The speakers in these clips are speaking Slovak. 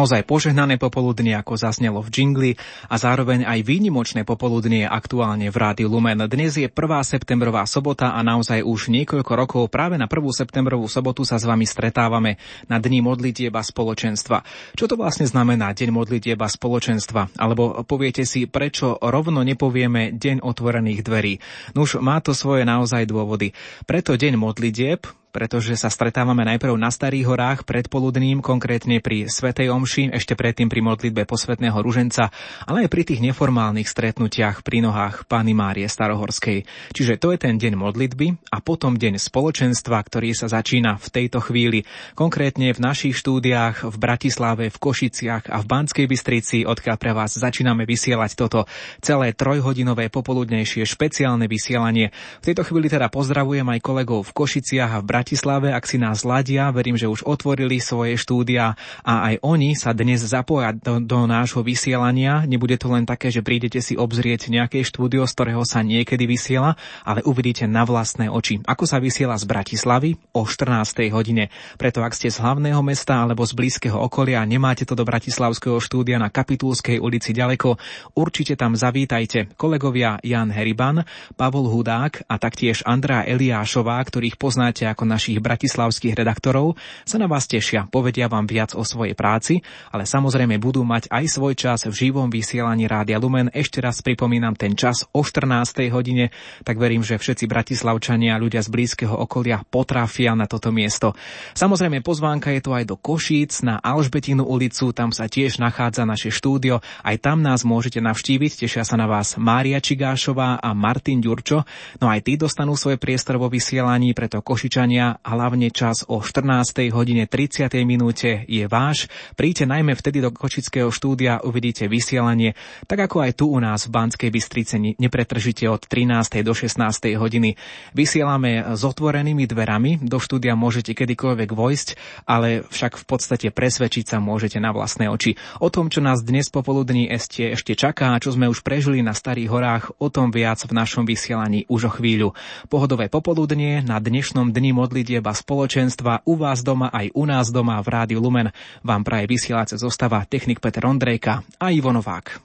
Naozaj požehnané popoludnie, ako zaznelo v džingli a zároveň aj výnimočné popoludnie aktuálne v Rádiu Lumen. Dnes je 1. septembrová sobota a naozaj už niekoľko rokov práve na 1. septembrovú sobotu sa s vami stretávame na Dni modlitieba spoločenstva. Čo to vlastne znamená Deň modlitieba spoločenstva? Alebo poviete si, prečo rovno nepovieme Deň otvorených dverí? Nuž má to svoje naozaj dôvody. Preto Deň modlitieb, pretože sa stretávame najprv na Starých horách predpoludným, konkrétne pri Svetej Omši, ešte predtým pri modlitbe posvetného ruženca, ale aj pri tých neformálnych stretnutiach pri nohách Pany Márie Starohorskej. Čiže to je ten deň modlitby a potom deň spoločenstva, ktorý sa začína v tejto chvíli, konkrétne v našich štúdiách v Bratislave, v Košiciach a v Banskej Bystrici, odkiaľ pre vás začíname vysielať toto celé trojhodinové popoludnejšie špeciálne vysielanie. V tejto chvíli teda pozdravujem aj kolegov v Košiciach a v Bratislave Bratislave, ak si nás ladia, verím, že už otvorili svoje štúdia a aj oni sa dnes zapoja do, do nášho vysielania. Nebude to len také, že prídete si obzrieť nejaké štúdio, z ktorého sa niekedy vysiela, ale uvidíte na vlastné oči, ako sa vysiela z Bratislavy o 14. hodine. Preto ak ste z hlavného mesta alebo z blízkeho okolia a nemáte to do Bratislavského štúdia na Kapitulskej ulici ďaleko, určite tam zavítajte kolegovia Jan Heriban, Pavol Hudák a taktiež Andrá Eliášová, ktorých poznáte ako našich bratislavských redaktorov sa na vás tešia, povedia vám viac o svojej práci, ale samozrejme budú mať aj svoj čas v živom vysielaní Rádia Lumen. Ešte raz pripomínam ten čas o 14. hodine, tak verím, že všetci bratislavčania, ľudia z blízkeho okolia potrafia na toto miesto. Samozrejme pozvánka je to aj do Košíc na Alžbetinu ulicu, tam sa tiež nachádza naše štúdio, aj tam nás môžete navštíviť, tešia sa na vás Mária Čigášová a Martin Ďurčo, no aj tí dostanú svoje priestor vo vysielaní, preto Košičania a hlavne čas o 14. hodine 30. minúte je váš. Príďte najmä vtedy do Kočického štúdia, uvidíte vysielanie, tak ako aj tu u nás v Banskej Bystrice nepretržite od 13. do 16. hodiny. Vysielame s otvorenými dverami, do štúdia môžete kedykoľvek vojsť, ale však v podstate presvedčiť sa môžete na vlastné oči. O tom, čo nás dnes popoludní ešte, ešte čaká, čo sme už prežili na Starých horách, o tom viac v našom vysielaní už o chvíľu. Pohodové popoludnie na dnešnom dni mod modlitieb a spoločenstva u vás doma aj u nás doma v Rádiu Lumen vám praje vysielace zostava technik Peter Ondrejka a Ivo Novák.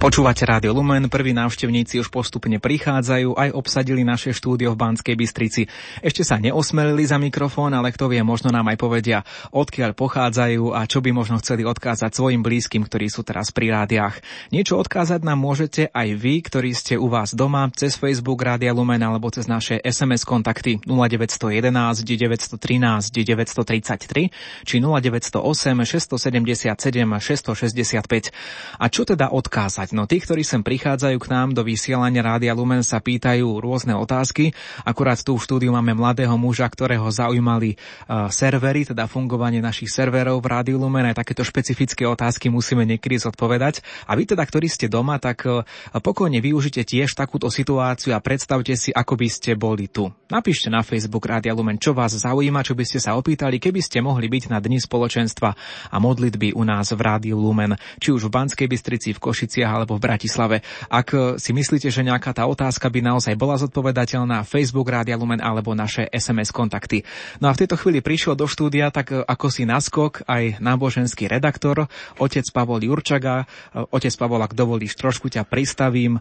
Počúvate Rádio Lumen, prví návštevníci už postupne prichádzajú, aj obsadili naše štúdio v Banskej Bystrici. Ešte sa neosmelili za mikrofón, ale kto vie, možno nám aj povedia, odkiaľ pochádzajú a čo by možno chceli odkázať svojim blízkym, ktorí sú teraz pri rádiách. Niečo odkázať nám môžete aj vy, ktorí ste u vás doma, cez Facebook Rádia Lumen alebo cez naše SMS kontakty 0911 913 933 či 0908 677 665. A čo teda odkázať? No tí, ktorí sem prichádzajú k nám do vysielania Rádia Lumen sa pýtajú rôzne otázky. Akurát tu v štúdiu máme mladého muža, ktorého zaujímali uh, servery, teda fungovanie našich serverov v Rádiu Lumen. Aj takéto špecifické otázky musíme niekedy zodpovedať. A vy teda, ktorí ste doma, tak uh, pokojne využite tiež takúto situáciu a predstavte si, ako by ste boli tu. Napíšte na Facebook Rádia Lumen, čo vás zaujíma, čo by ste sa opýtali, keby ste mohli byť na Dni spoločenstva a modlitby u nás v Rádiu Lumen, či už v Banskej Bystrici, v Košiciach alebo v Bratislave. Ak e, si myslíte, že nejaká tá otázka by naozaj bola zodpovedateľná, Facebook Rádia Lumen alebo naše SMS kontakty. No a v tejto chvíli prišiel do štúdia tak e, ako si naskok aj náboženský redaktor, otec Pavol Jurčaga. E, otec Pavol, ak dovolíš, trošku ťa pristavím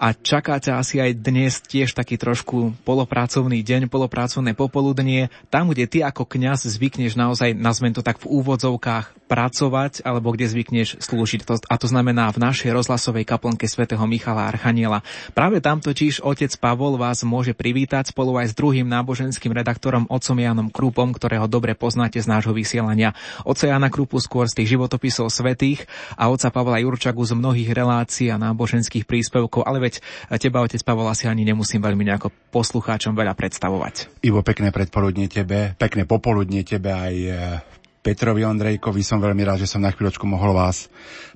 a čakáte asi aj dnes tiež taký trošku polopracovný deň, polopracovné popoludnie, tam, kde ty ako kňaz zvykneš naozaj, nazvem to tak v úvodzovkách, pracovať, alebo kde zvykneš slúžiť. A to znamená v našej rozhlasovej kaplnke svätého Michala Archaniela. Práve tam totiž otec Pavol vás môže privítať spolu aj s druhým náboženským redaktorom otcom Janom Krúpom, ktorého dobre poznáte z nášho vysielania. Oca Jana Krupu skôr z tých životopisov svetých a otca Pavla Jurčagu z mnohých relácií a náboženských príspevkov, ale veď teba, otec Pavol, asi ani nemusím veľmi nejako poslucháčom veľa predstavovať. Ivo, pekné predpoludne tebe, pekné popoludne tebe aj Petrovi Ondrejkovi. Som veľmi rád, že som na chvíľočku mohol vás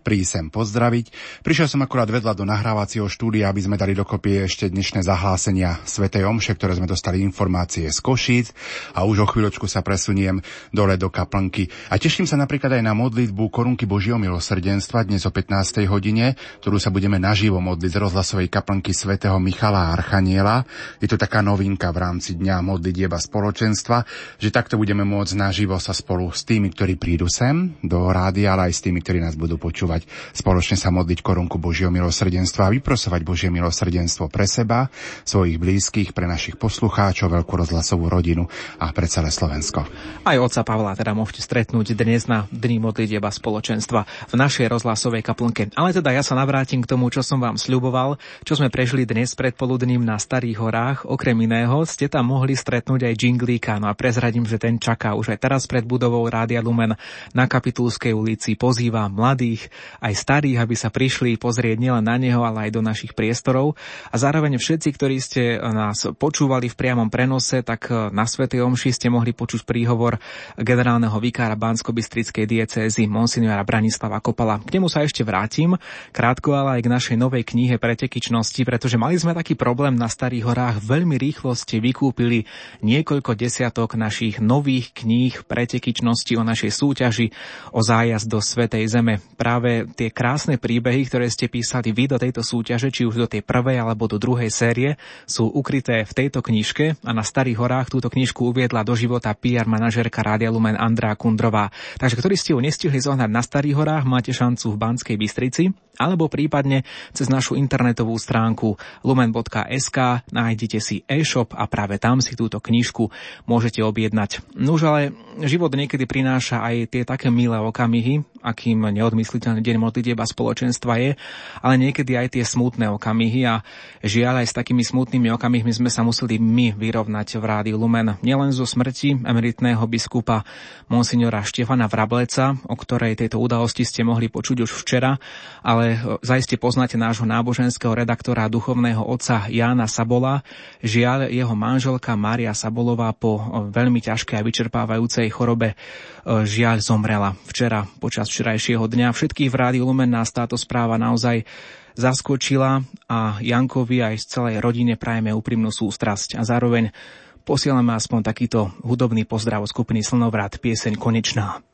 prísť sem pozdraviť. Prišiel som akurát vedľa do nahrávacieho štúdia, aby sme dali dokopy ešte dnešné zahlásenia Svetej Omše, ktoré sme dostali informácie z Košíc a už o chvíľočku sa presuniem dole do kaplnky. A teším sa napríklad aj na modlitbu Korunky Božieho milosrdenstva dnes o 15. hodine, ktorú sa budeme naživo modliť z rozhlasovej kaplnky svätého Michala Archaniela. Je to taká novinka v rámci Dňa modlitieba spoločenstva, že takto budeme môcť naživo sa spolu s tými, ktorí prídu sem do rádia, ale aj s tými, ktorí nás budú počúvať. Spoločne sa modliť korunku Božieho milosrdenstva a vyprosovať Božie milosrdenstvo pre seba, svojich blízkych, pre našich poslucháčov, veľkú rozhlasovú rodinu a pre celé Slovensko. Aj otca Pavla teda môžete stretnúť dnes na Dni modlitieba spoločenstva v našej rozhlasovej kaplnke. Ale teda ja sa navrátim k tomu, čo som vám sľuboval, čo sme prežili dnes predpoludním na Starých horách. Okrem iného ste tam mohli stretnúť aj Jinglíka, no a prezradím, že ten čaká už aj teraz pred budovou Rádia Lumen na Kapitulskej ulici. Pozýva mladých aj starých, aby sa prišli pozrieť nielen na neho, ale aj do našich priestorov. A zároveň všetci, ktorí ste nás počúvali v priamom prenose, tak na Svetej Omši ste mohli počuť príhovor generálneho vikára Bansko-Bystrickej diecézy Monsignora Branislava Kopala. K nemu sa ešte vrátim, krátko ale aj k našej novej knihe Pretekyčnosti, pretože mali sme taký problém na Starých horách. Veľmi rýchlo ste vykúpili niekoľko desiatok našich nových kníh Pretekyčnosti o našej súťaži o zájazd do Svetej Zeme. Práve tie krásne príbehy, ktoré ste písali vy do tejto súťaže, či už do tej prvej alebo do druhej série, sú ukryté v tejto knižke a na Starých horách túto knižku uviedla do života PR manažerka Rádia Lumen Andrá Kundrová. Takže ktorí ste ju nestihli zohnať na Starých horách, máte šancu v Banskej Bystrici alebo prípadne cez našu internetovú stránku lumen.sk nájdete si e-shop a práve tam si túto knižku môžete objednať. Nuž ale život niekedy prináša aj tie také milé okamihy, akým neodmysliteľný deň modlitieb spoločenstva je, ale niekedy aj tie smutné okamihy a žiaľ aj s takými smutnými okamihmi sme sa museli my vyrovnať v Rádiu Lumen. Nielen zo smrti emeritného biskupa monsignora Štefana Vrableca, o ktorej tejto udalosti ste mohli počuť už včera, ale ale zaiste poznáte nášho náboženského redaktora duchovného otca Jána Sabola. Žiaľ, jeho manželka Mária Sabolová po veľmi ťažkej a vyčerpávajúcej chorobe žiaľ zomrela včera počas včerajšieho dňa. Všetkých v Rádiu Lumen nás táto správa naozaj zaskočila a Jankovi aj z celej rodine prajeme úprimnú sústrasť a zároveň posielame aspoň takýto hudobný pozdrav skupiny Slnovrat, pieseň Konečná.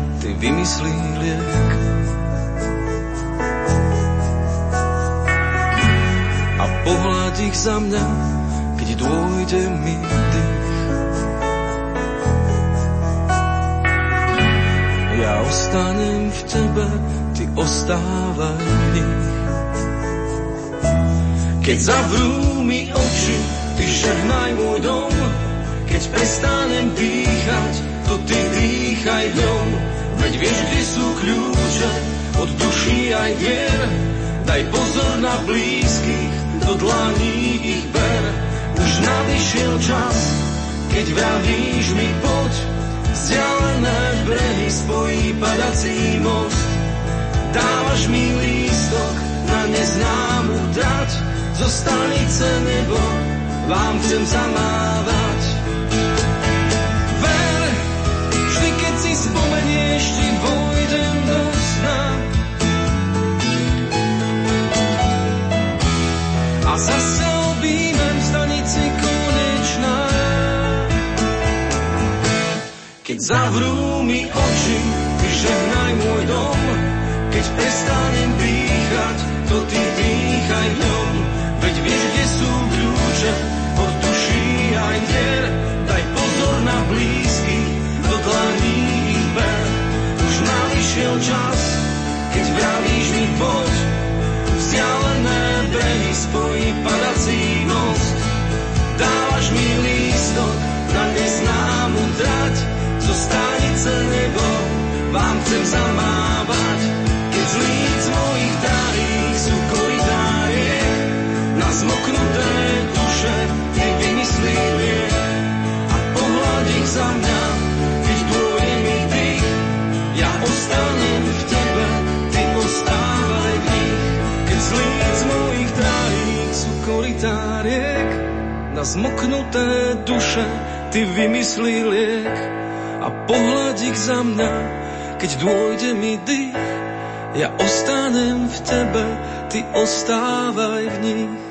vymyslí liek. A pohľad ich za mňa, keď dôjde mi dých. Ja ostanem v tebe, ty ostávaj v nich. Keď zavrú mi oči, ty žehnaj môj dom, keď prestanem dýchať, to ty dýchaj dom. Veď vieš, kde sú kľúče od duší aj vier. Daj pozor na blízkych, do dlaní ich ber. Už nadišiel čas, keď vravíš mi poď. Vzdialené brehy spojí padací most. Dávaš mi lístok na neznámu dať. Zo stanice nebo vám chcem zamávať. Ti vojdem do sna. A zase objímem konečná. Keď zavrú mi oči, ty žehnaj môj dom. Keď prestanem dýchať, to ty dýchaj v poď, vzdialené brehy spojí padací most. Dávaš mi lístok na neznámu trať, zo stanice nebo vám chcem zamávať, keď z líc mojich darých sú koridárie, na zmoknuté na zmoknuté duše ty vymyslí liek a pohľad ich za mňa, keď dôjde mi dých, ja ostanem v tebe, ty ostávaj v nich.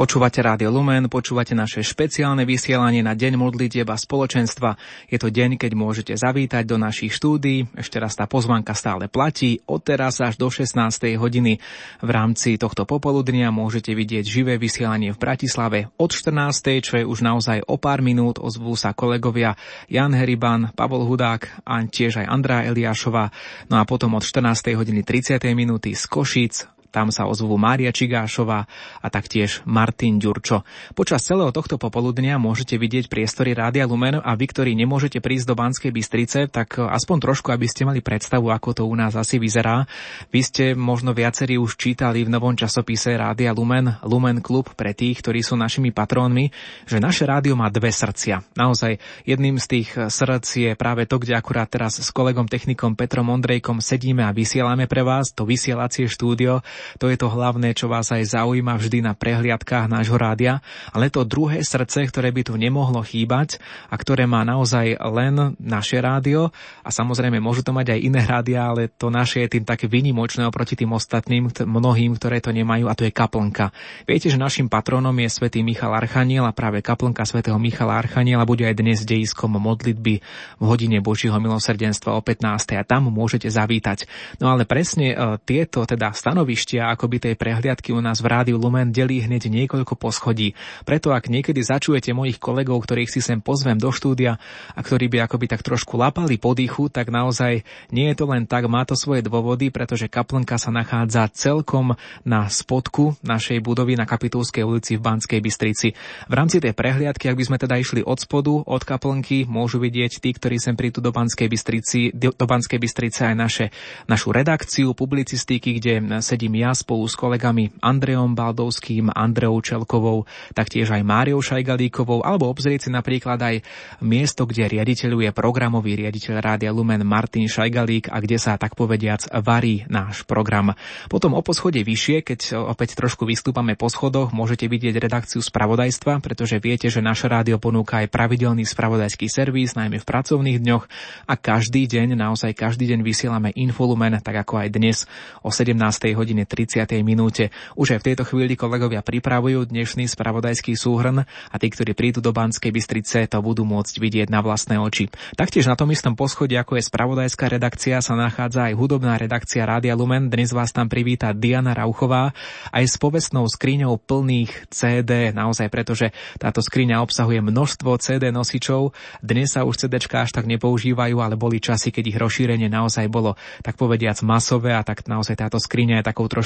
Počúvate Rádio Lumen, počúvate naše špeciálne vysielanie na Deň modlitieb a spoločenstva. Je to deň, keď môžete zavítať do našich štúdií. Ešte raz tá pozvanka stále platí. Od teraz až do 16. hodiny v rámci tohto popoludnia môžete vidieť živé vysielanie v Bratislave od 14. čo je už naozaj o pár minút. Ozvú sa kolegovia Jan Heriban, Pavol Hudák a tiež aj Andrá Eliášová. No a potom od 14. hodiny 30. minúty z Košic tam sa ozvú Mária Čigášová a taktiež Martin Ďurčo. Počas celého tohto popoludnia môžete vidieť priestory Rádia Lumen a vy, ktorí nemôžete prísť do Banskej Bystrice, tak aspoň trošku, aby ste mali predstavu, ako to u nás asi vyzerá. Vy ste možno viacerí už čítali v novom časopise Rádia Lumen, Lumen Klub pre tých, ktorí sú našimi patrónmi, že naše rádio má dve srdcia. Naozaj jedným z tých srdc je práve to, kde akurát teraz s kolegom technikom Petrom Ondrejkom sedíme a vysielame pre vás to vysielacie štúdio to je to hlavné, čo vás aj zaujíma vždy na prehliadkách nášho rádia, ale to druhé srdce, ktoré by tu nemohlo chýbať a ktoré má naozaj len naše rádio a samozrejme môžu to mať aj iné rádia, ale to naše je tým také vynimočné oproti tým ostatným, mnohým, ktoré to nemajú a to je kaplnka. Viete, že našim patronom je svätý Michal Archaniel a práve kaplnka svätého Michala Archaniela bude aj dnes dejiskom modlitby v hodine Božího milosrdenstva o 15. a tam môžete zavítať. No ale presne e, tieto teda stanovišť hostia akoby tej prehliadky u nás v Rádiu Lumen delí hneď niekoľko poschodí. Preto ak niekedy začujete mojich kolegov, ktorých si sem pozvem do štúdia a ktorí by akoby tak trošku lapali po dýchu, tak naozaj nie je to len tak, má to svoje dôvody, pretože kaplnka sa nachádza celkom na spodku našej budovy na Kapitulskej ulici v Banskej Bystrici. V rámci tej prehliadky, ak by sme teda išli od spodu, od kaplnky, môžu vidieť tí, ktorí sem prídu do Banskej Bystrici, do Banskej Bystrice aj naše, našu redakciu publicistiky, kde sedím ja spolu s kolegami Andreom Baldovským, Andreou Čelkovou, taktiež aj Máriou Šajgalíkovou, alebo obzrieť si napríklad aj miesto, kde riaditeľu je programový riaditeľ Rádia Lumen Martin Šajgalík a kde sa tak povediac varí náš program. Potom o poschode vyššie, keď opäť trošku vystúpame po schodoch, môžete vidieť redakciu spravodajstva, pretože viete, že naše rádio ponúka aj pravidelný spravodajský servis, najmä v pracovných dňoch a každý deň, naozaj každý deň vysielame Infolumen, tak ako aj dnes o 17. hodine 30. minúte. Už aj v tejto chvíli kolegovia pripravujú dnešný spravodajský súhrn a tí, ktorí prídu do Banskej Bystrice, to budú môcť vidieť na vlastné oči. Taktiež na tom istom poschodí, ako je spravodajská redakcia, sa nachádza aj hudobná redakcia Rádia Lumen. Dnes vás tam privíta Diana Rauchová aj s povestnou skriňou plných CD, naozaj pretože táto skriňa obsahuje množstvo CD nosičov. Dnes sa už CD až tak nepoužívajú, ale boli časy, keď ich rozšírenie naozaj bolo tak povediac masové a tak naozaj táto skriňa je takou trošku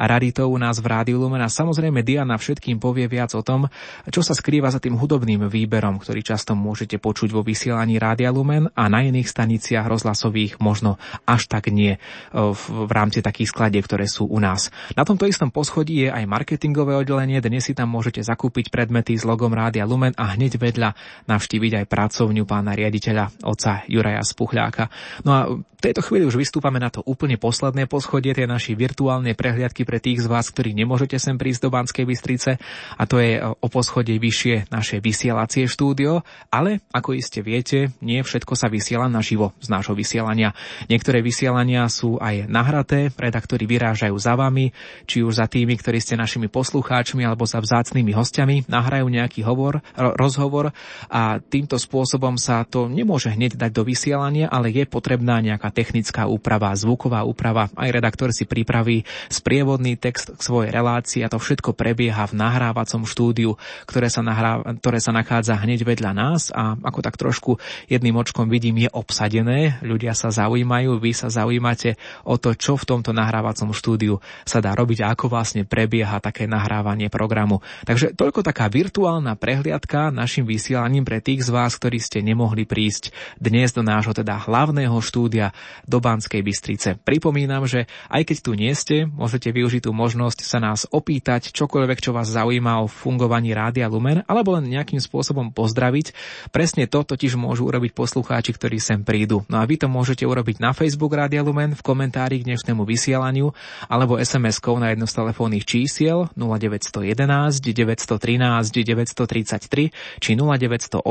raritou u nás v Rádiu Lumen a samozrejme Diana všetkým povie viac o tom, čo sa skrýva za tým hudobným výberom, ktorý často môžete počuť vo vysielaní Rádia Lumen a na iných staniciach rozhlasových možno až tak nie e, v, rámci takých skladiek, ktoré sú u nás. Na tomto istom poschodí je aj marketingové oddelenie, dnes si tam môžete zakúpiť predmety s logom Rádia Lumen a hneď vedľa navštíviť aj pracovňu pána riaditeľa oca Juraja Spuchľáka. No a v tejto chvíli už vystúpame na to úplne posledné poschodie, tie naši virtuálne prehliadky pre tých z vás, ktorí nemôžete sem prísť do Banskej Bystrice a to je e, o poschodie vyššie naše vysielacie štúdio, ale ako iste viete, nie všetko sa vysiela naživo z nášho vysielania. Niektoré vysielania sú aj nahraté, redaktori vyrážajú za vami, či už za tými, ktorí ste našimi poslucháčmi alebo za vzácnými hostiami, nahrajú nejaký hovor, rozhovor a týmto spôsobom sa to nemôže hneď dať do vysielania, ale je potrebná nejaká technická úprava, zvuková úprava. Aj redaktor si pripraví sprievodný text k svojej relácii a to všetko prebieha v nahrávacom štúdiu, ktoré sa, nahráva, ktoré sa nachádza hneď vedľa nás a ako tak trošku jedným očkom vidím je obsadené. Ľudia sa zaujímajú, vy sa zaujímate o to, čo v tomto nahrávacom štúdiu sa dá robiť a ako vlastne prebieha také nahrávanie programu. Takže toľko taká virtuálna prehliadka našim vysielaním pre tých z vás, ktorí ste nemohli prísť dnes do nášho teda hlavného štúdia do Banskej Bystrice. Pripomínam, že aj keď tu nie ste, môžete využiť tú možnosť sa nás opýtať čokoľvek, čo vás zaujíma o fungovaní Rádia Lumen, alebo len nejakým spôsobom pozdraviť. Presne to totiž môžu urobiť poslucháči, ktorí sem prídu. No a vy to môžete urobiť na Facebook Rádia Lumen v komentári k dnešnému vysielaniu alebo SMS-kou na jedno z telefónnych čísiel 0911 913 933 či 0908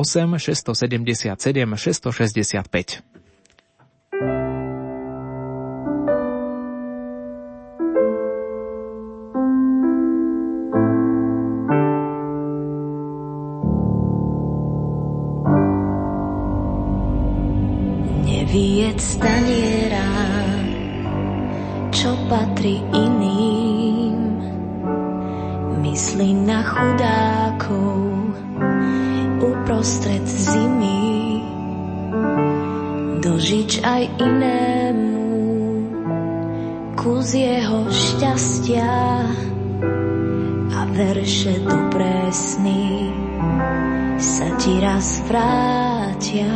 677 665. Neviec staniera, čo patrí iným, myslí na chudákov uprostred zimy, dožič aj inému kus jeho šťastia a verše dobré sny sa ti raz vrátia.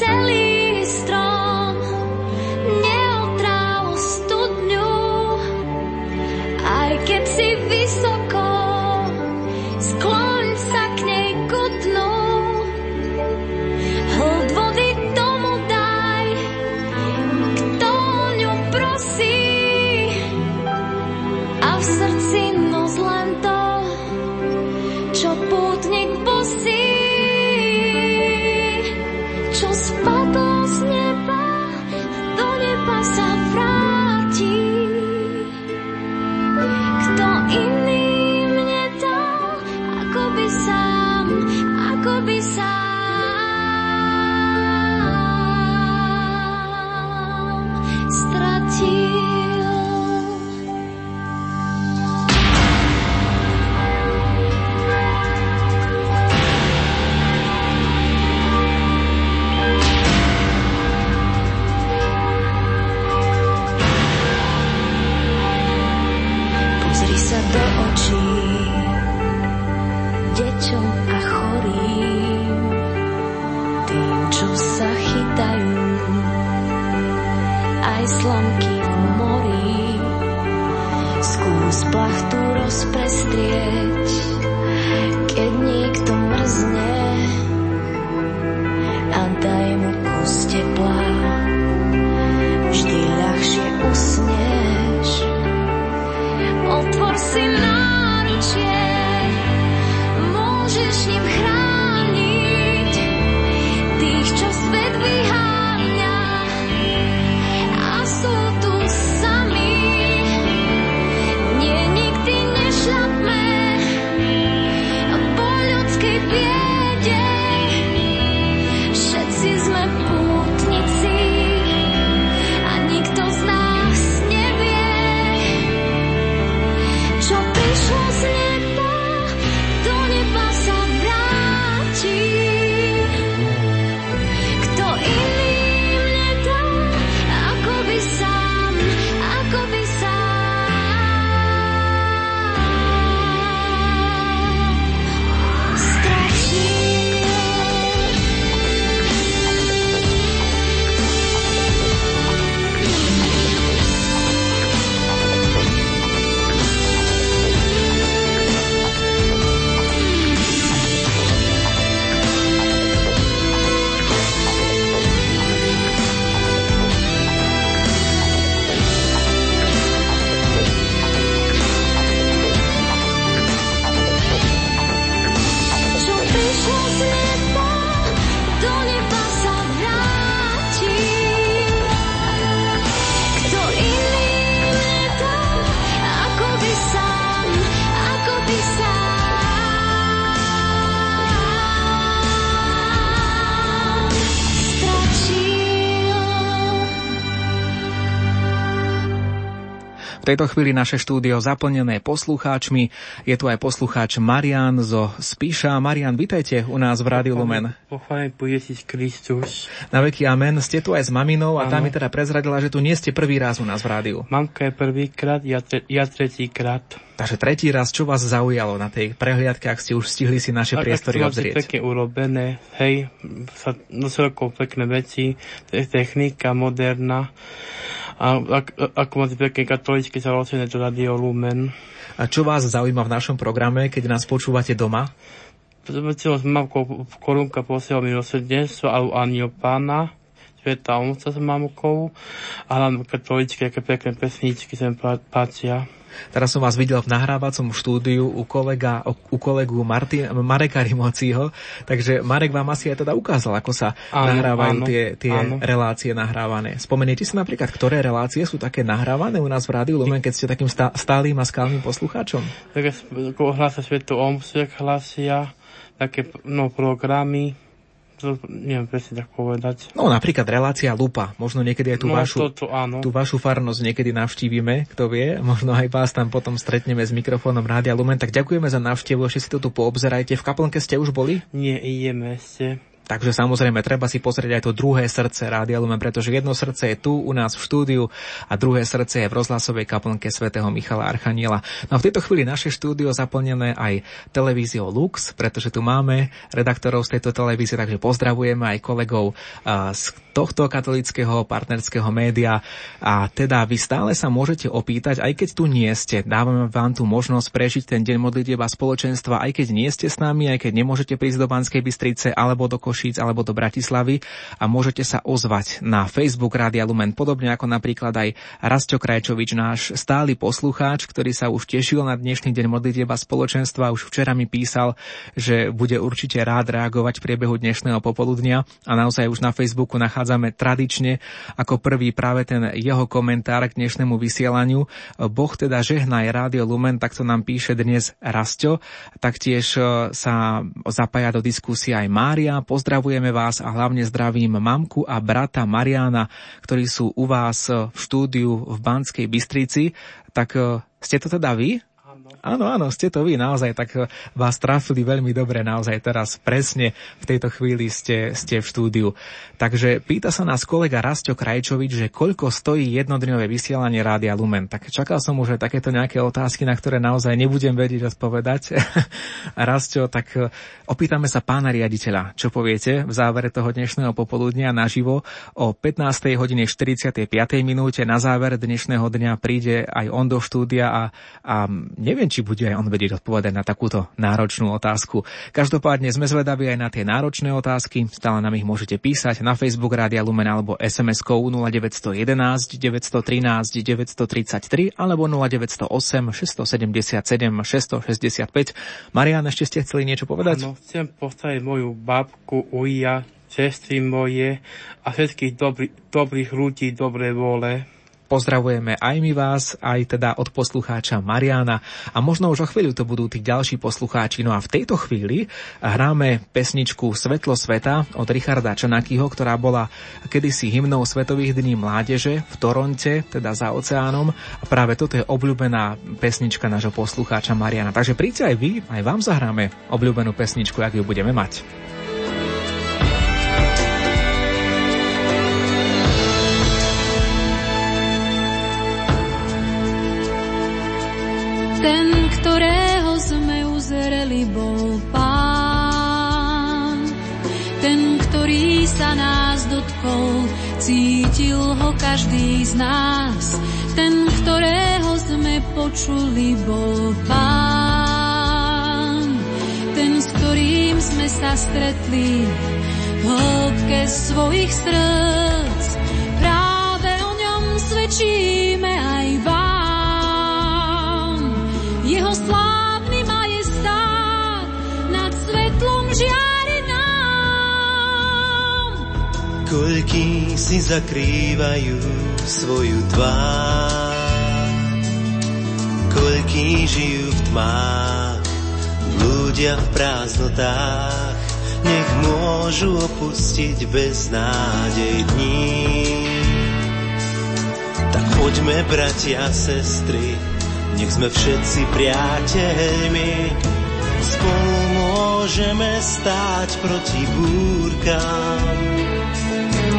Neober celý tejto chvíli naše štúdio zaplnené poslucháčmi. Je tu aj poslucháč Marian zo Spíša. Marian, vitajte u nás v Rádiu Lumen. Pochválený po Ježiš Kristus. Na veky amen. Ste tu aj s maminou a tá mi teda prezradila, že tu nie ste prvý raz u nás v rádiu. Mamka je prvýkrát, ja, tre, ja tretíkrát. Takže tretí raz, čo vás zaujalo na tej prehliadke, ak ste už stihli si naše priestory obzrieť? pekne urobené, hej, sa celkom pekné veci, technika moderná. A ak, ako máte pekne katolické založené do Radio Lumen. A čo vás zaujíma v našom programe, keď nás počúvate doma? Väčšinou s mamkou korunka posiela milosrdenstvo alebo aniel pána, Sveta Omca s mamkou a hlavne katolické, aké pekné pesničky sa mi páčia. Teraz som vás videl v nahrávacom štúdiu u, kolega, u kolegu Martin, Mareka Rimociho, takže Marek vám asi aj teda ukázal, ako sa áno, nahrávajú áno, tie, tie áno. relácie nahrávané. Spomeniete si napríklad, ktoré relácie sú také nahrávané u nás v Rádiu Lumen, keď ste takým stálym a skálnym poslucháčom? Tak ako hlasa Svetu Omsek hlasia, také no, programy, to neviem presne tak povedať. No napríklad relácia Lupa, možno niekedy aj tú, no, vašu, to, to, áno. tú vašu farnosť niekedy navštívime, kto vie, možno aj vás tam potom stretneme s mikrofónom Rádia Lumen, tak ďakujeme za návštevu, ešte si to tu poobzerajte. V kaplnke ste už boli? Nie, ideme ešte. Takže samozrejme treba si pozrieť aj to druhé srdce Rádia Lumen, pretože jedno srdce je tu u nás v štúdiu a druhé srdce je v rozhlasovej kaplnke svätého Michala Archaniela. No a v tejto chvíli naše štúdio zaplnené aj televíziou Lux, pretože tu máme redaktorov z tejto televízie, takže pozdravujeme aj kolegov z tohto katolického partnerského média a teda vy stále sa môžete opýtať, aj keď tu nie ste, dávame vám tu možnosť prežiť ten deň modlitieba spoločenstva, aj keď nie ste s nami, aj keď nemôžete prísť do Banskej Bystrice alebo do Koši Košíc alebo do Bratislavy a môžete sa ozvať na Facebook Rádia Lumen, podobne ako napríklad aj Rastio Krajčovič, náš stály poslucháč, ktorý sa už tešil na dnešný deň modlitieba spoločenstva. Už včera mi písal, že bude určite rád reagovať v priebehu dnešného popoludnia a naozaj už na Facebooku nachádzame tradične ako prvý práve ten jeho komentár k dnešnému vysielaniu. Boh teda žehnaj Rádio Lumen, takto nám píše dnes Rastio. Taktiež e, sa zapája do diskusie aj Mária. Pozdrav Pozdravujeme vás a hlavne zdravím mamku a brata Mariana, ktorí sú u vás v štúdiu v Banskej Bystrici. Tak e, ste to teda vy? Áno, áno, ste to vy, naozaj, tak eh, vás trafili veľmi dobre, naozaj teraz presne v tejto chvíli ste, ste v štúdiu. Takže pýta sa nás kolega Rasto Krajčovič, že koľko stojí jednodňové vysielanie Rádia Lumen. Tak čakal som už aj takéto nejaké otázky, na ktoré naozaj nebudem vedieť odpovedať. Rasto, tak eh, opýtame sa pána riaditeľa, čo poviete v závere toho dnešného popoludnia naživo o 15. hodine 45. minúte na záver dnešného dňa príde aj on do štúdia a, a neviem, či bude aj on vedieť odpovedať na takúto náročnú otázku. Každopádne sme zvedaví aj na tie náročné otázky. Stále nám ich môžete písať na Facebook Rádia Lumen alebo SMS-kou 0911 913 933 alebo 0908 677 665. Marian, ešte ste chceli niečo povedať? Áno, chcem postaviť moju babku Uja, sestry moje a všetkých dobrý, dobrých ľudí, dobre vole. Pozdravujeme aj my vás, aj teda od poslucháča Mariana a možno už o chvíľu to budú tí ďalší poslucháči. No a v tejto chvíli hráme pesničku Svetlo sveta od Richarda Čanakyho, ktorá bola kedysi hymnou Svetových dní mládeže v Toronte, teda za oceánom. A práve toto je obľúbená pesnička nášho poslucháča Mariana. Takže príďte aj vy, aj vám zahráme obľúbenú pesničku, ak ju budeme mať. Ten, ktorého sme uzreli, bol pán. Ten, ktorý sa nás dotkol, cítil ho každý z nás. Ten, ktorého sme počuli, bol pán. Ten, s ktorým sme sa stretli v hĺbke svojich srdc. Práve o ňom svedčíme aj vám žiari nám. Koľký si zakrývajú svoju tvár, koľký žijú v tmách, ľudia v prázdnotách, nech môžu opustiť bez nádej dní. Tak Poďme, bratia, sestry, nech sme všetci priateľmi. Spolu môžeme stáť proti búrkám.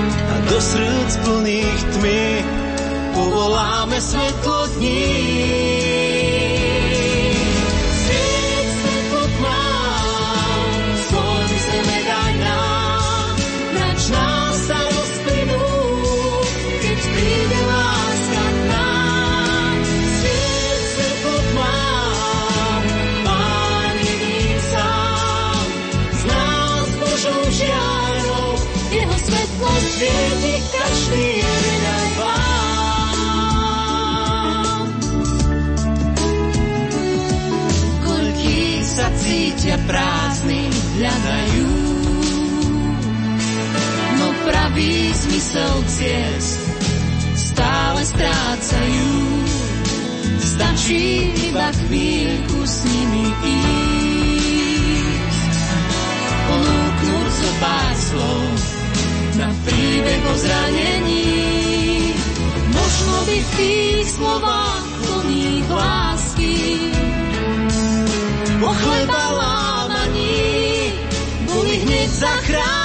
A do srdc plných tmy povoláme svetlo dní. Cítia prázdny, hľadajú. No pravý zmysel ciest stále strácajú. Stačí iba chvíľku s nimi ísť. Ponúknuť zo pár slov na príbeh o zranení. Možno by v tých slovách plných lásky po chleba lámaní boli hneď zachránení.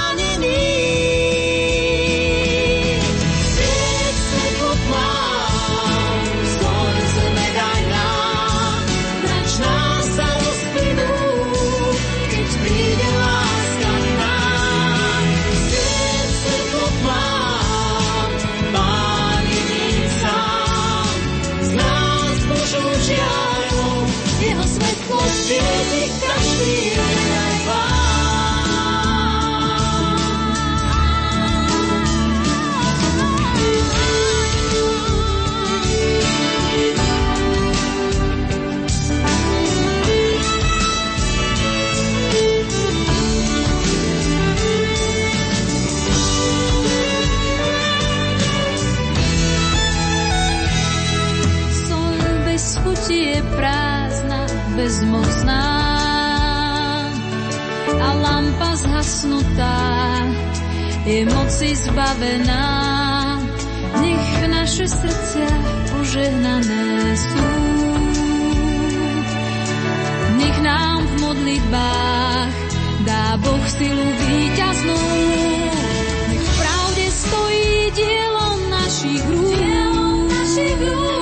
Bezmocná a lampa zhasnutá je moci zbavená. Nech naše srdcia požehnané sú. Nech nám v modlitbách dá Boh silu víťaznú. Nech v pravde stojí dielo našich rúk. Nech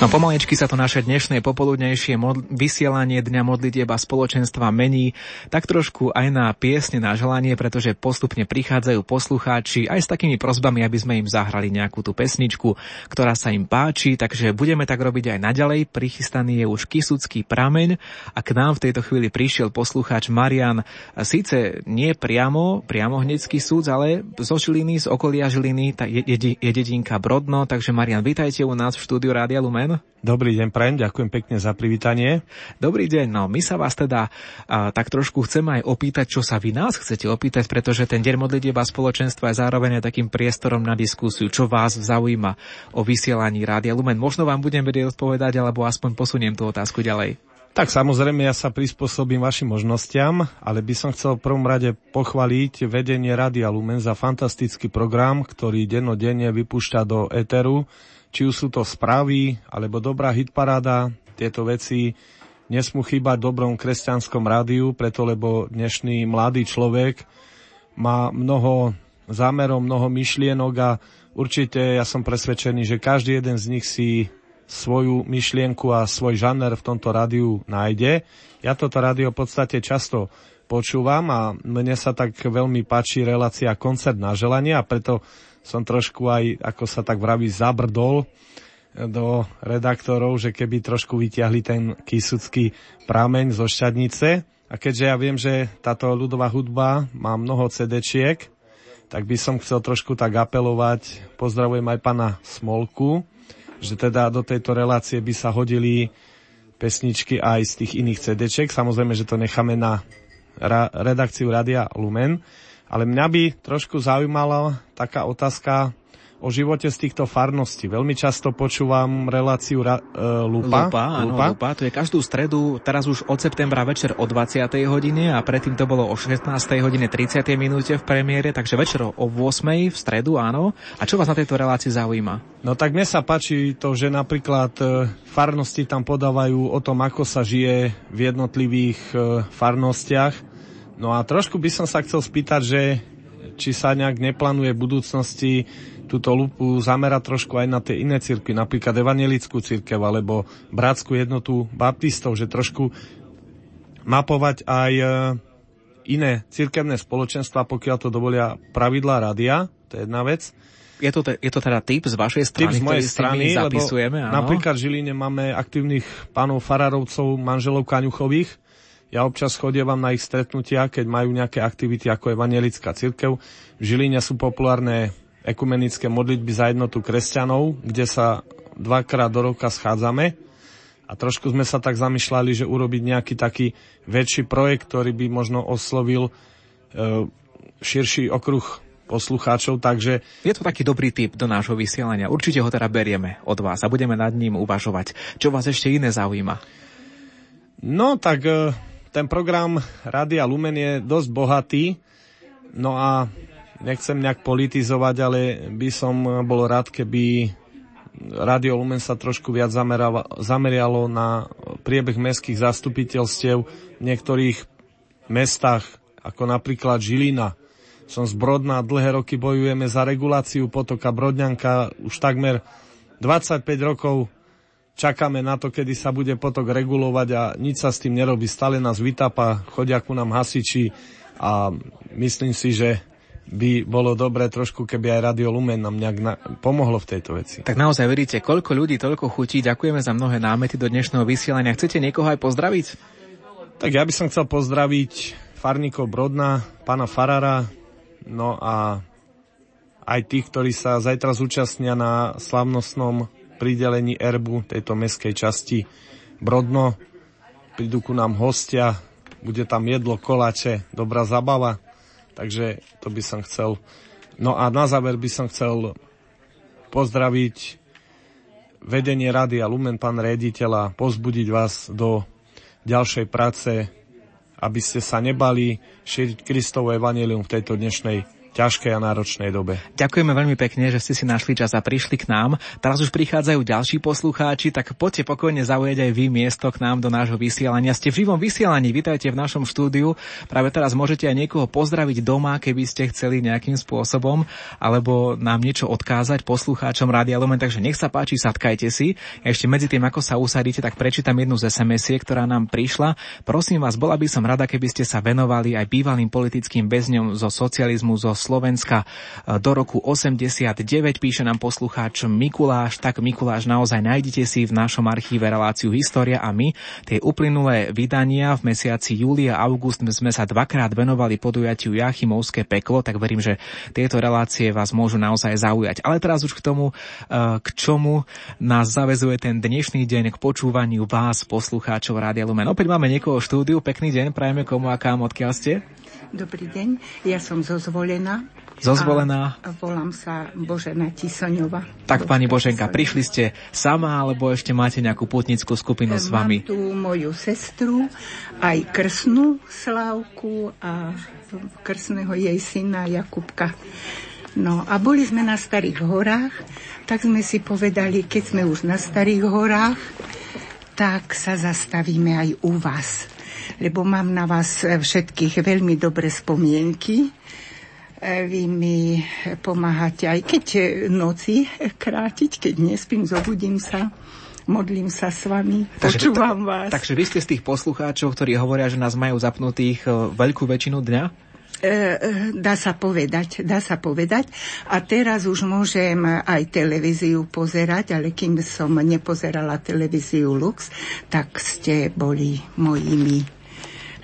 No pomalečky sa to naše dnešné popoludnejšie mod- vysielanie Dňa modlitieba spoločenstva mení tak trošku aj na piesne na želanie, pretože postupne prichádzajú poslucháči aj s takými prozbami, aby sme im zahrali nejakú tú pesničku, ktorá sa im páči, takže budeme tak robiť aj naďalej. Prichystaný je už Kisucký prameň a k nám v tejto chvíli prišiel poslucháč Marian, síce nie priamo, priamo hneďský súd, ale zo Žiliny, z okolia Žiliny, je, je, je dedinka Brodno, takže Marian, vítajte u nás v štúdiu Rádia Lumen. Dobrý deň, prajem, ďakujem pekne za privítanie. Dobrý deň, no my sa vás teda a, tak trošku chceme aj opýtať, čo sa vy nás chcete opýtať, pretože ten deň modlitieba spoločenstva je zároveň aj takým priestorom na diskusiu, čo vás zaujíma o vysielaní Rádia Lumen. Možno vám budem vedieť odpovedať, alebo aspoň posuniem tú otázku ďalej. Tak samozrejme, ja sa prispôsobím vašim možnostiam, ale by som chcel v prvom rade pochváliť vedenie Rádia Lumen za fantastický program, ktorý dennodenne vypúšťa do Eteru či už sú to správy, alebo dobrá hitparáda, tieto veci nesmú chýbať dobrom kresťanskom rádiu, preto lebo dnešný mladý človek má mnoho zámerov, mnoho myšlienok a určite ja som presvedčený, že každý jeden z nich si svoju myšlienku a svoj žaner v tomto rádiu nájde. Ja toto rádio v podstate často počúvam a mne sa tak veľmi páči relácia koncert na želanie a preto som trošku aj, ako sa tak vraví, zabrdol do redaktorov, že keby trošku vyťahli ten kisucký prámeň zo šťadnice. A keďže ja viem, že táto ľudová hudba má mnoho CD-čiek, tak by som chcel trošku tak apelovať. Pozdravujem aj pana Smolku, že teda do tejto relácie by sa hodili pesničky aj z tých iných CD-čiek. Samozrejme, že to necháme na ra- redakciu Radia Lumen. Ale mňa by trošku zaujímala taká otázka o živote z týchto farností. Veľmi často počúvam reláciu ra, e, Lupa. Lupa, áno, Lupa. Lupa. To je každú stredu, teraz už od septembra večer o 20. hodine a predtým to bolo o 16. hodine 30. minúte v premiére, takže večer o 8. v stredu, áno. A čo vás na tejto relácii zaujíma? No tak mne sa páči to, že napríklad e, farnosti tam podávajú o tom, ako sa žije v jednotlivých e, farnostiach No a trošku by som sa chcel spýtať, že či sa nejak neplánuje v budúcnosti túto lupu zamerať trošku aj na tie iné cirkvy, napríklad evangelickú cirkev alebo bratskú jednotu baptistov, že trošku mapovať aj e, iné cirkevné spoločenstva, pokiaľ to dovolia pravidlá radia, to je jedna vec. Je to, te, je to teda typ z vašej strany, z mojej strany, zapisujeme? Áno? Napríklad v Žiline máme aktívnych pánov farárovcov, manželov Kaňuchových, ja občas chodievam na ich stretnutia, keď majú nejaké aktivity ako Evangelická cirkev. V Žiline sú populárne ekumenické modlitby za jednotu kresťanov, kde sa dvakrát do roka schádzame. A trošku sme sa tak zamýšľali, že urobiť nejaký taký väčší projekt, ktorý by možno oslovil e, širší okruh poslucháčov, takže... Je to taký dobrý tip do nášho vysielania. Určite ho teda berieme od vás a budeme nad ním uvažovať. Čo vás ešte iné zaujíma? No, tak e, ten program Radia Lumen je dosť bohatý, no a nechcem nejak politizovať, ale by som bol rád, keby Radio Lumen sa trošku viac zamerialo na priebeh mestských zastupiteľstiev v niektorých mestách, ako napríklad Žilina. Som z Brodna, dlhé roky bojujeme za reguláciu potoka Brodňanka, už takmer 25 rokov čakáme na to, kedy sa bude potok regulovať a nič sa s tým nerobí. Stále nás vytápa, chodia ku nám hasiči a myslím si, že by bolo dobré trošku, keby aj Radio Lumen nám nejak na- pomohlo v tejto veci. Tak naozaj veríte, koľko ľudí, toľko chutí. Ďakujeme za mnohé námety do dnešného vysielania. Chcete niekoho aj pozdraviť? Tak ja by som chcel pozdraviť farníkov Brodna, pána Farara, no a aj tých, ktorí sa zajtra zúčastnia na slavnostnom pridelení erbu tejto meskej časti Brodno. Prídu ku nám hostia, bude tam jedlo, koláče, dobrá zabava, takže to by som chcel. No a na záver by som chcel pozdraviť vedenie rady a Lumen, pán rediteľa, pozbudiť vás do ďalšej práce, aby ste sa nebali šíriť Kristovo evanelium v tejto dnešnej ťažkej a náročnej dobe. Ďakujeme veľmi pekne, že ste si našli čas a prišli k nám. Teraz už prichádzajú ďalší poslucháči, tak poďte pokojne zaujať aj vy miesto k nám do nášho vysielania. Ste v živom vysielaní, vítajte v našom štúdiu. Práve teraz môžete aj niekoho pozdraviť doma, keby ste chceli nejakým spôsobom, alebo nám niečo odkázať poslucháčom Rádia Lumen, takže nech sa páči, sadkajte si. Ešte medzi tým, ako sa usadíte, tak prečítam jednu z sms ktorá nám prišla. Prosím vás, bola by som rada, keby ste sa venovali aj bývalým politickým väzňom zo socializmu, zo Slovenska e, do roku 89, píše nám poslucháč Mikuláš, tak Mikuláš naozaj nájdete si v našom archíve reláciu História a my. Tie uplynulé vydania v mesiaci júli a august sme sa dvakrát venovali podujatiu Jachimovské peklo, tak verím, že tieto relácie vás môžu naozaj zaujať. Ale teraz už k tomu, e, k čomu nás zavezuje ten dnešný deň k počúvaniu vás, poslucháčov Rádia Lumen. Opäť máme niekoho v štúdiu, pekný deň, prajeme komu a kam, odkiaľ ste? Dobrý deň, ja som zo Zvolená. Zozvolená. A volám sa Božena Tisoňova. Tak, pani Boženka, prišli ste sama, alebo ešte máte nejakú putnickú skupinu s vami? Mám tu moju sestru, aj krsnú Slávku a krsného jej syna Jakubka. No a boli sme na Starých horách, tak sme si povedali, keď sme už na Starých horách, tak sa zastavíme aj u vás lebo mám na vás všetkých veľmi dobré spomienky. E, vy mi pomáhate aj keď noci krátiť, keď nespím, zobudím sa modlím sa s vami, takže, počúvam vás. Takže vy ste z tých poslucháčov, ktorí hovoria, že nás majú zapnutých veľkú väčšinu dňa? E, dá sa povedať, dá sa povedať. A teraz už môžem aj televíziu pozerať, ale kým som nepozerala televíziu Lux, tak ste boli mojimi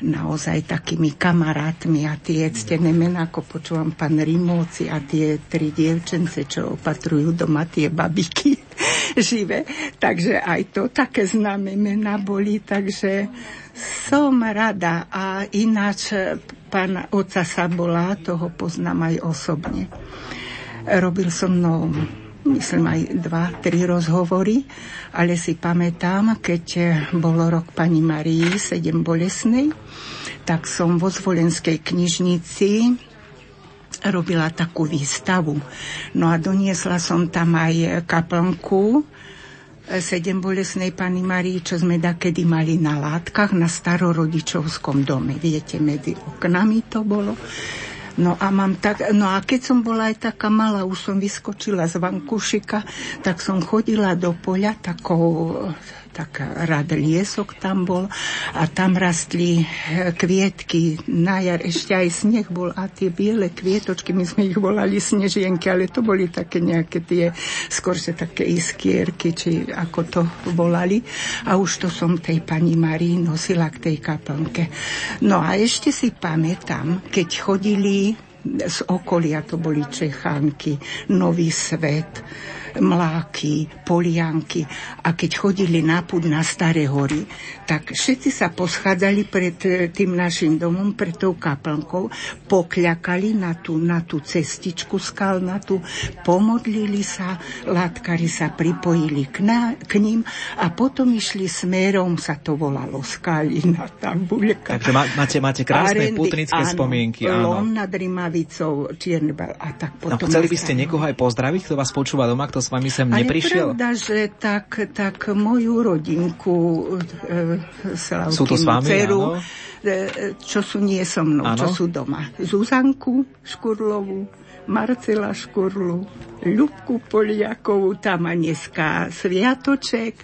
naozaj takými kamarátmi a tie ctené mená, ako počúvam pán Rimóci a tie tri dievčence, čo opatrujú doma tie babiky živé. Takže aj to také známe mená boli, takže som rada. A ináč pán oca Sabola, toho poznám aj osobne. Robil som mnou myslím aj dva, tri rozhovory, ale si pamätám, keď bol rok pani Marii, sedem bolesnej, tak som vo Zvolenskej knižnici robila takú výstavu. No a doniesla som tam aj kaplnku sedem bolesnej pani Marii, čo sme kedy mali na látkach na starorodičovskom dome. Viete, medzi oknami to bolo. No a mám tak, no a keď som bola aj taká malá, už som vyskočila z vankúšika, tak som chodila do poľa takou tak rad liesok tam bol a tam rastli eh, kvietky. Na jar ešte aj sneh bol a tie biele kvietočky, my sme ich volali snežienky, ale to boli také nejaké tie, skôr sa také iskierky, či ako to volali. A už to som tej pani Marii nosila k tej kaplnke. No a ešte si pamätám, keď chodili z okolia, to boli Čechánky, Nový svet, mláky, polianky. A keď chodili na púd na Staré hory, tak všetci sa poschádzali pred e, tým našim domom, pred tou kaplnkou, pokľakali na tú, na tú cestičku skalnatú, pomodlili sa, látkari sa pripojili k, na, k ním a potom išli smerom, sa to volalo Skalina, tabuľka. Takže má, máte, máte krásne Arendy, putnické áno, spomienky. Áno, Lom nad Rimavicou, Čiernebar a tak potom. No, chceli by ste niekoho aj pozdraviť, kto vás počúva doma, kto s vami sem a neprišiel? je pravda, že tak, tak moju rodinku e, Slavky, sú to s vami, dceru, áno? E, čo sú nie so mnou, áno? čo sú doma. Zuzanku Škurlovú, Marcela Škurlu, Ľubku Poliakovú, tam má dneska sviatoček.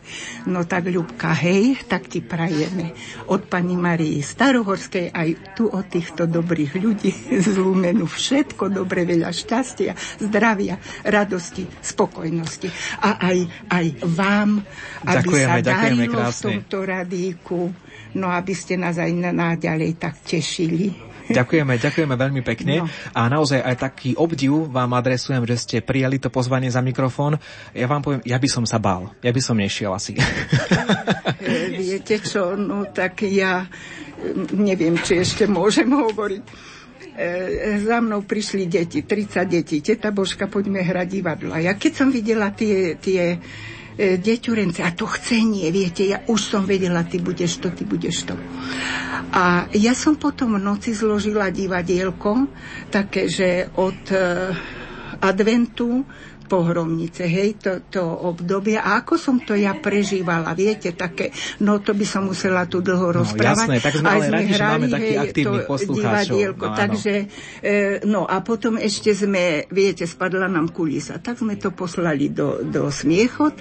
No tak Ľubka, hej, tak ti prajeme od pani Marii Starohorskej aj tu od týchto dobrých ľudí z Lumenu všetko dobre, veľa šťastia, zdravia, radosti, spokojnosti. A aj, aj vám, aby ďakujeme, sa darilo v tomto radíku, no aby ste nás aj naďalej tak tešili. Ďakujeme, ďakujeme veľmi pekne. No. A naozaj aj taký obdiv vám adresujem, že ste prijali to pozvanie za mikrofón. Ja vám poviem, ja by som sa bál. Ja by som nešiel asi. Viete čo, no tak ja neviem, či ešte môžem hovoriť. E, za mnou prišli deti, 30 detí. Teta Božka, poďme hrať divadlo. Ja keď som videla tie, tie e, deťurence. A to chcenie, viete, ja už som vedela, ty budeš to, ty budeš to. A ja som potom v noci zložila divadielko, také, že od e, adventu pohromnice, hej, to, to obdobie. A ako som to ja prežívala, viete, také, no to by som musela tu dlho no, rozprávať. Jasné, tak sme Aj ale sme radi, hrali, že máme takých hej, aktívnych poslucháčov. divadielko, No, takže, e, no a potom ešte sme, viete, spadla nám kulisa, tak sme to poslali do, do smiechot,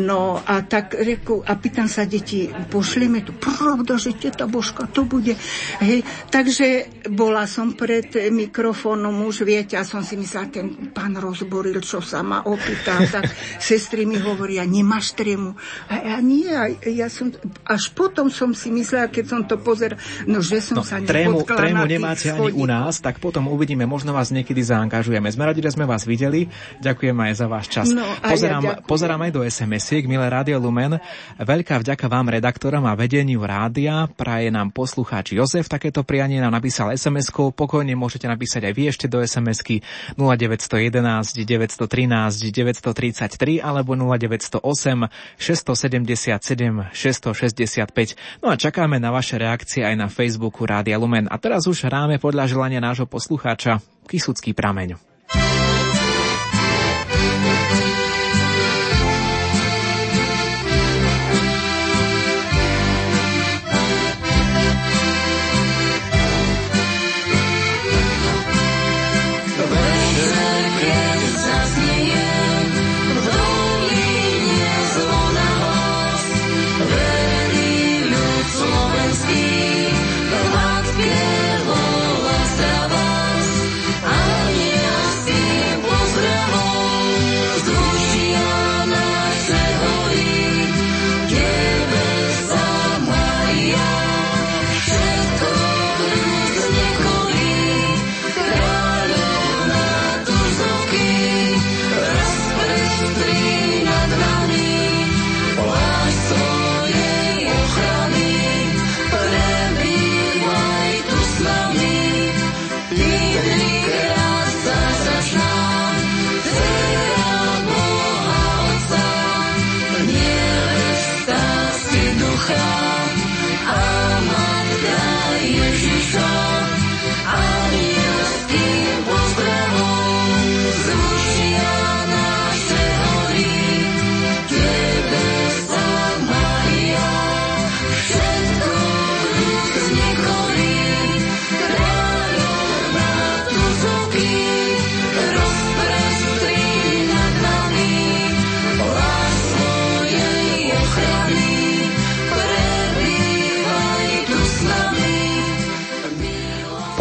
no a tak reku, a pýtam sa deti, pošleme tu, pravda, že teta Božka, to bude, hej, takže bola som pred mikrofónom, už viete, a som si myslela, ten pán rozboril, čo sa ma opýta, tak sestry mi hovoria, nemáš trému. A ja nie, ja som, až potom som si myslela, keď som to pozeral, no že som No, sa trému, trému nemáte ani u nás, tak potom uvidíme, možno vás niekedy zaangažujeme. Sme radi, že sme vás videli. Ďakujem aj za váš čas. No, ja pozerám, ďakujem. pozerám aj do SMS-iek, milé Rádio Lumen. Veľká vďaka vám, redaktorom a vedeniu rádia. Praje nám poslucháč Jozef. Takéto prianie nám napísal SMS-kou. Pokojne môžete napísať aj vy ešte do SMS-ky 0911 913 933 alebo 0908 677 665. No a čakáme na vaše reakcie aj na Facebooku Rádia Lumen. A teraz už hráme podľa želania nášho poslucháča Kisucký prameň.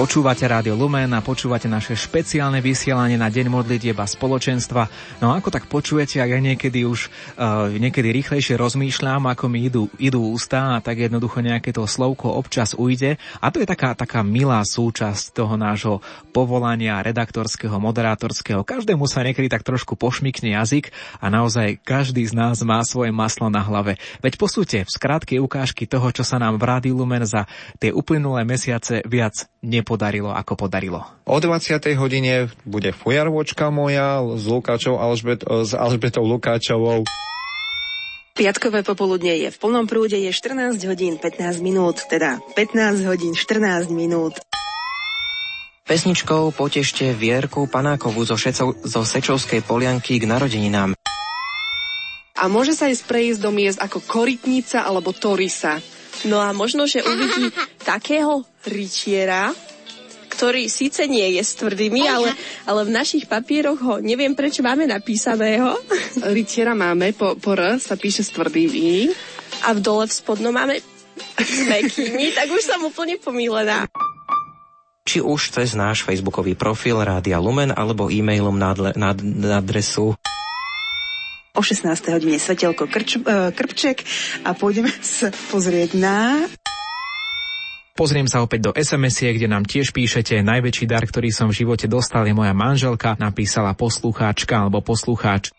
Počúvate Rádio Lumen a počúvate naše špeciálne vysielanie na Deň modlitieb spoločenstva. No ako tak počujete, ak ja niekedy už uh, niekedy rýchlejšie rozmýšľam, ako mi idú, idú ústa a tak jednoducho nejaké to slovko občas ujde. A to je taká, taká milá súčasť toho nášho povolania redaktorského, moderátorského. Každému sa niekedy tak trošku pošmikne jazyk a naozaj každý z nás má svoje maslo na hlave. Veď posúďte v skrátke ukážky toho, čo sa nám v Rádiu Lumen za tie uplynulé mesiace viac nepodarilo ako podarilo. O 20. hodine bude fujarvočka moja s, Lukáčou Alžbet, s Alžbetou Lukáčovou. Piatkové popoludne je v plnom prúde, je 14 hodín 15 minút, teda 15 hodín 14 minút. Pesničkou potešte Vierku Panákovú zo, Šecov, zo Sečovskej polianky k narodeninám. A môže sa ísť prejsť do miest ako Korytnica alebo Torisa. No a možno, že uvidí takého rytiera, ktorý síce nie je s tvrdými, ale, ale v našich papieroch ho neviem prečo máme napísaného. Rytiera máme, po, po R sa píše s tvrdými. A v dole v spodnom máme s mekými, tak už som úplne pomílená. Či už cez náš facebookový profil Rádia Lumen alebo e-mailom na, adle, na, na adresu O 16. hodine svetelko krč, e, Krpček a pôjdeme sa pozrieť na... Pozriem sa opäť do sms kde nám tiež píšete, najväčší dar, ktorý som v živote dostal, je moja manželka, napísala poslucháčka alebo poslucháč.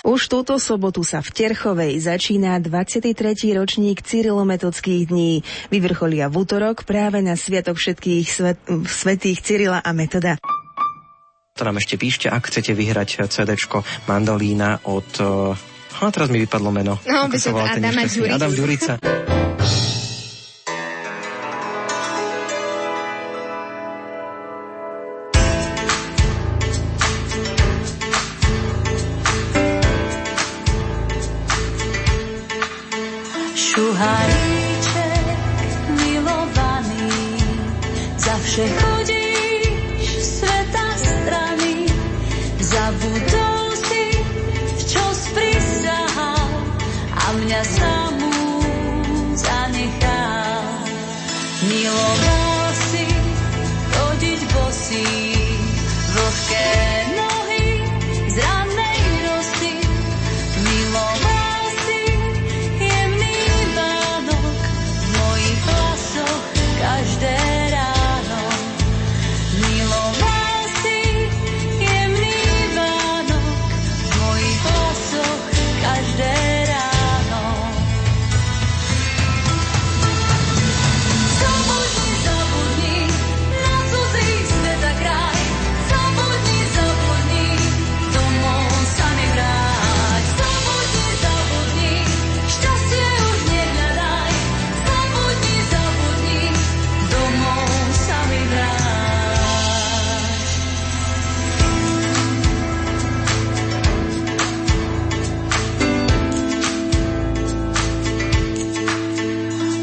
Už túto sobotu sa v Terchovej začína 23. ročník Cyrilometodských dní. Vyvrcholia v útorok práve na Sviatok všetkých svet, svetých Cyrila a Metoda. To nám ešte píšte, ak chcete vyhrať CD Mandolína od A teraz mi vypadlo meno. No, by som nešťastný? Ďuricu. Adam Ďurica.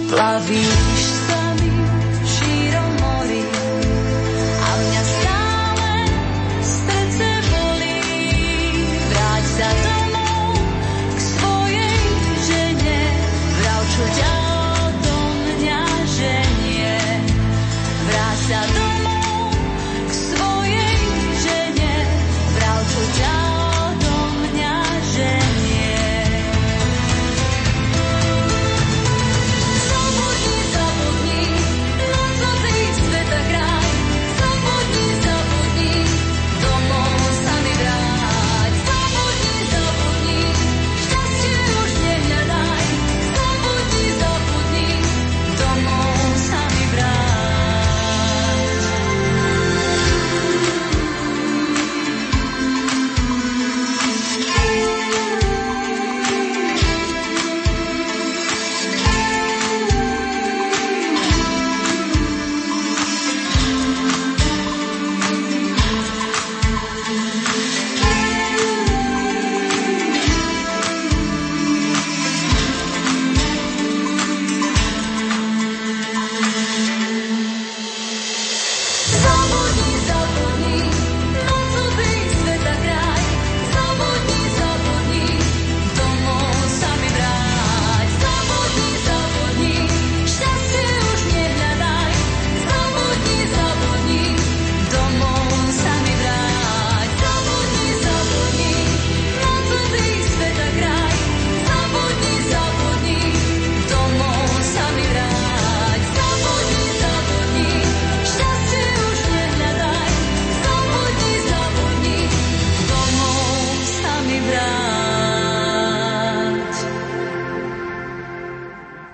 Plavíš sa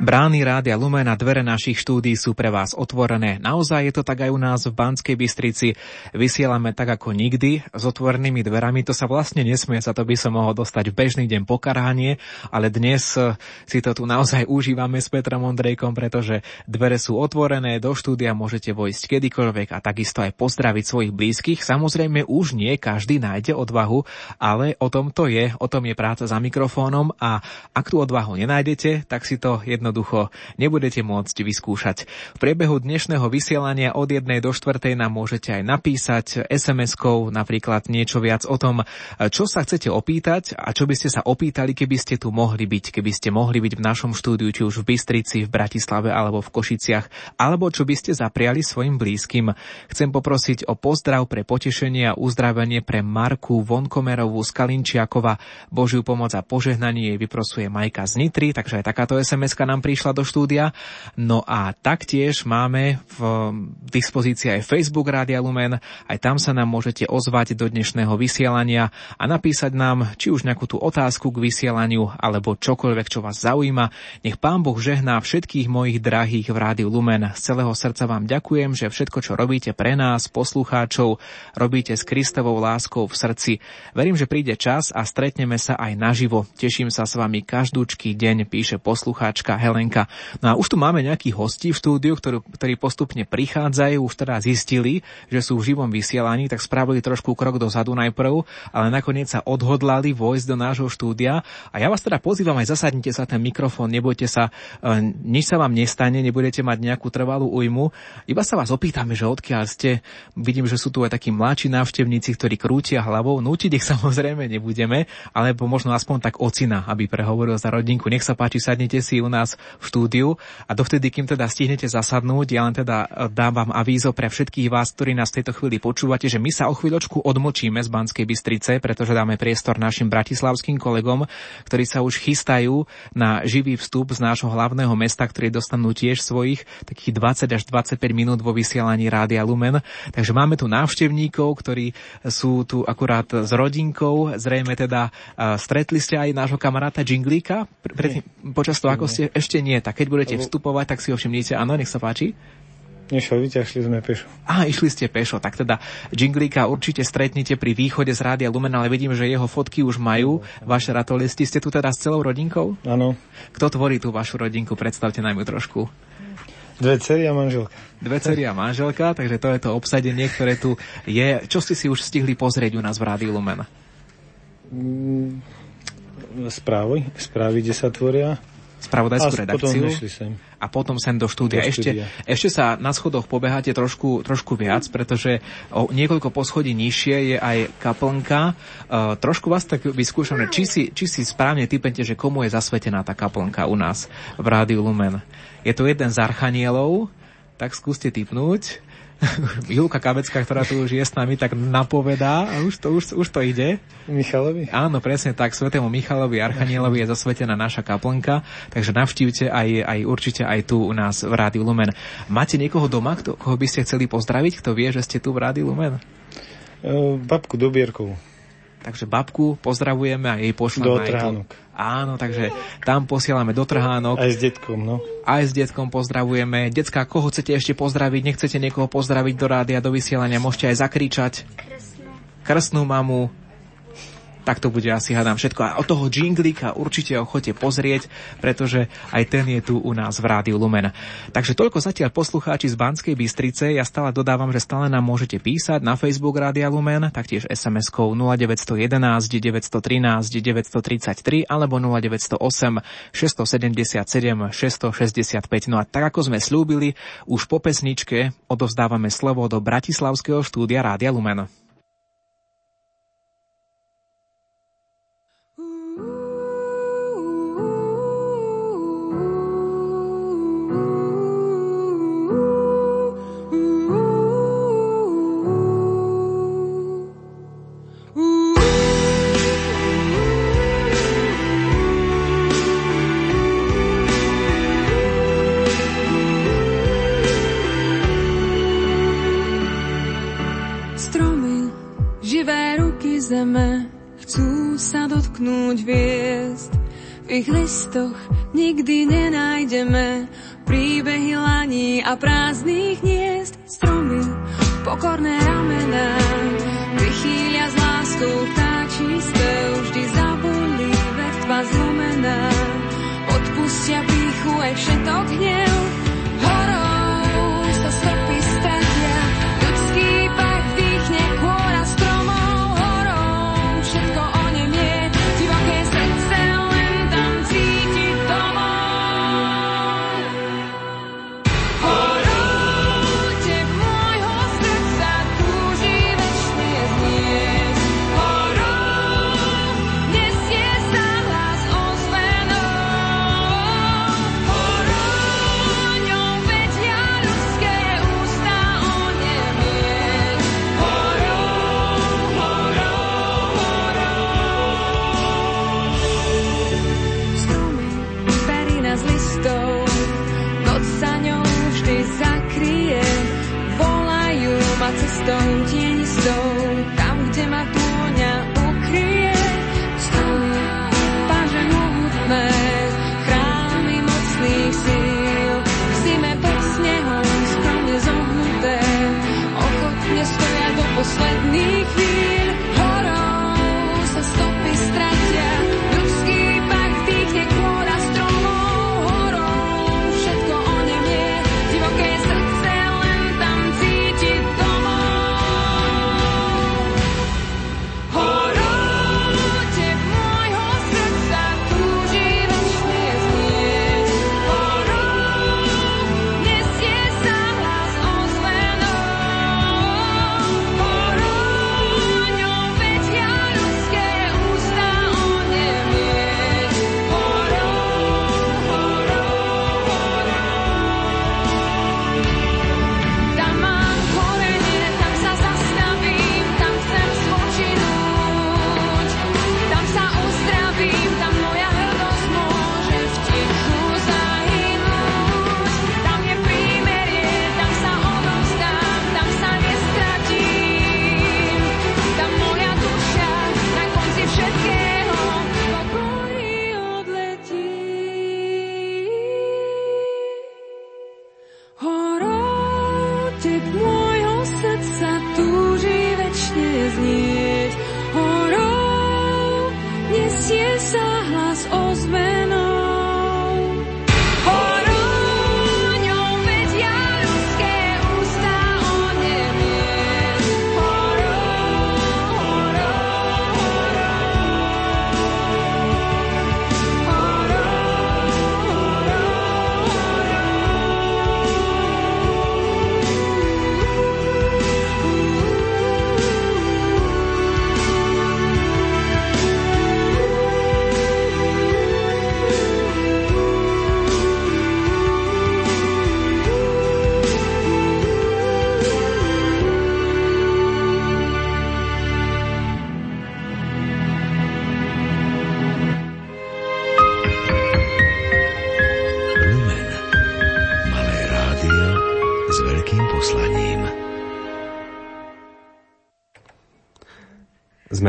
Brány Rádia Lumen a dvere našich štúdí sú pre vás otvorené. Naozaj je to tak aj u nás v Banskej Bystrici. Vysielame tak ako nikdy, s otvorenými dverami. To sa vlastne nesmie, za to by som mohol dostať v bežný deň pokarhanie, ale dnes eh, si to tu naozaj užívame s Petrom Ondrejkom, pretože dvere sú otvorené, do štúdia môžete vojsť kedykoľvek a takisto aj pozdraviť svojich blízkych. Samozrejme už nie každý nájde odvahu, ale o tom to je, o tom je práca za mikrofónom a ak tú odvahu nenájdete, tak si to jednoducho nebudete môcť vyskúšať. V priebehu dnešného vysielania od 1 do 4 nám môžete aj napísať SMS-kou napríklad niečo viac o tom, čo sa chcete opýtať a čo by ste sa opýtali, keby ste tu mohli byť, keby ste mohli byť v našom štúdiu, či už v Bystrici, v Bratislave alebo v Košiciach, alebo čo by ste zapriali svojim blízkym. Chcem poprosiť o pozdrav pre potešenie a uzdravenie pre Marku Vonkomerovú z Kalinčiakova. Božiu pomoc a požehnanie jej vyprosuje Majka z Nitry, takže aj takáto nám nám prišla do štúdia. No a taktiež máme v dispozícii aj Facebook Rádia Lumen, aj tam sa nám môžete ozvať do dnešného vysielania a napísať nám či už nejakú tú otázku k vysielaniu alebo čokoľvek, čo vás zaujíma. Nech Pán Boh žehná všetkých mojich drahých v Rádiu Lumen. Z celého srdca vám ďakujem, že všetko, čo robíte pre nás, poslucháčov, robíte s Kristovou láskou v srdci. Verím, že príde čas a stretneme sa aj naživo. Teším sa s vami každúčký deň, píše poslucháčka Helenka. No a už tu máme nejakých hostí v štúdiu, ktorú, ktorí postupne prichádzajú, už teda zistili, že sú v živom vysielaní, tak spravili trošku krok dozadu najprv, ale nakoniec sa odhodlali vojsť do nášho štúdia. A ja vás teda pozývam aj zasadnite sa ten mikrofón, nebojte sa, e, nič sa vám nestane, nebudete mať nejakú trvalú újmu. Iba sa vás opýtame, že odkiaľ ste. Vidím, že sú tu aj takí mladší návštevníci, ktorí krútia hlavou. Nútiť ich samozrejme nebudeme, alebo možno aspoň tak ocina, aby prehovoril za rodinku. Nech sa páči, sadnite si u nás v štúdiu. A dovtedy, kým teda stihnete zasadnúť, ja len teda e, dávam avízo pre všetkých vás, ktorí nás v tejto chvíli počúvate, že my sa o chvíľočku odmočíme z Banskej Bystrice, pretože dáme priestor našim bratislavským kolegom, ktorí sa už chystajú na živý vstup z nášho hlavného mesta, ktorí dostanú tiež svojich takých 20 až 25 minút vo vysielaní Rádia Lumen. Takže máme tu návštevníkov, ktorí sú tu akurát s rodinkou, zrejme teda uh, stretli ste aj nášho kamaráta Jinglíka pre, počas toho, ako ste ešte nie. Tak keď budete vstupovať, tak si ho všimnite. Áno, nech sa páči. Nešiel, vyťažli sme pešo. Á, išli ste pešo, tak teda Jinglíka určite stretnete pri východe z Rádia Lumen, ale vidím, že jeho fotky už majú. Vaše ratolisti, ste tu teda s celou rodinkou? Áno. Kto tvorí tú vašu rodinku? Predstavte nám ju trošku. Dve cery a manželka. Dve cery a manželka, takže to je to obsadenie, ktoré tu je. Čo ste si už stihli pozrieť u nás v Rádiu Lumen? Mm, správy, správy, kde sa tvoria spravodajskú redakciu potom a potom sem do štúdia. Do ešte, ešte sa na schodoch pobeháte trošku, trošku viac, pretože o niekoľko poschodí nižšie je aj kaplnka. Uh, trošku vás tak vyskúšame, či si, či si správne typente, že komu je zasvetená tá kaplnka u nás v Rádiu Lumen. Je to jeden z archanielov, tak skúste typnúť. Julka Kabecka, ktorá tu už je s nami, tak napovedá a už to, už, už to ide. Michalovi? Áno, presne tak. Svetému Michalovi, Archanielovi je zasvetená naša kaplnka, takže navštívte aj, aj určite aj tu u nás v Rádiu Lumen. Máte niekoho doma, kto, koho by ste chceli pozdraviť, kto vie, že ste tu v Rádiu Lumen? Uh, babku Dobierkovú. Takže babku pozdravujeme a jej pošleme Do aj Trhánok. tu. Áno, takže tam posielame do Trhánok. Aj s detkom, no. Aj s detkom pozdravujeme. Decka, koho chcete ešte pozdraviť? Nechcete niekoho pozdraviť do rádia, do vysielania? Môžete aj zakričať. Krstnú. Krstnú mamu, tak to bude asi, hádam, všetko. A od toho jinglika určite ho chodte pozrieť, pretože aj ten je tu u nás v Rádiu Lumen. Takže toľko zatiaľ poslucháči z Banskej Bystrice. Ja stále dodávam, že stále nám môžete písať na Facebook Rádia Lumen, taktiež SMS-kou 0911 913 933 alebo 0908 677 665. No a tak ako sme slúbili, už po pesničke odovzdávame slovo do Bratislavského štúdia Rádia Lumen. Dotknúť hviezd. V ich listoch nikdy nenájdeme príbehy laní a prázdnych hniezd. Stromy, pokorné ramená, vychýlia s láskou vtáčí spev, vždy zabudli vrtva zlomená. Odpustia píchu aj všetok hnev,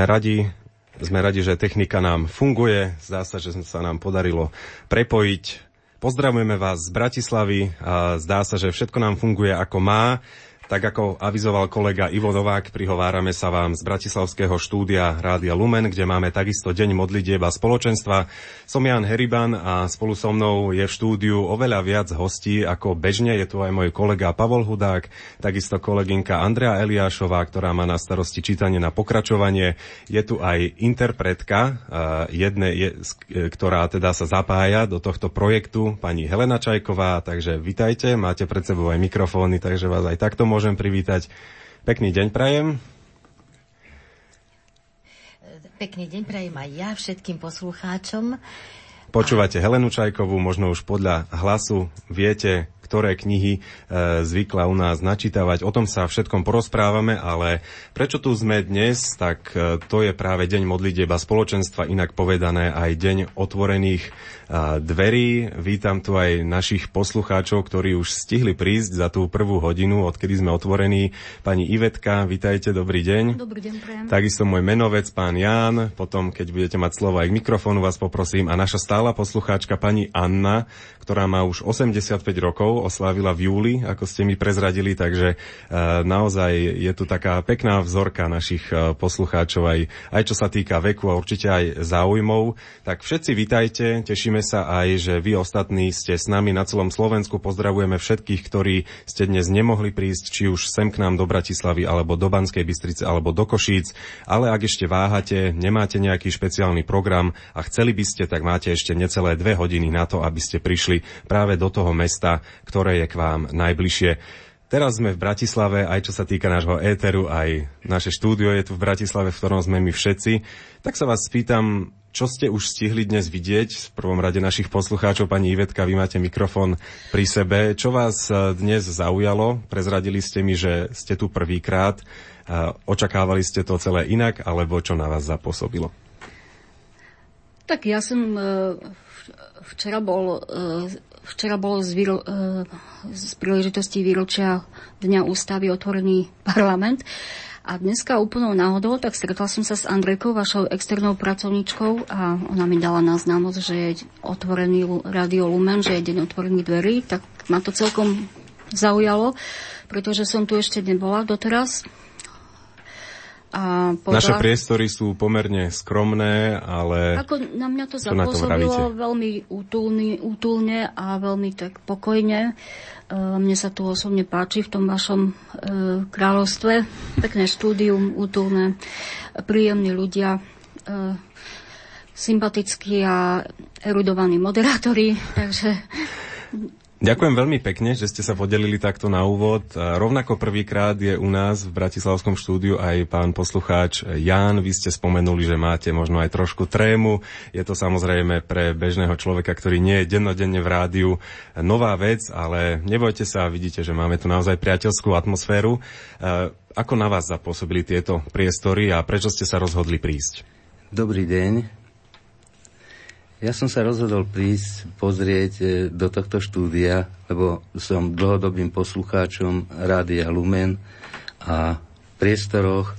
Sme radi, sme radi, že technika nám funguje. Zdá sa, že sa nám podarilo prepojiť. Pozdravujeme vás z Bratislavy a zdá sa, že všetko nám funguje ako má. Tak ako avizoval kolega Ivo Novák, prihovárame sa vám z Bratislavského štúdia Rádia Lumen, kde máme takisto Deň modlitieb spoločenstva. Som Jan Heriban a spolu so mnou je v štúdiu oveľa viac hostí ako bežne. Je tu aj môj kolega Pavol Hudák, takisto kolegynka Andrea Eliášová, ktorá má na starosti čítanie na pokračovanie. Je tu aj interpretka, eh, jedne, je, s- ktorá teda sa zapája do tohto projektu, pani Helena Čajková, takže vitajte, máte pred sebou aj mikrofóny, takže vás aj takto môžem privítať. Pekný deň prajem. Pekný deň prajem aj ja všetkým poslucháčom. Počúvate Helenu Čajkovú, možno už podľa hlasu viete, ktoré knihy e, zvykla u nás načítavať. O tom sa všetkom porozprávame, ale prečo tu sme dnes, tak e, to je práve deň modlitieb a spoločenstva, inak povedané aj deň otvorených dverí. Vítam tu aj našich poslucháčov, ktorí už stihli prísť za tú prvú hodinu, odkedy sme otvorení. Pani Ivetka, vítajte, dobrý deň. Dobrý deň, prajem. Takisto môj menovec, pán Ján, potom, keď budete mať slovo aj k mikrofónu, vás poprosím. A naša stála poslucháčka, pani Anna, ktorá má už 85 rokov, oslávila v júli, ako ste mi prezradili, takže e, naozaj je tu taká pekná vzorka našich e, poslucháčov, aj, aj čo sa týka veku a určite aj záujmov. Tak všetci vitajte, tešíme sa aj, že vy ostatní ste s nami na celom Slovensku. Pozdravujeme všetkých, ktorí ste dnes nemohli prísť, či už sem k nám do Bratislavy, alebo do Banskej Bystrice, alebo do Košíc. Ale ak ešte váhate, nemáte nejaký špeciálny program a chceli by ste, tak máte ešte necelé dve hodiny na to, aby ste prišli práve do toho mesta, ktoré je k vám najbližšie. Teraz sme v Bratislave, aj čo sa týka nášho éteru, aj naše štúdio je tu v Bratislave, v ktorom sme my všetci. Tak sa vás spýtam, čo ste už stihli dnes vidieť? V prvom rade našich poslucháčov, pani Ivetka, vy máte mikrofón pri sebe. Čo vás eh, dnes zaujalo? Prezradili ste mi, že ste tu prvýkrát. Eh, Očakávali ste to celé inak, alebo čo na vás zapôsobilo? Tak ja som e, včera bol, e, včera bol z, výro, e, z príležitosti výročia Dňa ústavy otvorený parlament. A dneska úplnou náhodou, tak stretla som sa s Andrejkou, vašou externou pracovníčkou a ona mi dala na známosť, že je otvorený Radio Lumen, že je deň otvorených dverí, tak ma to celkom zaujalo, pretože som tu ešte nebola doteraz. A podľa... Naše priestory sú pomerne skromné, ale... Ako na mňa to zapôsobilo veľmi útulný, útulne a veľmi tak pokojne. Uh, mne sa tu osobne páči v tom vašom uh, kráľovstve. Pekné štúdium, útulné, príjemní ľudia, uh, sympatickí a erudovaní moderátori, takže Ďakujem veľmi pekne, že ste sa podelili takto na úvod. Rovnako prvýkrát je u nás v Bratislavskom štúdiu aj pán poslucháč Jan. Vy ste spomenuli, že máte možno aj trošku trému. Je to samozrejme pre bežného človeka, ktorý nie je dennodenne v rádiu nová vec, ale nebojte sa, vidíte, že máme tu naozaj priateľskú atmosféru. Ako na vás zapôsobili tieto priestory a prečo ste sa rozhodli prísť? Dobrý deň. Ja som sa rozhodol prísť pozrieť e, do tohto štúdia, lebo som dlhodobým poslucháčom Rádia Lumen a v priestoroch,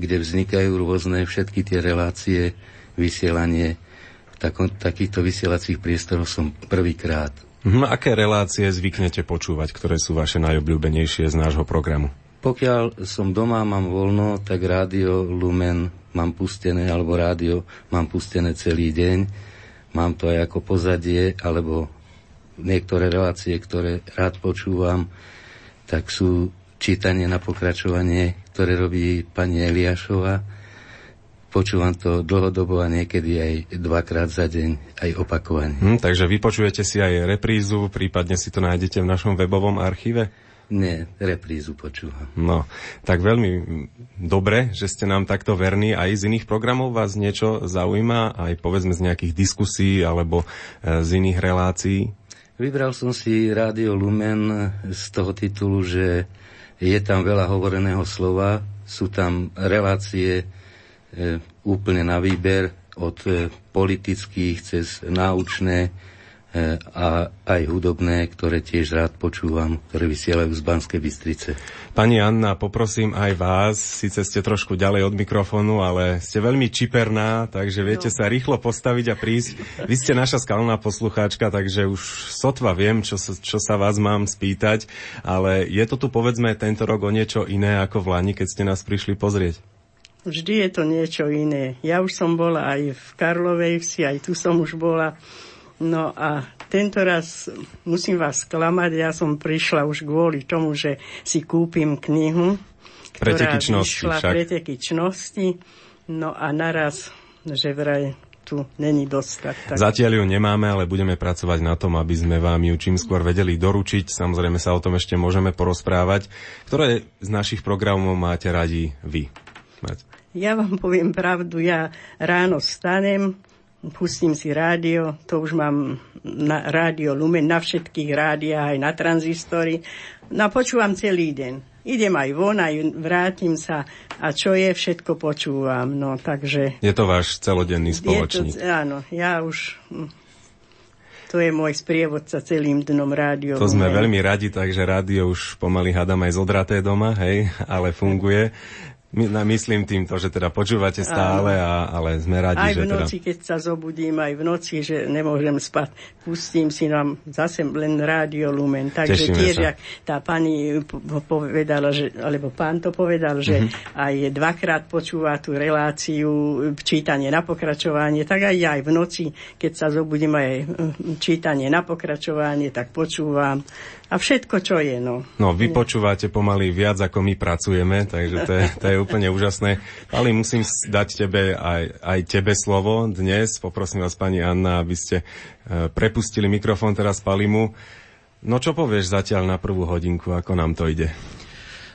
kde vznikajú rôzne všetky tie relácie, vysielanie, v takom, takýchto vysielacích priestoroch som prvýkrát. Mhm, aké relácie zvyknete počúvať, ktoré sú vaše najobľúbenejšie z nášho programu? Pokiaľ som doma, mám voľno, tak rádio Lumen mám pustené, alebo rádio mám pustené celý deň mám to aj ako pozadie, alebo niektoré relácie, ktoré rád počúvam, tak sú čítanie na pokračovanie, ktoré robí pani Eliášova. Počúvam to dlhodobo a niekedy aj dvakrát za deň, aj opakovane. Hm, takže vypočujete si aj reprízu, prípadne si to nájdete v našom webovom archíve? Nie, reprízu počúvam. No, tak veľmi dobre, že ste nám takto verní. Aj z iných programov vás niečo zaujíma? Aj povedzme z nejakých diskusí alebo e, z iných relácií? Vybral som si Rádio Lumen z toho titulu, že je tam veľa hovoreného slova, sú tam relácie e, úplne na výber od e, politických cez náučné, a aj hudobné, ktoré tiež rád počúvam, ktoré vysielajú z Banskej Bystrice. Pani Anna, poprosím aj vás, síce ste trošku ďalej od mikrofónu, ale ste veľmi čiperná, takže viete no. sa rýchlo postaviť a prísť. Vy ste naša skalná poslucháčka, takže už sotva viem, čo, čo sa vás mám spýtať, ale je to tu povedzme tento rok o niečo iné ako v Lani, keď ste nás prišli pozrieť? Vždy je to niečo iné. Ja už som bola aj v Karlovej vsi, aj tu som už bola No a tento raz musím vás sklamať, ja som prišla už kvôli tomu, že si kúpim knihu, ktorá vyšla preteky čnosti, no a naraz, že vraj tu není dostať. Tak... Zatiaľ ju nemáme, ale budeme pracovať na tom, aby sme vám ju čím skôr vedeli doručiť. Samozrejme sa o tom ešte môžeme porozprávať. Ktoré z našich programov máte radi vy? Ja vám poviem pravdu, ja ráno stanem, pustím si rádio, to už mám na rádio Lumen, na všetkých rádiách, aj na tranzistory. No počúvam celý deň. Idem aj von, aj vrátim sa a čo je, všetko počúvam. No, takže... Je to váš celodenný spoločník. Je to, áno, ja už... Hm, to je môj sprievodca celým dnom rádio. To sme veľmi radi, takže rádio už pomaly hádam aj zodraté doma, hej, ale funguje. My, myslím týmto, že teda počúvate stále, a, ale sme radi, aj že v teda- noci, teda... keď sa zobudím, aj v noci, že nemôžem spať, pustím si nám zase len rádio Lumen. Takže Tešíme tiež, sa. jak tá pani povedala, že, alebo pán to povedal, že mm-hmm. aj dvakrát počúva tú reláciu čítanie na pokračovanie, tak aj ja aj v noci, keď sa zobudím aj hm, čítanie na pokračovanie, tak počúvam a všetko, čo je. No, no vy počúvate pomaly viac, ako my pracujeme, takže to je, to je úplne úžasné. Ale musím dať tebe aj, aj tebe slovo dnes. Poprosím vás, pani Anna, aby ste e, prepustili mikrofón teraz Palimu. No čo povieš zatiaľ na prvú hodinku, ako nám to ide?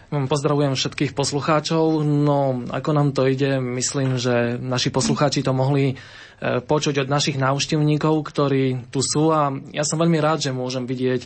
Pozdravujem všetkých poslucháčov. No, ako nám to ide, myslím, že naši poslucháči to mohli E, počuť od našich návštevníkov, ktorí tu sú a ja som veľmi rád, že môžem vidieť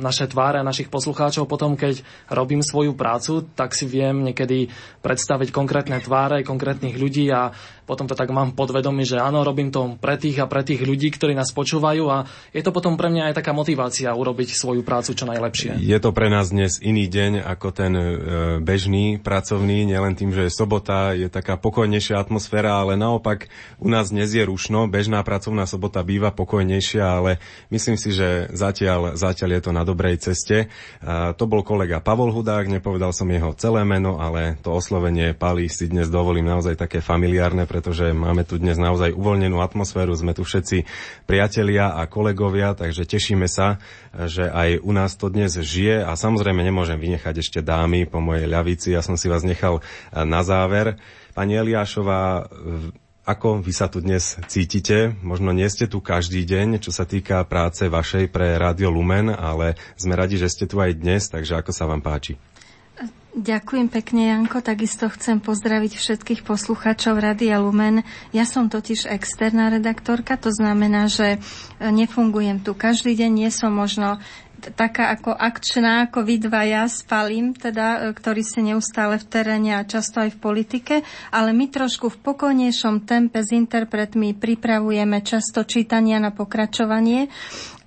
naše tváre a našich poslucháčov. Potom, keď robím svoju prácu, tak si viem niekedy predstaviť konkrétne tváre konkrétnych ľudí a potom to tak mám podvedomí, že áno, robím to pre tých a pre tých ľudí, ktorí nás počúvajú a je to potom pre mňa aj taká motivácia urobiť svoju prácu čo najlepšie. Je to pre nás dnes iný deň ako ten deň bežný, pracovný, nielen tým, že je sobota, je taká pokojnejšia atmosféra, ale naopak u nás dnes je rušno, bežná pracovná sobota býva pokojnejšia, ale myslím si, že zatiaľ, zatiaľ je to na dobrej ceste. To bol kolega Pavol Hudák, nepovedal som jeho celé meno, ale to oslovenie Pali si dnes dovolím naozaj také familiárne, pretože máme tu dnes naozaj uvoľnenú atmosféru, sme tu všetci priatelia a kolegovia, takže tešíme sa, že aj u nás to dnes žije a samozrejme nemôžem vynechať ešte dámy po mojej ľavici, ja som si vás nechal eh, na záver. Pani Eliášová, ako vy sa tu dnes cítite? Možno nie ste tu každý deň, čo sa týka práce vašej pre Radio Lumen, ale sme radi, že ste tu aj dnes, takže ako sa vám páči? Ďakujem pekne, Janko. Takisto chcem pozdraviť všetkých poslucháčov Radia Lumen. Ja som totiž externá redaktorka, to znamená, že nefungujem tu každý deň, nie som možno taká ako akčná, ako vy dvaja s Palim, teda, e, ktorí ste neustále v teréne a často aj v politike, ale my trošku v pokojnejšom tempe s interpretmi pripravujeme často čítania na pokračovanie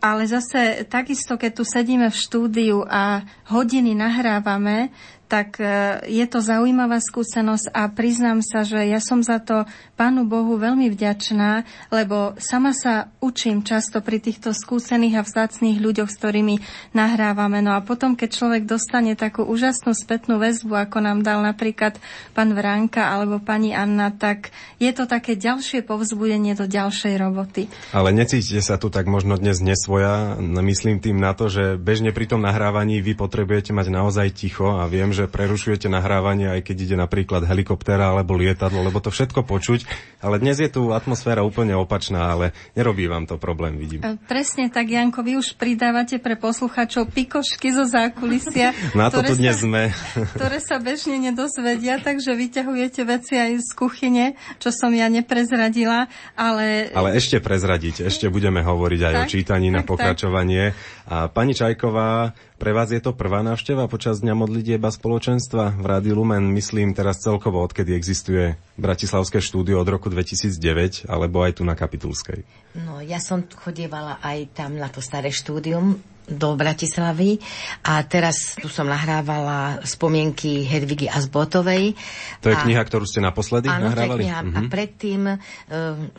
ale zase takisto, keď tu sedíme v štúdiu a hodiny nahrávame, tak e, je to zaujímavá skúsenosť a priznám sa, že ja som za to Pánu Bohu veľmi vďačná, lebo sama sa učím často pri týchto skúsených a vzácných ľuďoch, s ktorými nahrávame. No a potom, keď človek dostane takú úžasnú spätnú väzbu, ako nám dal napríklad pán Vránka alebo pani Anna, tak je to také ďalšie povzbudenie do ďalšej roboty. Ale necítite sa tu tak možno dnes nesvoja. Myslím tým na to, že bežne pri tom nahrávaní vy potrebujete mať naozaj ticho a viem, že že prerušujete nahrávanie, aj keď ide napríklad helikoptéra alebo lietadlo, lebo to všetko počuť. Ale dnes je tu atmosféra úplne opačná, ale nerobí vám to problém, vidím. E, presne tak, Janko, vy už pridávate pre posluchačov pikošky zo zákulisia. Na to tu dnes sa, sme. ktoré sa bežne nedozvedia, takže vyťahujete veci aj z kuchyne, čo som ja neprezradila, ale... Ale ešte prezradiť, ešte budeme hovoriť aj tak, o čítaní tak, na pokračovanie. Tak. A pani Čajková, pre vás je to prvá návšteva počas Dňa modlitieba spoločenstva v Rádiu Lumen, myslím teraz celkovo, odkedy existuje Bratislavské štúdio od roku 2009, alebo aj tu na Kapitulskej? No, ja som chodievala aj tam na to staré štúdium, do Bratislavy a teraz tu som nahrávala spomienky Hedvigy Azbotovej. To je a, kniha, ktorú ste naposledy áno, nahrávali? Áno. Uh-huh. A mhm. predtým uh,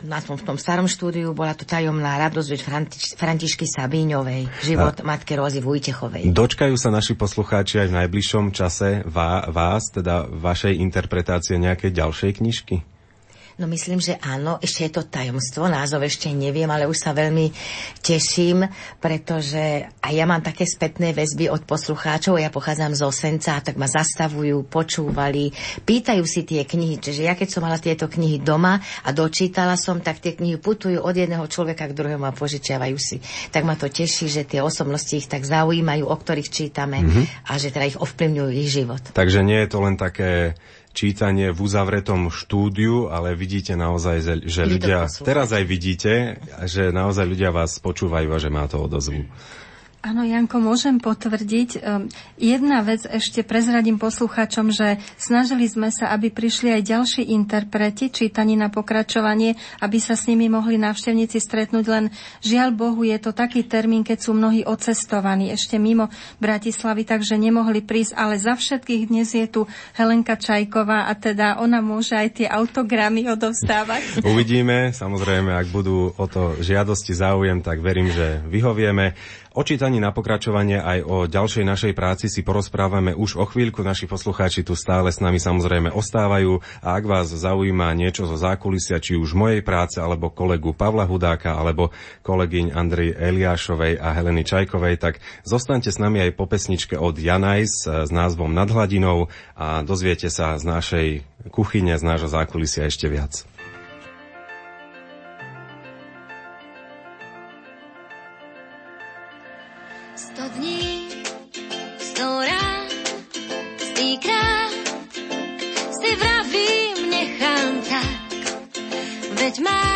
na tom, v tom starom štúdiu bola to tajomná radosť Františ, Františky Sabíňovej, život a... matke Rózy Vujtechovej. Dočkajú sa naši poslucháči aj v najbližšom čase vás, teda vašej interpretácie nejakej ďalšej knižky? No myslím, že áno, ešte je to tajomstvo, názov ešte neviem, ale už sa veľmi teším, pretože aj ja mám také spätné väzby od poslucháčov, ja pochádzam z Osenca, tak ma zastavujú, počúvali, pýtajú si tie knihy, čiže ja keď som mala tieto knihy doma a dočítala som, tak tie knihy putujú od jedného človeka k druhému a požičiavajú si. Tak ma to teší, že tie osobnosti ich tak zaujímajú, o ktorých čítame mm-hmm. a že teda ich ovplyvňujú ich život. Takže nie je to len také čítanie v uzavretom štúdiu, ale vidíte naozaj, že ľudia, teraz aj vidíte, že naozaj ľudia vás počúvajú a že má to odozvu. Áno, Janko, môžem potvrdiť. Ehm, jedna vec ešte prezradím poslucháčom, že snažili sme sa, aby prišli aj ďalší interpreti čítaní na pokračovanie, aby sa s nimi mohli návštevníci stretnúť, len žiaľ Bohu je to taký termín, keď sú mnohí odcestovaní ešte mimo Bratislavy, takže nemohli prísť, ale za všetkých dnes je tu Helenka Čajková a teda ona môže aj tie autogramy odovstávať. Uvidíme, samozrejme, ak budú o to žiadosti záujem, tak verím, že vyhovieme. O čítaní na pokračovanie aj o ďalšej našej práci si porozprávame už o chvíľku. Naši poslucháči tu stále s nami samozrejme ostávajú a ak vás zaujíma niečo zo zákulisia, či už mojej práce, alebo kolegu Pavla Hudáka, alebo kolegyň Andrej Eliášovej a Heleny Čajkovej, tak zostaňte s nami aj po pesničke od Janajs s názvom Nad hladinou a dozviete sa z našej kuchyne, z nášho zákulisia ešte viac. Veď máš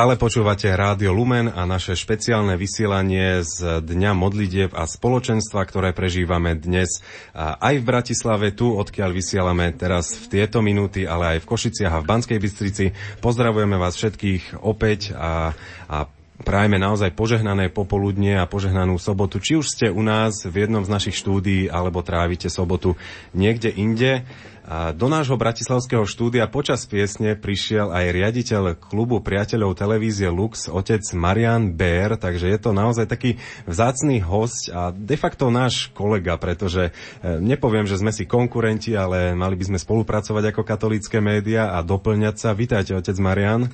Stále počúvate Rádio Lumen a naše špeciálne vysielanie z Dňa modlitev a spoločenstva, ktoré prežívame dnes aj v Bratislave, tu odkiaľ vysielame teraz v tieto minúty, ale aj v Košiciach a v Banskej Bystrici. Pozdravujeme vás všetkých opäť a, a Prajeme naozaj požehnané popoludnie a požehnanú sobotu. Či už ste u nás v jednom z našich štúdií, alebo trávite sobotu niekde inde. A do nášho bratislavského štúdia počas piesne prišiel aj riaditeľ klubu priateľov televízie Lux, otec Marian Bér, takže je to naozaj taký vzácný host a de facto náš kolega, pretože e, nepoviem, že sme si konkurenti, ale mali by sme spolupracovať ako katolícke médiá a doplňať sa. Vítajte, otec Marian.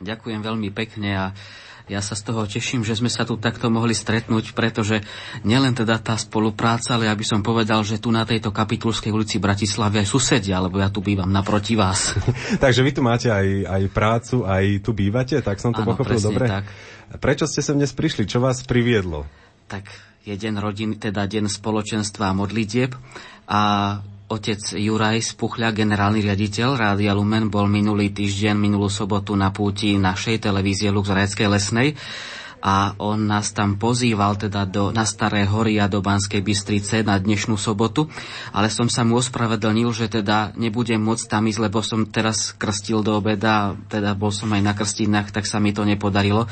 Ďakujem veľmi pekne a ja sa z toho teším, že sme sa tu takto mohli stretnúť, pretože nielen teda tá spolupráca, ale ja by som povedal, že tu na tejto kapitulskej ulici Bratislavy aj susedia, lebo ja tu bývam naproti vás. Takže vy tu máte aj, aj prácu, aj tu bývate, tak som to Áno, pochopil dobre. Tak. Prečo ste sem dnes prišli? Čo vás priviedlo? Tak je deň rodiny, teda deň spoločenstva a modlitieb a Otec Juraj Spuchľa, generálny riaditeľ Rádia Lumen, bol minulý týždeň, minulú sobotu na púti našej televízie Lux Rajeckej Lesnej a on nás tam pozýval teda do, na Staré hory a do Banskej Bystrice na dnešnú sobotu, ale som sa mu ospravedlnil, že teda nebudem môcť tam ísť, lebo som teraz krstil do obeda, teda bol som aj na krstinách, tak sa mi to nepodarilo,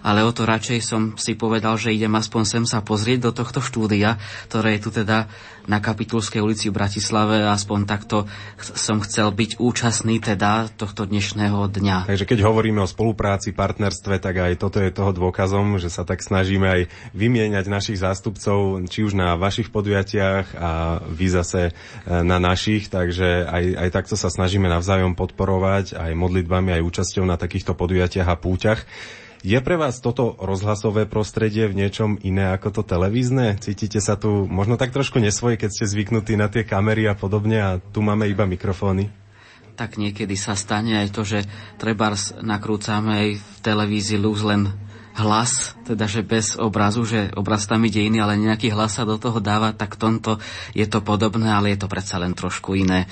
ale o to radšej som si povedal, že idem aspoň sem sa pozrieť do tohto štúdia, ktoré je tu teda na Kapitulskej ulici v Bratislave, aspoň takto som chcel byť účastný teda tohto dnešného dňa. Takže keď hovoríme o spolupráci, partnerstve, tak aj toto je toho dôkazom, že sa tak snažíme aj vymieňať našich zástupcov, či už na vašich podujatiach a vy zase e, na našich, takže aj, aj takto sa snažíme navzájom podporovať aj modlitbami, aj účasťou na takýchto podujatiach a púťach. Je pre vás toto rozhlasové prostredie v niečom iné ako to televízne? Cítite sa tu možno tak trošku nesvoje, keď ste zvyknutí na tie kamery a podobne a tu máme iba mikrofóny? Tak niekedy sa stane aj to, že treba nakrúcame aj v televízii Lux len hlas, teda že bez obrazu, že obraz tam ide iný, ale nejaký hlas sa do toho dáva, tak tomto je to podobné, ale je to predsa len trošku iné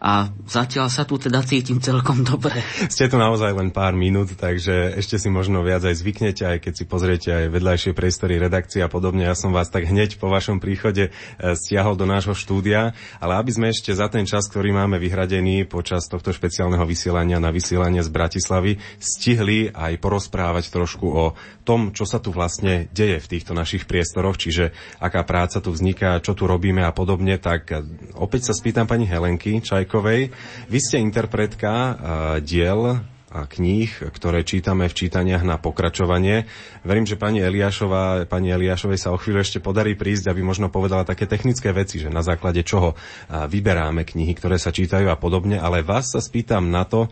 a zatiaľ sa tu teda cítim celkom dobre. Ste tu naozaj len pár minút, takže ešte si možno viac aj zvyknete, aj keď si pozriete aj vedľajšie priestory redakcie a podobne. Ja som vás tak hneď po vašom príchode e, stiahol do nášho štúdia, ale aby sme ešte za ten čas, ktorý máme vyhradený počas tohto špeciálneho vysielania na vysielanie z Bratislavy, stihli aj porozprávať trošku o tom, čo sa tu vlastne deje v týchto našich priestoroch, čiže aká práca tu vzniká, čo tu robíme a podobne, tak opäť sa spýtam pani Helenky Čajkovej. Vy ste interpretka uh, diel a kníh, ktoré čítame v čítaniach na pokračovanie. Verím, že pani Eliášová, pani Eliášovej sa o chvíľu ešte podarí prísť, aby možno povedala také technické veci, že na základe čoho vyberáme knihy, ktoré sa čítajú a podobne, ale vás sa spýtam na to,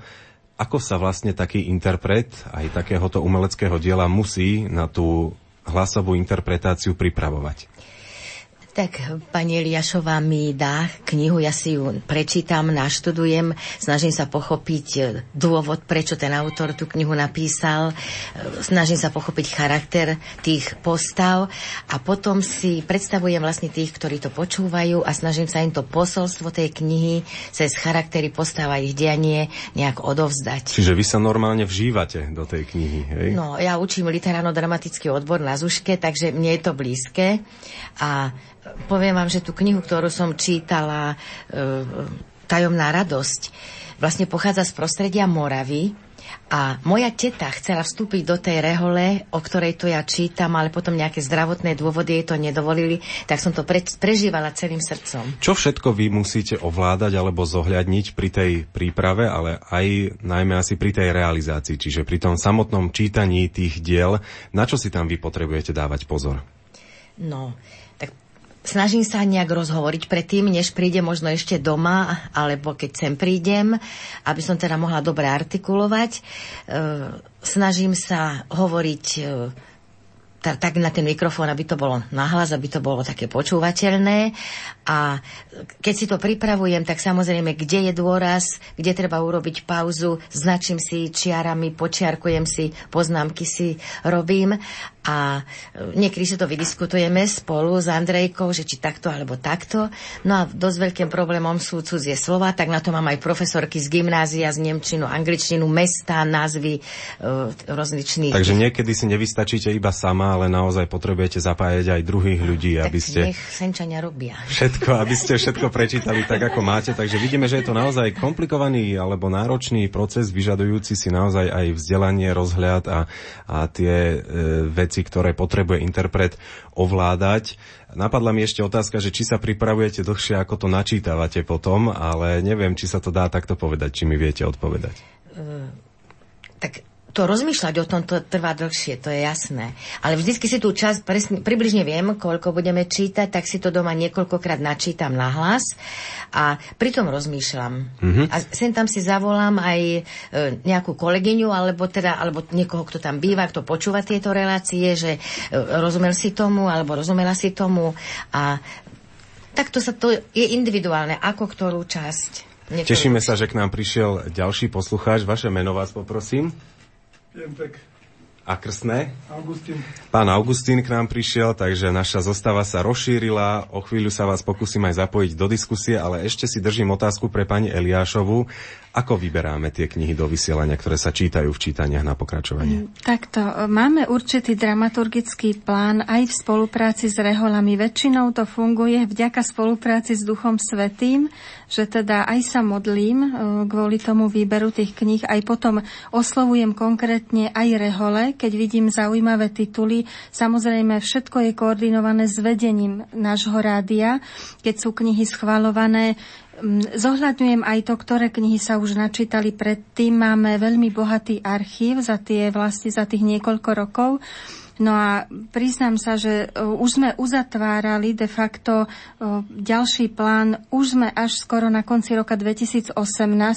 ako sa vlastne taký interpret aj takéhoto umeleckého diela musí na tú hlasovú interpretáciu pripravovať? Tak pani Eliašová mi dá knihu, ja si ju prečítam, naštudujem, snažím sa pochopiť e, dôvod, prečo ten autor tú knihu napísal, e, snažím sa pochopiť charakter tých postav a potom si predstavujem vlastne tých, ktorí to počúvajú a snažím sa im to posolstvo tej knihy cez charaktery postav a ich dianie nejak odovzdať. Čiže vy sa normálne vžívate do tej knihy, hej? No, ja učím literárno-dramatický odbor na Zuške, takže mne je to blízke a poviem vám, že tú knihu, ktorú som čítala, e, Tajomná radosť, vlastne pochádza z prostredia Moravy, a moja teta chcela vstúpiť do tej rehole, o ktorej to ja čítam, ale potom nejaké zdravotné dôvody jej to nedovolili, tak som to pre, prežívala celým srdcom. Čo všetko vy musíte ovládať alebo zohľadniť pri tej príprave, ale aj najmä asi pri tej realizácii, čiže pri tom samotnom čítaní tých diel, na čo si tam vy potrebujete dávať pozor? No, snažím sa nejak rozhovoriť predtým, než príde možno ešte doma, alebo keď sem prídem, aby som teda mohla dobre artikulovať. E, snažím sa hovoriť e, tak na ten mikrofón, aby to bolo nahlas, aby to bolo také počúvateľné. A keď si to pripravujem, tak samozrejme, kde je dôraz, kde treba urobiť pauzu, značím si čiarami, počiarkujem si, poznámky si robím a e, niekedy si to vydiskutujeme spolu s Andrejkou, že či takto alebo takto. No a dosť veľkým problémom sú cudzie slova, tak na to mám aj profesorky z gymnázia, z Nemčinu, Angličtinu, mesta, názvy e, rozličných. Takže niekedy si nevystačíte iba sama, ale naozaj potrebujete zapájať aj druhých ľudí, tak aby ste... nech senčania robia. Všetko, aby ste všetko prečítali tak, ako máte. Takže vidíme, že je to naozaj komplikovaný alebo náročný proces, vyžadujúci si naozaj aj vzdelanie, rozhľad a, a tie e, veci veci, ktoré potrebuje interpret ovládať. Napadla mi ešte otázka, že či sa pripravujete dlhšie, ako to načítavate potom, ale neviem, či sa to dá takto povedať, či mi viete odpovedať. To rozmýšľať o tom to trvá dlhšie, to je jasné. Ale vždycky si tú čas, presne, približne viem, koľko budeme čítať, tak si to doma niekoľkokrát načítam na hlas a pritom rozmýšľam. Mm-hmm. A sem tam si zavolám aj e, nejakú kolegyňu, alebo teda, alebo niekoho, kto tam býva, kto počúva tieto relácie, že e, rozumel si tomu, alebo rozumela si tomu a takto sa to je individuálne, ako ktorú časť. Niektorú... Tešíme sa, že k nám prišiel ďalší poslucháč. Vaše meno vás poprosím. Jempek. A krstné? Augustín. Pán Augustín k nám prišiel, takže naša zostava sa rozšírila. O chvíľu sa vás pokúsim aj zapojiť do diskusie, ale ešte si držím otázku pre pani Eliášovu. Ako vyberáme tie knihy do vysielania, ktoré sa čítajú v čítaniach na pokračovanie? Mm, takto, máme určitý dramaturgický plán aj v spolupráci s reholami. Väčšinou to funguje vďaka spolupráci s Duchom Svetým, že teda aj sa modlím e, kvôli tomu výberu tých kníh, aj potom oslovujem konkrétne aj rehole, keď vidím zaujímavé tituly. Samozrejme, všetko je koordinované s vedením nášho rádia, keď sú knihy schvalované zohľadňujem aj to, ktoré knihy sa už načítali predtým. Máme veľmi bohatý archív za tie vlastne za tých niekoľko rokov. No a priznám sa, že e, už sme uzatvárali de facto e, ďalší plán, už sme až skoro na konci roka 2018,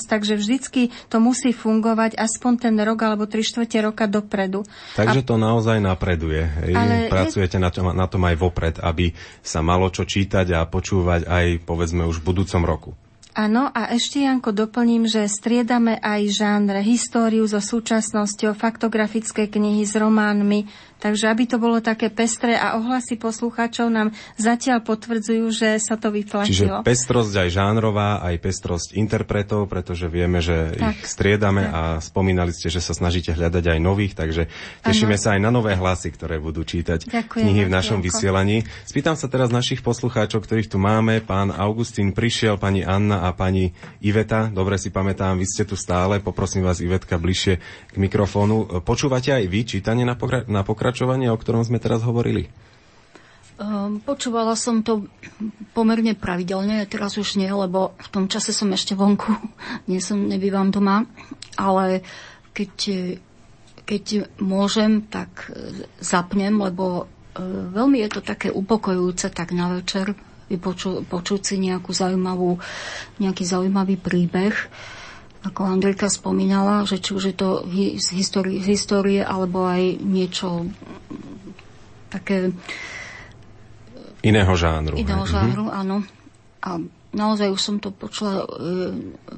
takže vždycky to musí fungovať aspoň ten rok alebo tri štvrte roka dopredu. Takže a... to naozaj napreduje. Ale Pracujete je... na, tom, na tom aj vopred, aby sa malo čo čítať a počúvať aj povedzme už v budúcom roku. Áno, a ešte Janko doplním, že striedame aj žánre, históriu so súčasnosťou, faktografické knihy s románmi, Takže aby to bolo také pestré a ohlasy poslucháčov nám zatiaľ potvrdzujú, že sa to vyplatilo. Čiže pestrosť aj žánrová, aj pestrosť interpretov, pretože vieme, že tak, ich striedame tak. a spomínali ste, že sa snažíte hľadať aj nových, takže tešíme ano. sa aj na nové hlasy, ktoré budú čítať Ďakujem, knihy v našom Janko. vysielaní. Spýtam sa teraz našich poslucháčov, ktorých tu máme. Pán Augustín prišiel, pani Anna a pani Iveta. Dobre si pamätám, vy ste tu stále. Poprosím vás, Ivetka, bližšie k mikrofónu. Počúvate aj vy čítanie na, pokra- na pokra- pokračovanie, o ktorom sme teraz hovorili? Um, počúvala som to pomerne pravidelne, teraz už nie, lebo v tom čase som ešte vonku, nie som, nebývam doma, ale keď, keď môžem, tak e, zapnem, lebo e, veľmi je to také upokojujúce tak na večer vypoču, počuť si nejakú zaujímavú, nejaký zaujímavý príbeh ako Andrejka spomínala, že či už je to z histórie, z histórie alebo aj niečo také... Iného žánru. Iného hej. žánru, mm-hmm. áno. A naozaj už som to počula, e,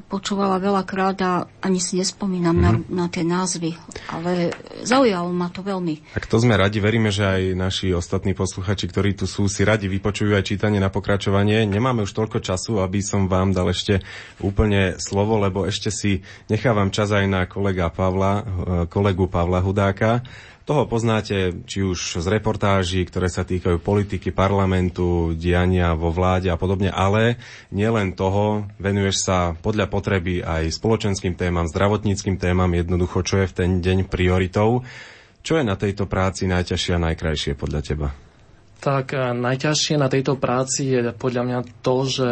počúvala veľakrát a ani si nespomínam mm-hmm. na, na tie názvy, ale zaujalo ma to veľmi. Tak to sme radi, veríme, že aj naši ostatní posluchači, ktorí tu sú, si radi vypočujú aj čítanie na pokračovanie. Nemáme už toľko času, aby som vám dal ešte úplne slovo, lebo ešte si nechávam čas aj na kolega Pavla, e, kolegu Pavla Hudáka. Toho poznáte či už z reportáží, ktoré sa týkajú politiky, parlamentu, diania vo vláde a podobne, ale nielen toho, venuješ sa podľa potreby aj spoločenským témam, zdravotníckým témam, jednoducho, čo je v ten deň prioritou. Čo je na tejto práci najťažšie a najkrajšie podľa teba? Tak eh, najťažšie na tejto práci je podľa mňa to, že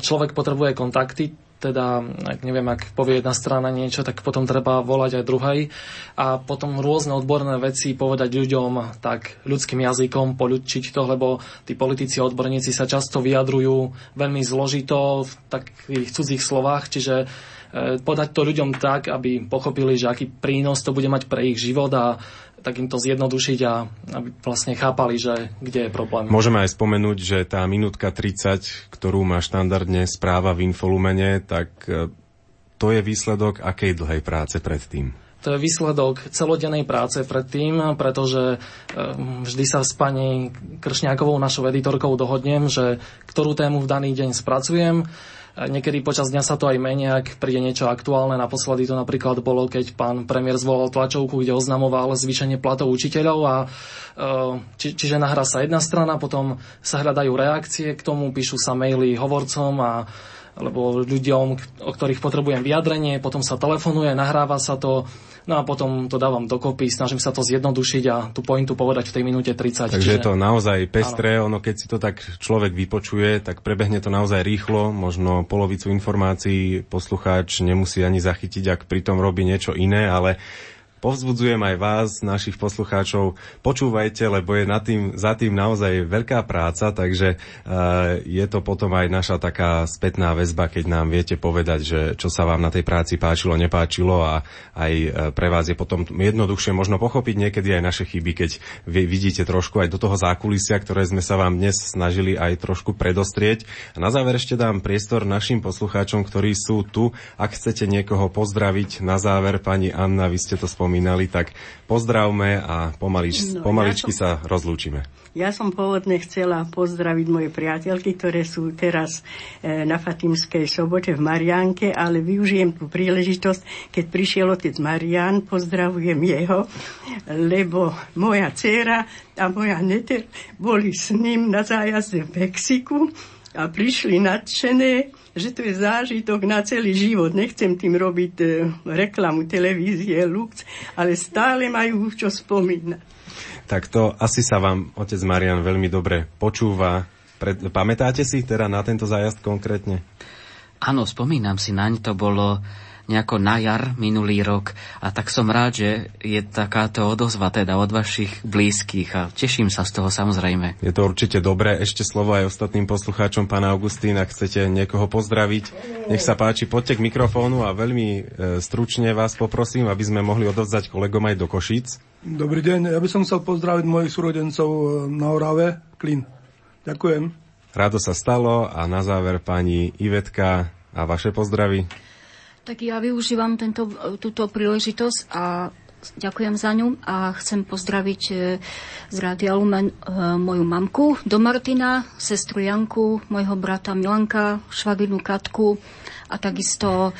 človek potrebuje kontakty, teda, ak neviem, ak povie jedna strana niečo, tak potom treba volať aj druhej. A potom rôzne odborné veci povedať ľuďom tak ľudským jazykom, poľudčiť to, lebo tí politici a odborníci sa často vyjadrujú veľmi zložito v takých cudzích slovách, čiže e, podať to ľuďom tak, aby pochopili, že aký prínos to bude mať pre ich život a tak im to zjednodušiť a aby vlastne chápali, že kde je problém. Môžeme aj spomenúť, že tá minútka 30, ktorú má štandardne správa v Infolumene, tak e, to je výsledok akej dlhej práce predtým? To je výsledok celodennej práce predtým, pretože ehm, vždy sa s pani Kršňákovou, našou editorkou, dohodnem, že ktorú tému v daný deň spracujem. Niekedy počas dňa sa to aj mení, ak príde niečo aktuálne. Naposledy to napríklad bolo, keď pán premiér zvolal tlačovku, kde oznamoval zvýšenie platov učiteľov a ehm, či, čiže nahrá sa jedna strana, potom sa hľadajú reakcie k tomu, píšu sa maily hovorcom a alebo ľuďom, o ktorých potrebujem vyjadrenie, potom sa telefonuje, nahráva sa to, no a potom to dávam dokopy, snažím sa to zjednodušiť a tú pointu povedať v tej minúte 30. Takže čiže... je to naozaj pestré, ono keď si to tak človek vypočuje, tak prebehne to naozaj rýchlo, možno polovicu informácií poslucháč nemusí ani zachytiť, ak pritom robí niečo iné, ale povzbudzujem aj vás, našich poslucháčov, počúvajte, lebo je nad tým, za tým naozaj veľká práca, takže uh, je to potom aj naša taká spätná väzba, keď nám viete povedať, že čo sa vám na tej práci páčilo, nepáčilo a aj uh, pre vás je potom jednoduchšie možno pochopiť niekedy aj naše chyby, keď vy vidíte trošku aj do toho zákulisia, ktoré sme sa vám dnes snažili aj trošku predostrieť. A na záver ešte dám priestor našim poslucháčom, ktorí sú tu. Ak chcete niekoho pozdraviť, na záver pani Anna, vy ste to spomínali spomínali, tak pozdravme a pomalič, no, pomaličky ja som, sa rozlúčime. Ja som pôvodne chcela pozdraviť moje priateľky, ktoré sú teraz e, na Fatimskej sobote v Mariánke, ale využijem tú príležitosť, keď prišiel otec Marian, pozdravujem jeho, lebo moja dcéra a moja neter boli s ním na zájazde v Mexiku a prišli nadšené že to je zážitok na celý život. Nechcem tým robiť e, reklamu televízie Lux, ale stále majú čo spomínať. Tak to asi sa vám, otec Marian, veľmi dobre počúva. Pred, pamätáte si teda na tento zájazd konkrétne? Áno, spomínam si naň, to bolo nejako na jar minulý rok a tak som rád, že je takáto odozva teda od vašich blízkych a teším sa z toho samozrejme. Je to určite dobré. Ešte slovo aj ostatným poslucháčom, pána Augustín, ak chcete niekoho pozdraviť. Nech sa páči, poďte k mikrofónu a veľmi e, stručne vás poprosím, aby sme mohli odovzdať kolegom aj do Košíc. Dobrý deň, ja by som chcel pozdraviť mojich súrodencov e, na Orave, Klin. Ďakujem. Rado sa stalo a na záver pani Ivetka a vaše pozdravy. Tak ja využívam tento, túto príležitosť a ďakujem za ňu a chcem pozdraviť e, z Rádia Lumen moju mamku do Martina, sestru Janku, mojho brata Milanka, švaginu Katku a takisto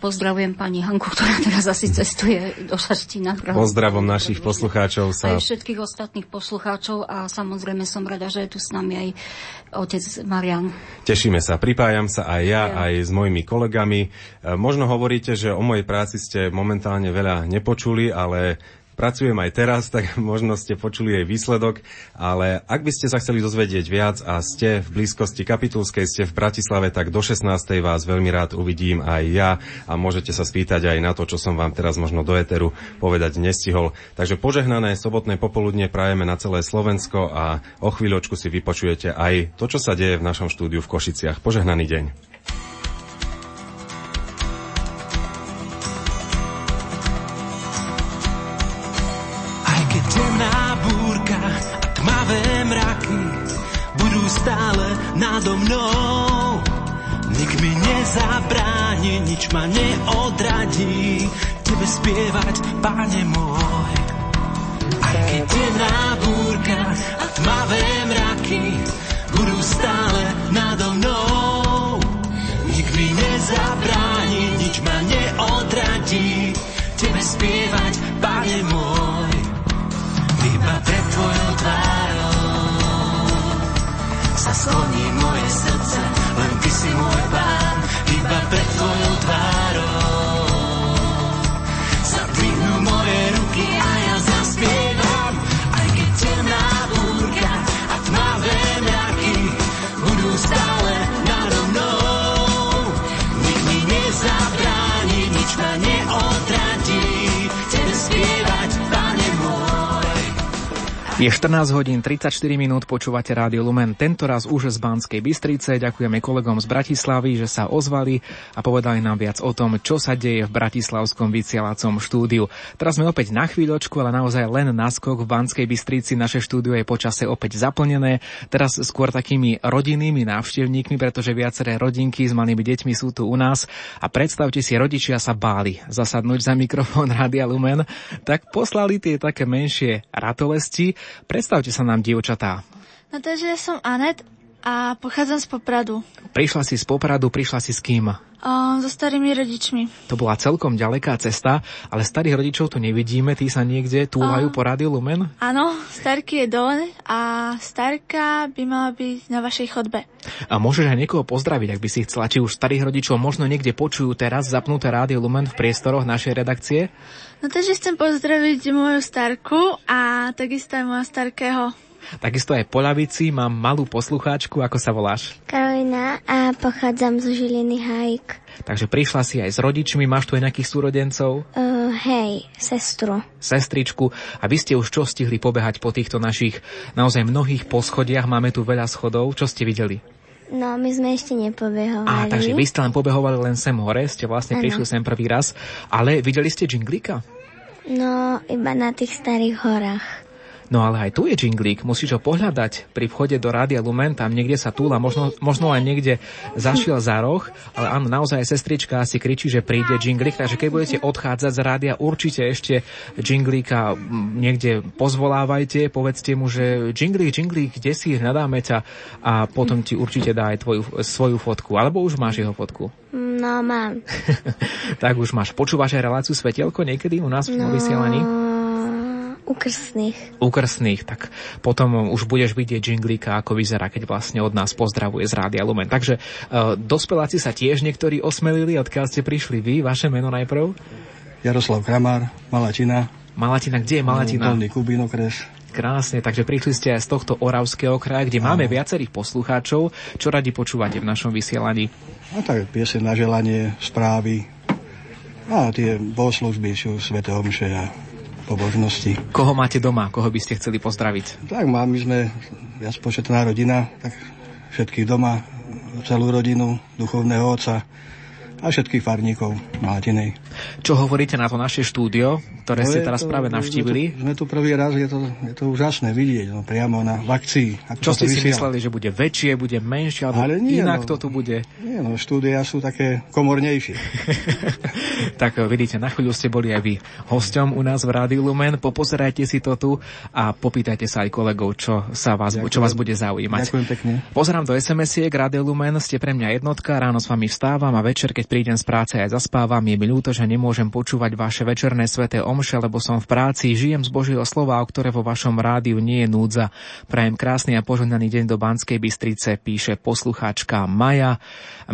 Pozdravujem pani Hanku, ktorá teraz asi cestuje do Šaština. Pozdravom našich poslucháčov. Sa... Aj všetkých ostatných poslucháčov a samozrejme som rada, že je tu s nami aj otec Marian. Tešíme sa, pripájam sa aj ja, aj s mojimi kolegami. E, možno hovoríte, že o mojej práci ste momentálne veľa nepočuli, ale pracujem aj teraz, tak možno ste počuli jej výsledok, ale ak by ste sa chceli dozvedieť viac a ste v blízkosti Kapitulskej, ste v Bratislave, tak do 16. vás veľmi rád uvidím aj ja a môžete sa spýtať aj na to, čo som vám teraz možno do Eteru povedať nestihol. Takže požehnané sobotné popoludne prajeme na celé Slovensko a o chvíľočku si vypočujete aj to, čo sa deje v našom štúdiu v Košiciach. Požehnaný deň. Nič ma neodradí, tebe spievať, Pane môj. Aj keď temná búrka a tmavé mraky budú stále nado mnou. Nik mi nezabráni, nič ma neodradí, tebe spievať, Pane môj. Iba pred tvojou tvárou sa skloní moje srdce, len ty si môj pán, Je 14 hodín 34 minút, počúvate Rádio Lumen, tento raz už z Banskej Bystrice. Ďakujeme kolegom z Bratislavy, že sa ozvali a povedali nám viac o tom, čo sa deje v Bratislavskom vysielacom štúdiu. Teraz sme opäť na chvíľočku, ale naozaj len naskok v Banskej Bystrici. Naše štúdio je počase opäť zaplnené. Teraz skôr takými rodinnými návštevníkmi, pretože viaceré rodinky s malými deťmi sú tu u nás. A predstavte si, rodičia sa báli zasadnúť za mikrofón Rádia Lumen, tak poslali tie také menšie ratolesti Predstavte sa nám, dievčatá. No takže ja som Anet a pochádzam z Popradu. Prišla si z Popradu, prišla si s kým? O, so starými rodičmi. To bola celkom ďaleká cesta, ale starých rodičov tu nevidíme, tí sa niekde túlajú o, po Rádiu Lumen? Áno, starky je dole a starka by mala byť na vašej chodbe. A môžeš aj niekoho pozdraviť, ak by si chcela, či už starých rodičov možno niekde počujú teraz zapnuté Rádio Lumen v priestoroch našej redakcie? No takže chcem pozdraviť moju starku a takisto aj môjho starkého Takisto aj po lavici mám malú poslucháčku, ako sa voláš? Karolina a pochádzam zo Žiliny Hajk. Takže prišla si aj s rodičmi, máš tu aj nejakých súrodencov? Uh, hej, sestru. Sestričku. A vy ste už čo stihli pobehať po týchto našich naozaj mnohých poschodiach? Máme tu veľa schodov. Čo ste videli? No, my sme ešte nepobehovali. Á, takže vy ste len pobehovali len sem hore, ste vlastne ano. prišli sem prvý raz. Ale videli ste džinglika? No, iba na tých starých horách. No ale aj tu je džinglík, musíš ho pohľadať pri vchode do Rádia Lumen, tam niekde sa túla, možno, možno aj niekde zašiel za roh, ale áno, naozaj sestrička asi kričí, že príde džinglík, takže keď budete odchádzať z rádia, určite ešte džinglíka niekde pozvolávajte, povedzte mu, že džinglík, džinglík, kde si, hľadáme ťa a potom ti určite dá aj tvoju, svoju fotku, alebo už máš jeho fotku. No, mám. tak už máš. Počúvaš aj reláciu Svetielko niekedy u nás v no... vysielaní? U krstných. U krstných, tak potom už budeš vidieť džinglíka, ako vyzerá, keď vlastne od nás pozdravuje z Rádia Lumen. Takže uh, dospeláci sa tiež niektorí osmelili, odkiaľ ste prišli vy, vaše meno najprv? Jaroslav Kramár, Malatina. Malatina, kde je Malatina? Dolný Kubín okres. Krásne, takže prišli ste aj z tohto Oravského kraja, kde Áno. máme viacerých poslucháčov. Čo radi počúvate v našom vysielaní? A tak piese na želanie, správy a tie bohoslužby sú Sv. Omše a pobožnosti. Koho máte doma? Koho by ste chceli pozdraviť? Tak mám, my sme viac početná rodina, tak všetkých doma, celú rodinu, duchovného otca, a všetkých farníkov Malatinej. Čo hovoríte na to naše štúdio, ktoré no ste teraz to, práve navštívili? Sme tu, sme tu prvý raz, je to, je to úžasné vidieť no, priamo na vakcii. Čo ste si mysleli, že bude väčšie, bude menšie, alebo Ale nie, inak no, to tu bude? Nie, no štúdia sú také komornejšie. tak vidíte, na chvíľu ste boli aj vy hosťom u nás v Rádiu Lumen, popozerajte si to tu a popýtajte sa aj kolegov, čo, sa vás, čo vás bude zaujímať. Ďakujem pekne. Pozerám do SMS-iek, Rádio Lumen, ste pre mňa jednotka, ráno s vami vstávam a večer, keď prídem z práce aj zaspávam, je mi ľúto, že nemôžem počúvať vaše večerné sveté omše, lebo som v práci, žijem z Božieho slova, o ktoré vo vašom rádiu nie je núdza. Prajem krásny a požehnaný deň do Banskej Bystrice, píše poslucháčka Maja.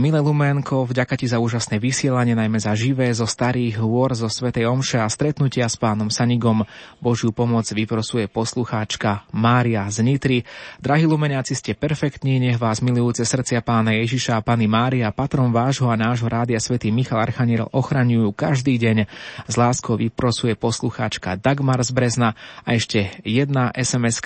Milé Lumenko, vďaka ti za úžasné vysielanie, najmä za živé, zo starých hôr, zo svetej omše a stretnutia s pánom Sanigom. Božiu pomoc vyprosuje poslucháčka Mária z Nitry. Drahí Lumeniaci, ste perfektní, nech vás milujúce srdcia pána Ježiša a pani Mária, patron vášho a nášho rádia Svetý svätý Michal Archaniel ochraňujú každý deň. Z láskou vyprosuje poslucháčka Dagmar z Brezna a ešte jedna sms.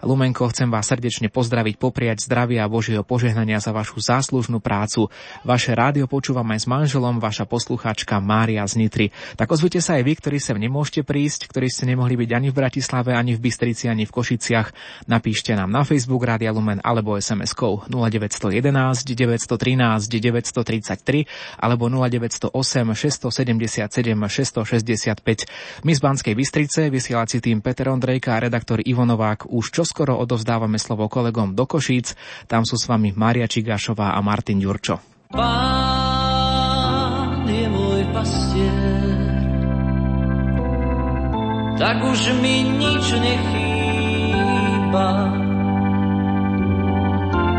Lumenko, chcem vás srdečne pozdraviť, popriať zdravia a Božieho požehnania za vašu záslužnú prácu. Vaše rádio počúvam aj s manželom, vaša poslucháčka Mária z Nitry. Tak ozvite sa aj vy, ktorí sem nemôžete prísť, ktorí ste nemohli byť ani v Bratislave, ani v Bystrici, ani v Košiciach. Napíšte nám na Facebook Rádia Lumen alebo SMS-kou 0911 913 933 alebo 0908 677 665. My z Banskej Bystrice, vysielací tým Peter Ondrejka a redaktor Ivo Novák už čoskoro odovzdávame slovo kolegom do Košíc. Tam sú s vami Mária Čigášová a Martin Ďurčo. Pán je môj pastier, tak už mi nič nechýba.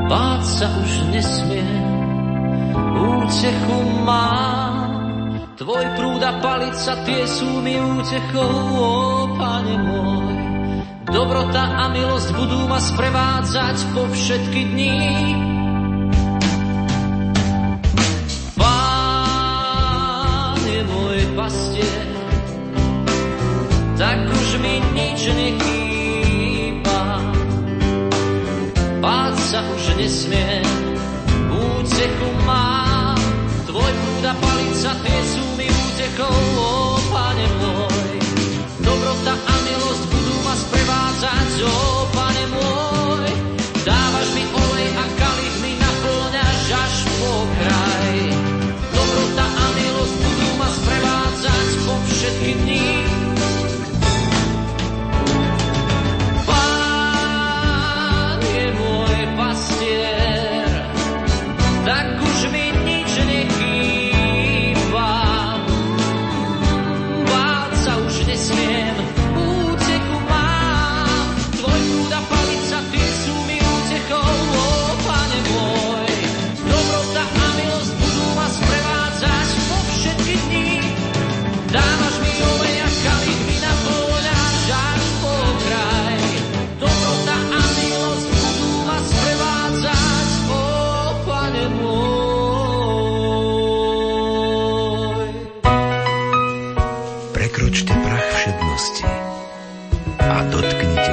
Báť sa už nesmiem, útechu mám. Tvoj prúd a palica, tie sú mi útechou, ó, pane môj. Dobrota a milosť budú ma sprevádzať po všetky dní. Pán je môj pastier, tak už mi nič nechýba. sa už nesmie. A palica, tie sú mi útekou, ó, pane môj. Dobrota a milosť budú ma sprevádzať, ó,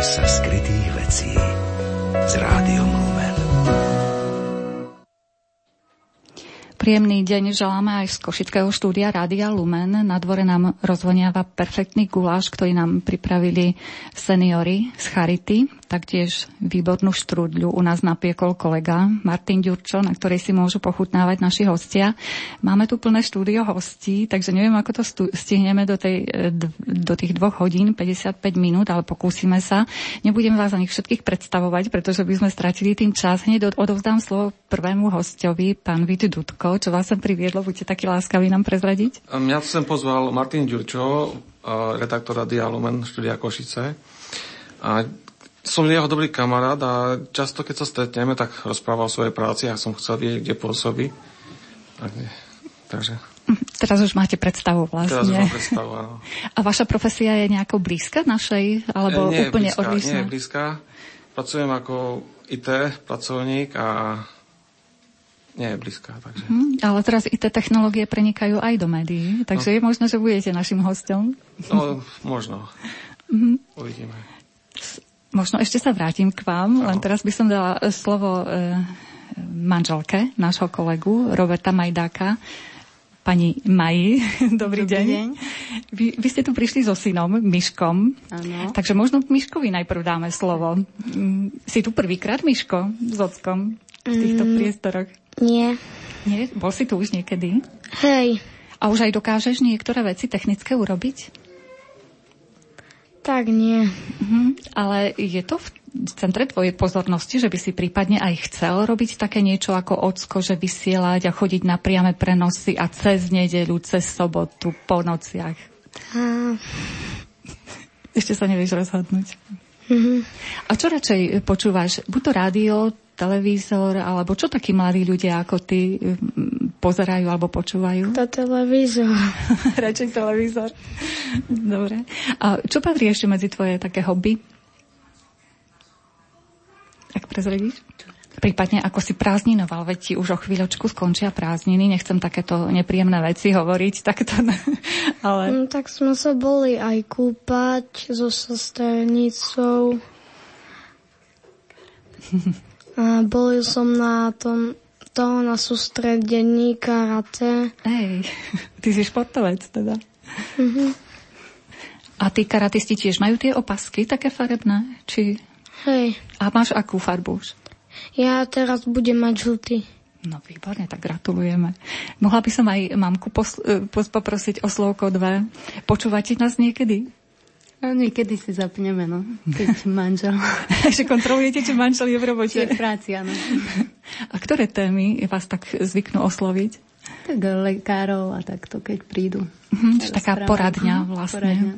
sa skrytých vecí s rádiom Lumen. Príjemný deň želáme aj z Košického štúdia Rádia Lumen. Na dvore nám rozvoniava perfektný guláš, ktorý nám pripravili seniory z Charity. Taktiež výbornú štrúdľu u nás napiekol kolega Martin Ďurčo, na ktorej si môžu pochutnávať naši hostia. Máme tu plné štúdio hostí, takže neviem, ako to stihneme do, tej, e, do tých dvoch hodín, 55 minút, ale pokúsime sa. Nebudem vás ani všetkých predstavovať, pretože by sme stratili tým čas. Hneď od- odovzdám slovo prvému hostovi, pán Vít Dudko. Čo vás sem priviedlo? Buďte takí láskaví nám prezradiť. Mňa sem pozval Martin Ďurčo, redaktor Radia Lumen, štúdia Košice. A som jeho dobrý kamarát a často, keď sa stretneme, tak rozpráva o svojej práci a som chcel vedieť, kde pôsobí. Tak, takže Teraz už máte predstavu teraz už vlastne. mám predstavu, áno. A vaša profesia je nejako blízka našej, alebo nie úplne blízka, odlišná? Nie je blízka. Pracujem ako IT pracovník a nie je blízka. Takže. Hm, ale teraz IT technológie prenikajú aj do médií, takže No. je možno, že budete našim hostom. No, možno. Mhm. Uvidíme. Možno ešte sa vrátim k vám, len teraz by som dala e, slovo e, manželke nášho kolegu Roberta Majdáka, pani Maji. Dobrý, Dobrý deň. deň. Vy, vy ste tu prišli so synom, Myškom, Áno. takže možno Myškovi najprv dáme slovo. Mm, Si tu prvýkrát, Myško, s ockom v týchto Mm. priestoroch? Nie. Nie? Bol si tu už niekedy? Hej. A už aj dokážeš niektoré veci technické urobiť? Tak nie. Mhm. Ale je to v centre tvojej pozornosti, že by si prípadne aj chcel robiť také niečo ako ocko, že vysielať a chodiť na priame prenosy a cez nedeľu, cez sobotu, po nociach? A, Ešte sa nevieš rozhodnúť. mhm. A čo radšej počúvaš? Buď to rádio, televízor, alebo čo takí mladí ľudia ako ty mm, pozerajú alebo počúvajú? To televízor. Radšej televízor. Dobre. A čo patrí ešte medzi tvoje také hobby? Ak prezradíš? Prípadne ako si prázdninoval, veď ti už o chvíľočku skončia prázdniny, nechcem takéto nepríjemné veci hovoriť, takto, ale... Mm, tak sme sa boli aj kúpať so sesternicou. A boli som na tom to na sústredení karate. Hej, ty si športovec teda. Mhm. A tí karatisti tiež majú tie opasky také farebné? Či... Hej, A máš akú farbu už? ja teraz budem mať žltý. No výborne, tak gratulujeme. Mohla by som aj mamku pos- e, poprosiť o slovko dve. Počúvate nás niekedy? A niekedy si zapneme, no, keď manžel. že kontrolujete, či manžel je v robote. Je v práci, áno. A ktoré témy vás tak zvyknú osloviť? Tak lekárov a takto, keď prídu. Mhm, čiže taká Rozprávam. poradňa Mhm, vlastne. poradňa.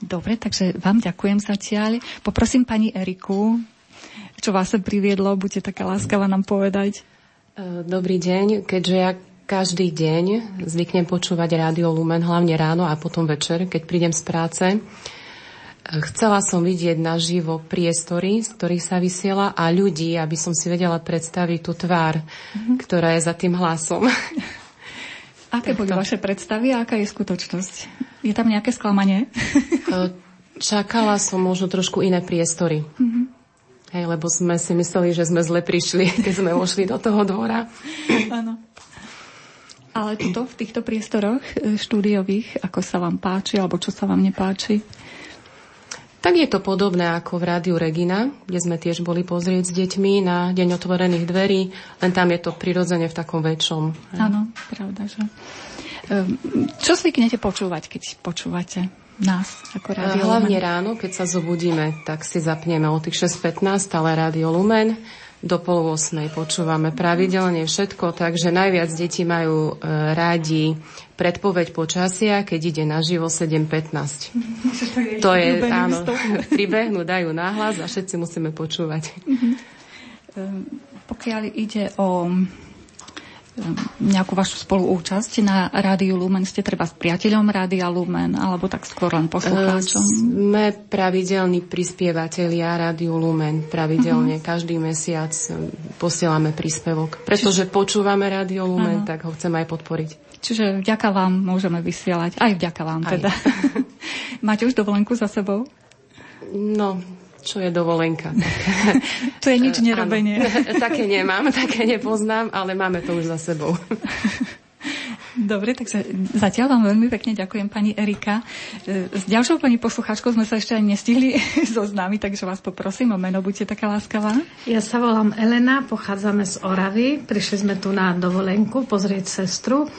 Dobre, takže vám ďakujem zatiaľ. Poprosím pani Eriku, čo vás sa priviedlo, buďte taká láskava nám povedať. E, Dobrý deň, keďže ja každý deň zvyknem počúvať Rádio Lumen, hlavne ráno a potom večer, keď prídem z práce. Chcela som vidieť naživo priestory, z ktorých sa vysiela a ľudí, aby som si vedela predstaviť tú tvár, Mhm. ktorá je za tým hlasom. Aké boli vaše predstavy a aká je skutočnosť? Je tam nejaké sklamanie? Čakala som možno trošku iné priestory. Mhm. Hej, lebo sme si mysleli, že sme zle prišli, keď sme vošli do toho dvora. Áno. Ale tuto, v týchto priestoroch e, štúdiových, ako sa vám páči, alebo čo sa vám nepáči? Tak je to podobné ako v Rádiu Regina, kde sme tiež boli pozrieť s deťmi na Deň otvorených dverí, len tam je to prirodzene v takom väčšom. Áno, pravda, že. Ehm, čo zvyknete počúvať, keď počúvate nás ako Rádio Hlavne Lumen? ráno, keď sa zobudíme, tak si zapneme o tých 6.15 stále Rádio Lumen. Do pol 8 počúvame pravidelne všetko, takže najviac detí majú e, rádi predpoveď počasia, keď ide na živo 7.15. To je, áno, pribehnú, dajú náhlas a všetci musíme počúvať. Ehm, Pokiaľ ide o nejakú vašu spoluúčasť na Rádiu Lumen, ste treba s priateľom Rádia Lumen, alebo tak skôr len poslucháčom? E, Sme pravidelní prispievateľia Rádiu Lumen. Pravidelne Mhm. každý mesiac e, posielame príspevok. Pretože počúvame Rádio Lumen, Áno. tak ho chceme aj podporiť. Čiže vďaka vám môžeme vysielať. Aj vďaka vám Aj. teda. Máte už dovolenku za sebou? No, čo je dovolenka. To je nič nerobenie. Áno. také nemám, také nepoznám, ale máme to už za sebou. Dobre, takže zatiaľ vám veľmi pekne ďakujem pani Erika. E, S ďalšou pani poslucháčkou sme sa ešte ani nestihli zoznámiť, takže vás poprosím o meno, buďte taká láskavá. Ja sa volám Elena, pochádzame z Oravy. Prišli sme tu na dovolenku pozrieť sestru.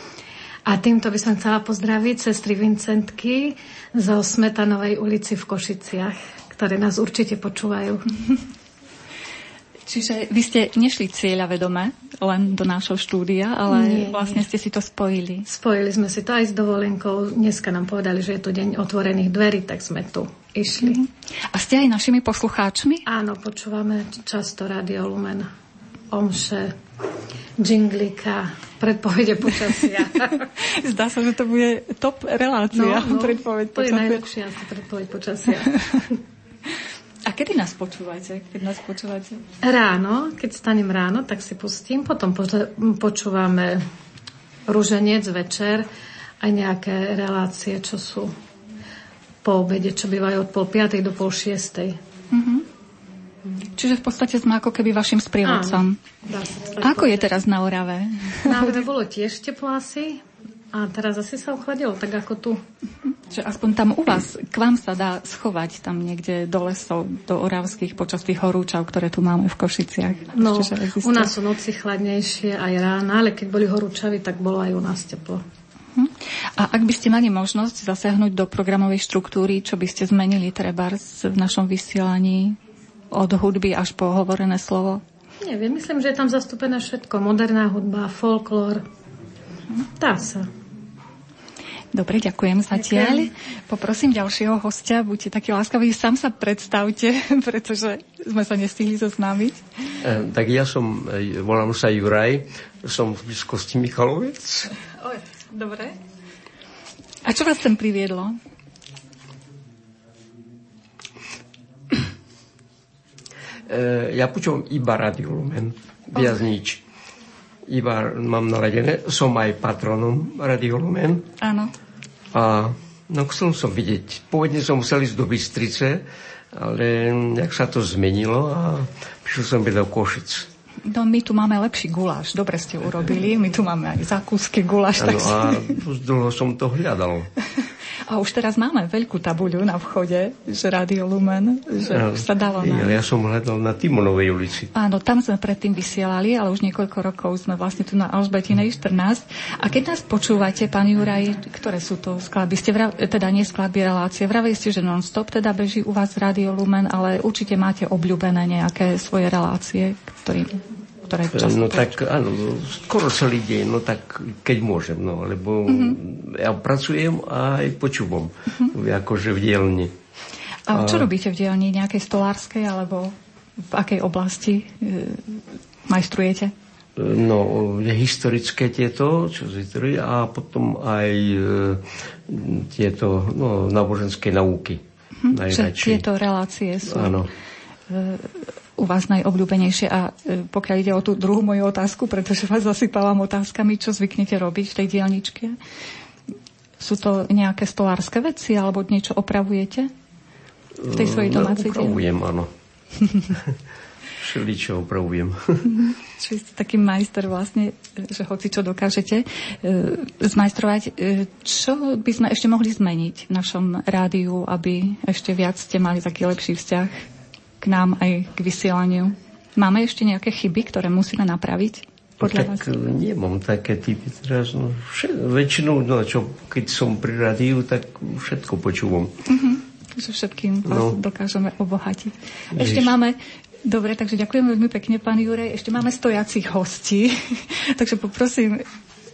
A týmto by som chcela pozdraviť sestry Vincentky zo Smetanovej ulici v Košiciach, ktoré nás určite počúvajú. Čiže vy ste nešli cieľa vedome len do nášho štúdia, ale Nie, vlastne ste si to spojili. Spojili sme si to aj s dovolenkou. Dneska nám povedali, že je tu deň otvorených dverí, tak sme tu išli. A ste aj našimi poslucháčmi? Áno, počúvame často Radio Lumen, Omše, Džinglika, predpovede počasia. Zdá sa, že to bude top relácia. predpoveď to je počasia. najlepšia asi predpoveď počasia. A kedy nás počúvate? Keď nás počúvate? Ráno, keď stanem ráno, tak si pustím, potom poč- počúvame Rúženec večer, aj nejaké relácie, čo sú po obede, čo bývajú od pol piatej do pol šiestej. Mhm. Čiže v podstate sme ako keby vašim sprievodcom. Áno, dá sa to tak Ako je teraz na Orave? Na Orave bolo tiež teplo asi, a teraz asi sa ochladilo, tak ako tu. Že aspoň tam u vás, k vám sa dá schovať tam niekde do lesov, do oravských počas tých horúčav, ktoré tu máme v Košiciach. No, u nás sú noci chladnejšie aj rána, ale keď boli horúčavy, tak bolo aj u nás teplo. A ak by ste mali možnosť zasiahnuť do programovej štruktúry, čo by ste zmenili treba v našom vysielaní od hudby až po hovorené slovo? Neviem, myslím, že je tam zastúpené všetko. Moderná hudba, folklór. Dá sa. Dobre, ďakujem zatiaľ. Poprosím ďalšieho hostia, buďte takí láskaví, sám sa predstavte, pretože sme sa nestihli zoznámiť. E, Tak ja som, e, volám sa Juraj, som v blízkosti Michalovec. Oj, dobre. A čo vás sem priviedlo? E, Ja počúvam iba Radio Lumen, viac nič. Iba mám naladené, som aj patronom Radio Lumen Áno. a no, chcel som vidieť. Pôvodne som musel ísť do Bystrice, ale jak sa to zmenilo a prišiel som byť do Košic. No my tu máme lepší guláš, dobre ste urobili, my tu máme aj zakúsky guláš. Ano, takže... a dlho som to hľadal. A už teraz máme veľkú tabuľu na vchode, že Radio Lumen, že už sa dalo na... ja som hľadal na Timonovej ulici. Áno, tam sme predtým vysielali, ale už niekoľko rokov sme vlastne tu na Alžbetinej 14. A keď nás počúvate, pán Juraj, ktoré sú to skladby? Ste vrav... teda nie skladby, relácie. Vravili ste, že non-stop teda beží u vás Radio Lumen, ale určite máte obľúbené nejaké svoje relácie, ktorý... ktoré často No tak áno, skoro celý deň, no tak keď môžem, no, lebo Mhm. ja pracujem a aj počúvam, akože v dielni. A čo A- robíte v dielni? Nejakej stolárskej alebo v akej oblasti e, majstrujete? No, je historické tieto, čo si historie, a potom aj e, tieto no, náboženské nauky. Hm, Najradšej. tieto relácie sú Áno. e, u vás najobľúbenejšie. A e, pokiaľ ide o tú druhú moju otázku, pretože vás zasypávam otázkami, čo zvyknete robiť v tej dielničke? Sú to nejaké stolárske veci alebo niečo opravujete v tej svojej No, domácej dielni? upravujem, áno. Všeličo opravujem. Čiže ste taký majster vlastne, že hoci čo dokážete e, zmajstrovať. E, čo by sme ešte mohli zmeniť v našom rádiu, aby ešte viac ste mali taký lepší vzťah k nám aj k vysielaniu? Máme ešte nejaké chyby, ktoré musíme napraviť? Podľa tak vás? nemám také typy teraz. No, všet, väčšinou, no, čo, keď som pri rádiu, tak všetko počúvam. Uh-huh. Takže všetkým vás no. dokážeme obohatiť. Ešte Jež. máme Dobre, takže ďakujem veľmi pekne, pán Jurej. Ešte máme stojacích hostí, takže poprosím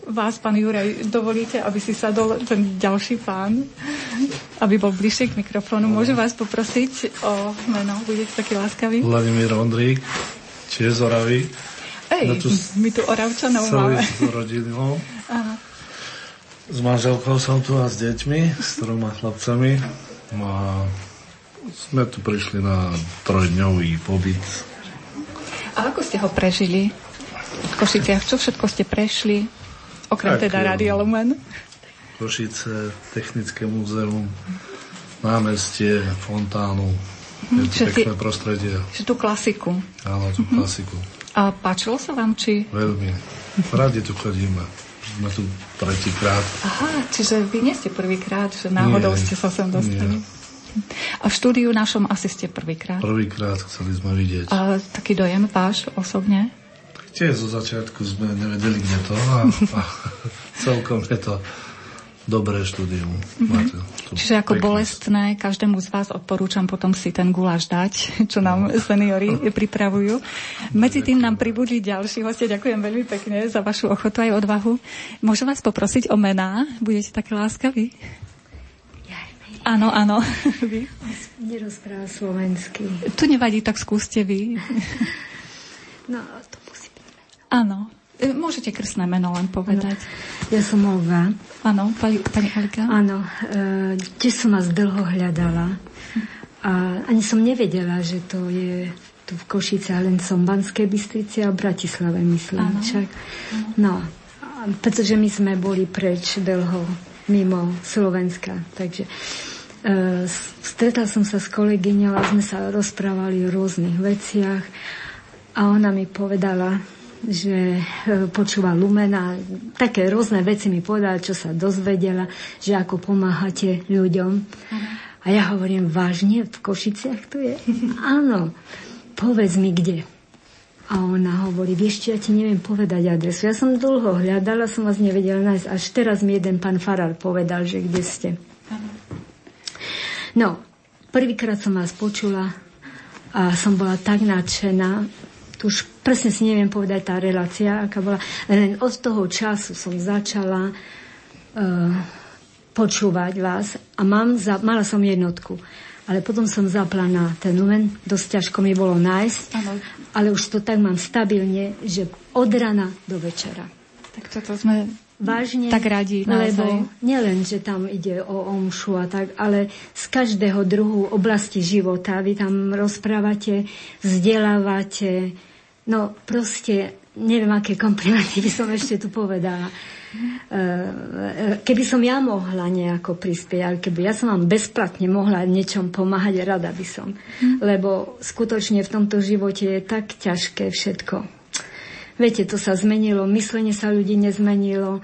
vás, pán Jurej, dovolíte, aby si sadol ten ďalší pán, aby bol bližšie k mikrofónu. Môžem vás poprosiť o meno, budete taký láskavý? Vladimír Ondrík, tiež z Oravy. Ej, no tu my tu Oravčanov máme. s rodinou. Aha. S manželkou som tu a s deťmi, s troma chlapcami. No a sme tu prišli na trojdňový pobyt. A ako ste ho prežili v Košiciach? Čo všetko ste prešli? Okrem tak, teda Radio Lumen? Košice, Technické múzeum, námestie, fontánu. Je to pekné prostredie. Že tú klasiku. Áno, tú uh-huh. klasiku. A páčilo sa vám, či... Veľmi. Radi tu chodíme. Sme tu tretíkrát. Aha, čiže vy nie ste prvýkrát, že náhodou nie, ste sa sem dostali. Nie. A v štúdiu našom asi ste prvýkrát. Prvýkrát chceli sme vidieť. A taký dojem váš osobne? Tiež zo začiatku sme nevedeli, kde to a, a celkom je to dobré štúdium. Mm-hmm. Čiže ako peknosť. bolestné, každému z vás odporúčam potom si ten guláš dať, čo nám no. seniori pripravujú. Medzi tým nám pribudli ďalší hostia. Ďakujem veľmi pekne za vašu ochotu aj odvahu. Môžem vás poprosiť o mená? Budete také láskaví? Áno, áno. Vy? Nerozpráva slovensky. Tu nevadí, tak skúste vy. No, to Áno. E, môžete krstné meno len povedať. Ja som Olga. Áno, pani, pani Olga. Áno, e, tiež som vás dlho hľadala. A ani som nevedela, že to je tu v Košice, len som v Banskej Bystrici a v Bratislave, myslím. No, pretože my sme boli preč dlho mimo Slovenska. Takže E, stretla som sa s kolegyňou a sme sa rozprávali o rôznych veciach a ona mi povedala, že e, počúva Lumena, také rôzne veci mi povedala, čo sa dozvedela, že ako pomáhate ľuďom. A ja hovorím, vážne, v Košiciach to je? Áno, povedz mi kde. A ona hovorí, vieš, ja ti neviem povedať adresu. Ja som dlho hľadala, som vás nevedela nájsť. Až teraz mi jeden pán Farar povedal, že kde ste. No, prvýkrát som vás počula a som bola tak nadšená. Tu už presne si neviem povedať tá relácia, aká bola. Len od toho času som začala uh, počúvať vás a mám za, mala som jednotku. Ale potom som zapla na ten lumen, dosť ťažko mi bolo nájsť, ano. ale už to tak mám stabilne, že od rana do večera. Tak toto sme vážne, tak radi, lebo nielen, že tam ide o omšu a tak, ale z každého druhu oblasti života vy tam rozprávate, vzdelávate, no proste neviem, aké komplimenty by som ešte tu povedala. Keby som ja mohla nejako prispieť, ale keby ja som vám bezplatne mohla niečom pomáhať, rada by som. Hm. Lebo skutočne v tomto živote je tak ťažké všetko Viete, to sa zmenilo, myslenie sa ľudí nezmenilo,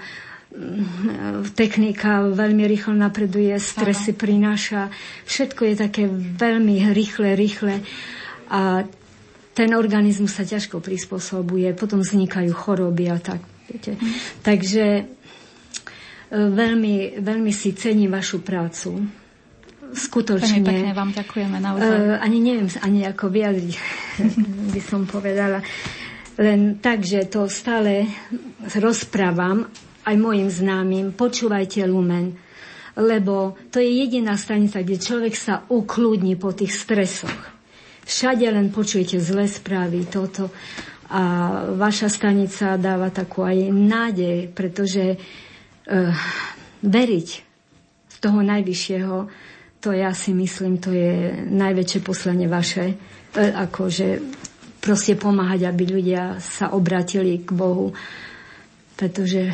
technika veľmi rýchlo napreduje, stresy prináša, všetko je také veľmi rýchle, rýchle a ten organizmus sa ťažko prispôsobuje, potom vznikajú choroby a tak. Viete. Hm. Takže e, veľmi, veľmi si cením vašu prácu. Skutočne. Veľmi pekne vám ďakujeme naozaj. Uh, ani neviem ani ako vyjadriť, by som povedala. Len tak, že to stále rozprávam aj mojim známym, počúvajte Lumen, lebo to je jediná stanica, kde človek sa ukludní po tých stresoch. Všade len počujete zlé správy, toto. A vaša stanica dáva takú aj nádej, pretože uh, veriť z toho najvyššieho, to ja si myslím, to je najväčšie poslanie vaše, uh, akože proste pomáhať, aby ľudia sa obratili k Bohu. Pretože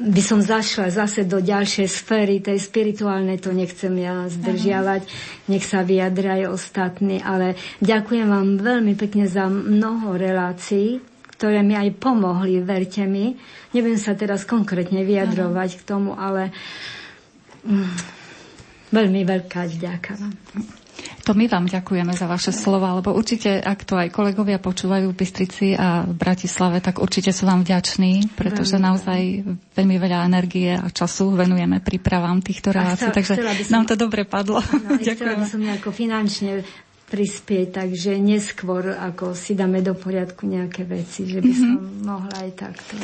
by som zašla zase do ďalšej sféry, tej spirituálnej, to nechcem ja zdržiavať, nech sa vyjadrajú ostatní, ale ďakujem vám veľmi pekne za mnoho relácií, ktoré mi aj pomohli, verte mi. Neviem sa teraz konkrétne vyjadrovať Aha. k tomu, ale mm, veľmi veľká vďaka vám. To my vám ďakujeme za vaše slova, lebo určite, ak to aj kolegovia počúvajú v Bystrici a v Bratislave, tak určite sú vám vďační, pretože naozaj veľmi veľa energie a času venujeme prípravám týchto relácií, takže som, nám to dobre padlo. No, Ďakujem. som nejako finančne prispieť, takže neskôr, ako si dáme do poriadku nejaké veci, že by som mm-hmm. mohla aj takto.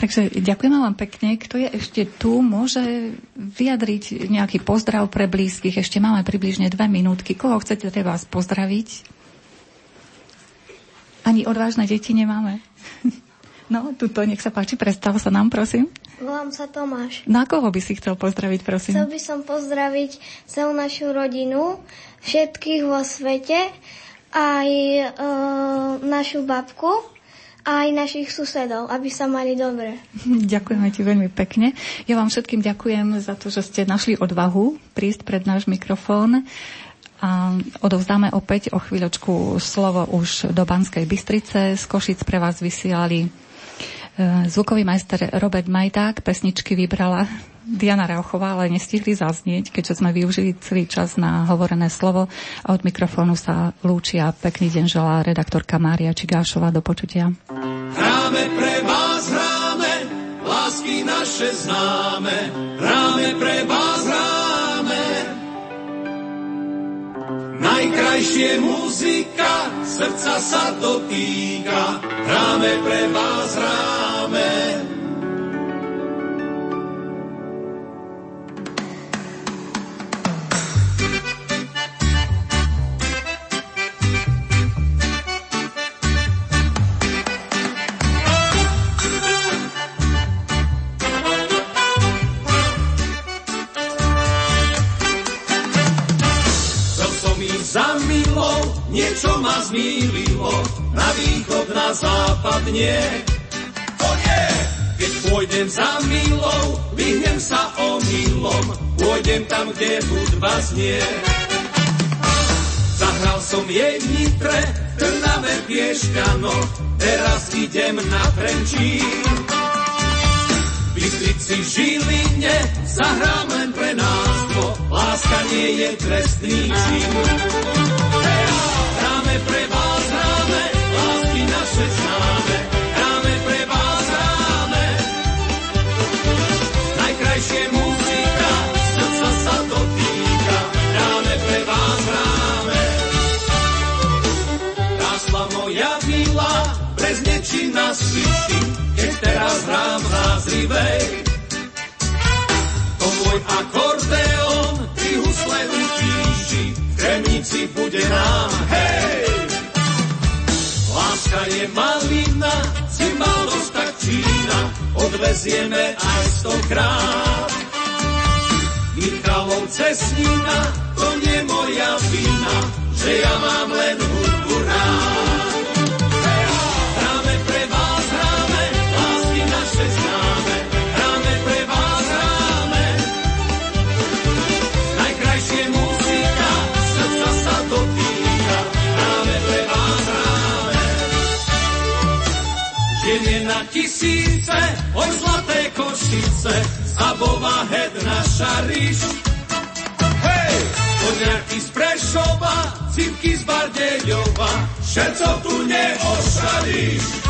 Takže ďakujem vám pekne. Kto je ešte tu, môže vyjadriť nejaký pozdrav pre blízkych. Ešte máme približne dve minútky. Koho chcete vás pozdraviť? Ani odvážne deti nemáme. No, tuto, nech sa páči, predstav sa nám, prosím. Volám sa Tomáš. Na koho by si chcel pozdraviť, prosím? Chcel by som pozdraviť celú našu rodinu, všetkých vo svete, aj e, našu babku, aj našich susedov, aby sa mali dobre. Ďakujeme ti veľmi pekne. Ja vám všetkým ďakujem za to, že ste našli odvahu prísť pred náš mikrofón. A odovzdáme opäť o chvíľočku slovo už do Banskej Bystrice. Z Košic pre vás vysielali e, zvukový majster Robert Majták. Pesničky vybrala Diana Rauchová, ale nestihli zaznieť, keďže sme využili celý čas na hovorené slovo a od mikrofónu sa lúčia pekný deň želá redaktorka Mária Čigášová. Do počutia. Hráme pre vás, hráme, lásky naše známe, hráme pre vás, hráme. Najkrajšie muzika, srdca sa dotýka, hráme pre vás, hráme. Niečo ma zmýlilo, na východ, na západ nie. To nie! Keď pôjdem za milou, vyhnem sa o milom, pôjdem tam, kde hudba znie. Zahral som jej v Nitre, Trnave Piešťano, teraz idem na Trenčín. V Bystrici Žiline zahrám len pre nás, láska nie je trestný čin. V rázrivej. To môj akordeón, tri husle utíši, kremnici bude nám, hej! Láska je malina, cymbalos tak čína, odvezieme aj stokrát. Michalov cestnina, to nie moja vina, že ja mám len hudbu rád. Tisíce, oj zlaté košice, Zabová hed naša ríš. Hej, nejaký z Prešova, cipky z Bardeľova, všetko tu neošalíš.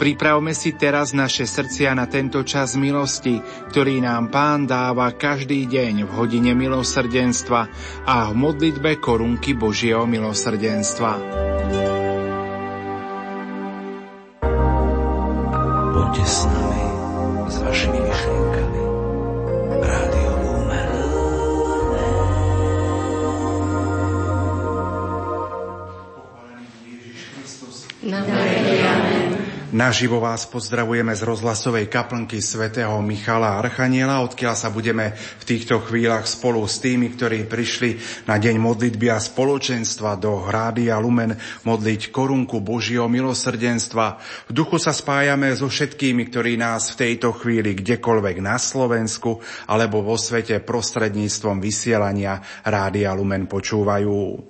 Pripravme si teraz naše srdcia na tento čas milosti, ktorý nám Pán dáva každý deň v hodine milosrdenstva a v modlitbe korunky Božieho milosrdenstva. Poďte s nami, Naživo vás pozdravujeme z rozhlasovej kaplnky svätého Michala Archaniela, odkiaľ sa budeme v týchto chvíľach spolu s tými, ktorí prišli na deň modlitby a spoločenstva do Hrádia Lumen modliť korunku Božieho milosrdenstva. V duchu sa spájame so všetkými, ktorí nás v tejto chvíli kdekoľvek na Slovensku alebo vo svete prostredníctvom vysielania Rádia Lumen počúvajú.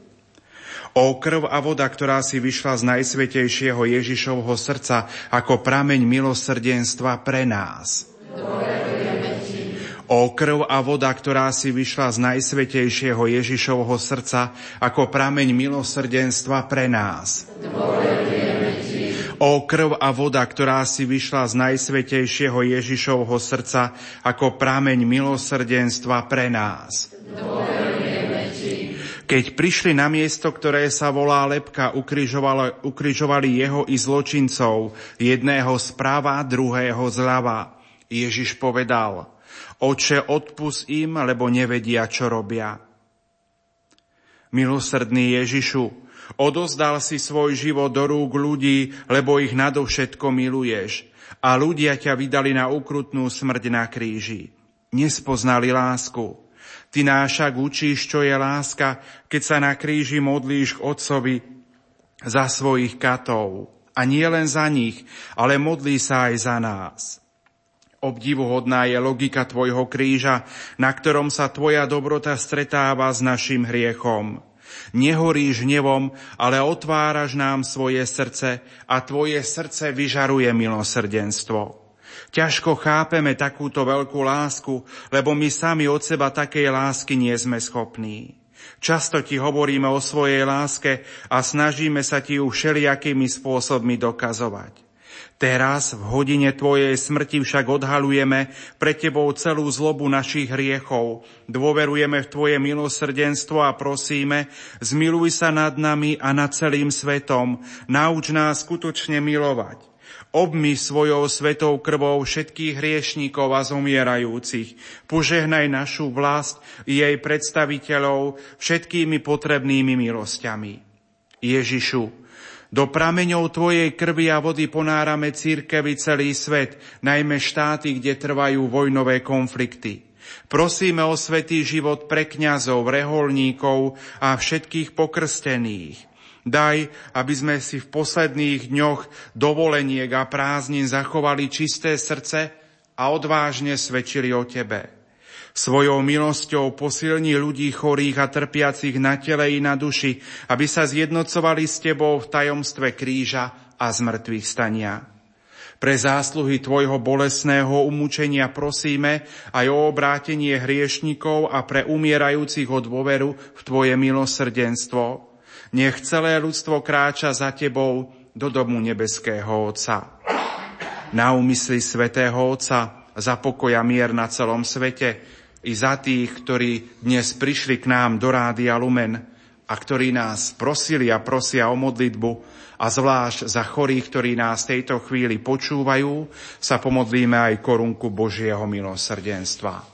O krv a voda, ktorá si vyšla z najsvetejšieho Ježišovho srdca ako prameň milosrdenstva pre nás. O krv a voda, ktorá si vyšla z najsvetejšieho Ježišovho srdca ako prameň milosrdenstva pre nás. O krv a voda, ktorá si vyšla z najsvetejšieho Ježišovho srdca ako prameň milosrdenstva pre nás. Keď prišli na miesto, ktoré sa volá Lepka, ukrižovali, ukrižovali jeho i zločincov, jedného správa, druhého zľava. Ježiš povedal, oče, odpus im, lebo nevedia, čo robia. Milosrdný Ježišu, odozdal si svoj život do rúk ľudí, lebo ich nadovšetko miluješ. A ľudia ťa vydali na ukrutnú smrť na kríži. Nespoznali lásku Ty nás však učíš, čo je láska, keď sa na kríži modlíš k Otcovi za svojich katov. A nie len za nich, ale modlí sa aj za nás. Obdivuhodná je logika tvojho kríža, na ktorom sa tvoja dobrota stretáva s našim hriechom. Nehoríš hnevom, ale otváraš nám svoje srdce a tvoje srdce vyžaruje milosrdenstvo. Ťažko chápeme takúto veľkú lásku, lebo my sami od seba takej lásky nie sme schopní. Často ti hovoríme o svojej láske a snažíme sa ti ju všelijakými spôsobmi dokazovať. Teraz, v hodine Tvojej smrti však odhalujeme pre Tebou celú zlobu našich hriechov. Dôverujeme v Tvoje milosrdenstvo a prosíme, zmiluj sa nad nami a nad celým svetom. Nauč nás skutočne milovať. Obmy svojou svetou krvou všetkých hriešníkov a zomierajúcich. Požehnaj našu vlast i jej predstaviteľov všetkými potrebnými milosťami. Ježišu, do prameňov Tvojej krvi a vody ponárame církevy celý svet, najmä štáty, kde trvajú vojnové konflikty. Prosíme o svetý život pre kňazov, reholníkov a všetkých pokrstených. Daj, aby sme si v posledných dňoch dovoleniek a prázdnin zachovali čisté srdce a odvážne svedčili o Tebe. Svojou milosťou posilni ľudí chorých a trpiacich na tele i na duši, aby sa zjednocovali s Tebou v tajomstve kríža a zmrtvých stania. Pre zásluhy Tvojho bolesného umúčenia prosíme aj o obrátenie hriešnikov a pre umierajúcich o dôveru v Tvoje milosrdenstvo. Nech celé ľudstvo kráča za Tebou do domu nebeského Otca. Na úmysli svätého Otca za pokoja mier na celom svete i za tých, ktorí dnes prišli k nám do Rádia Lumen a ktorí nás prosili a prosia o modlitbu a zvlášť za chorých, ktorí nás tejto chvíli počúvajú, sa pomodlíme aj korunku Božieho milosrdenstva.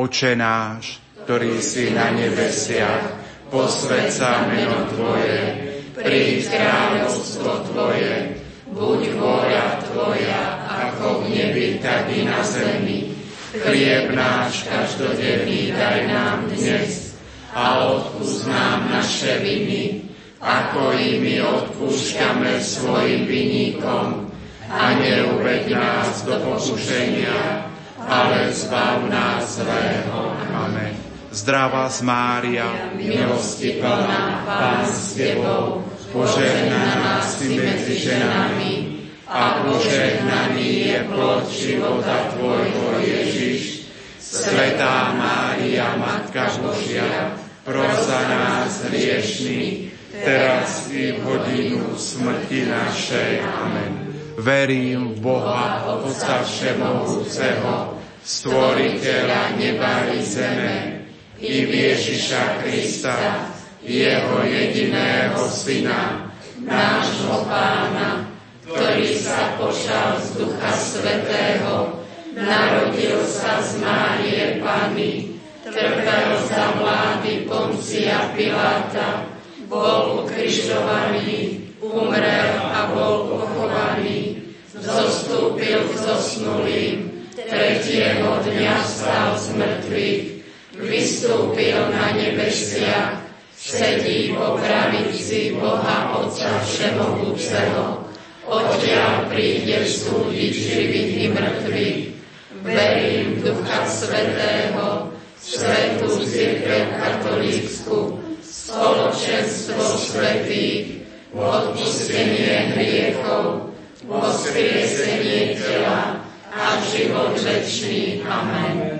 Oče náš, ktorý si na nebesiach, posved sa meno Tvoje, príď kráľovstvo Tvoje, buď vôľa Tvoja, ako v nebi, tak i na zemi. Chlieb náš každodenný daj nám dnes a odpúsť nám naše viny, ako i my odpúšťame svojim vinníkom a neuved nás do pokušenia, ale zbav nás zlého. Amen. Zdravá Mária, milosti plná, Pán s Tebou, požehnaná si medzi ženami a požehnaný je plod života Tvojho Ježiš. Svetá Mária, Matka Božia, pros za nás hriešných, teraz i v hodinu smrti našej. Amen. Verím v Boha, Otca Všemohúceho, Stvoriteľa neba i zeme, i v Ježiša Krista, jeho jediného Syna, nášho Pána, ktorý sa počal z Ducha Svetého, narodil sa z Márie Pany, trpel za vlády Poncia Piláta, bol ukrižovaný, umrel a bol pochovaný, zostúpil k zosnulým, tretieho dňa stal z mŕtvych, vystúpil na nebesiach, sedí po pravici Boha Otca Všemohúceho, odtiaľ príde súdiť živých i mŕtvych. Verím Ducha Svetého, Svetú Církev Katolícku, spoločenstvo svetých, odpustenie hriechov, voskriesenie tela a život večný. Amen.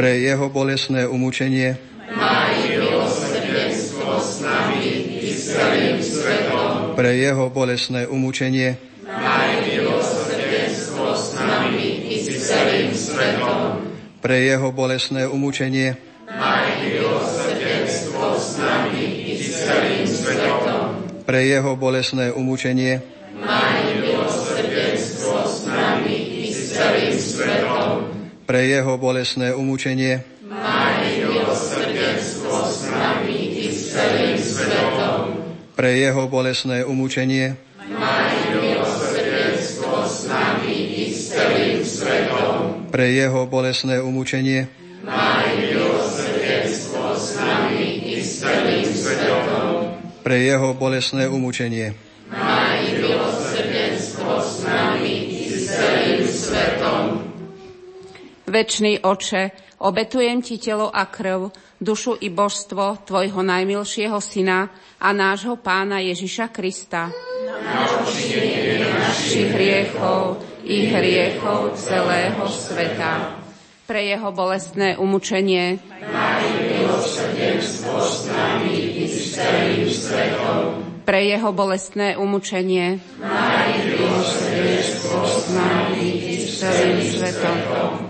pre jeho bolesné umúčenie. S nami i. Pre jeho bolesné umúčenie. S nami i. Pre jeho bolesné umúčenie. S nami i. Pre jeho bolesné umúčenie. Pre jeho bolesné umúčenie. Svetom. Pre jeho bolesné umúčenie. Svetom. Pre jeho bolesné umúčenie. Svetom. Pre jeho bolesné umúčenie. Večný oče, obetujem ti telo a krv, dušu i božstvo tvojho najmilšieho syna a nášho pána Ježiša Krista. Na našich hriechov i hriechov celého sveta. Pre jeho bolestné umučenie. Maj milosrdenstvo s nami i s celým svetom. Pre jeho bolestné umučenie. Maj milosrdenstvo s nami i s celým svetom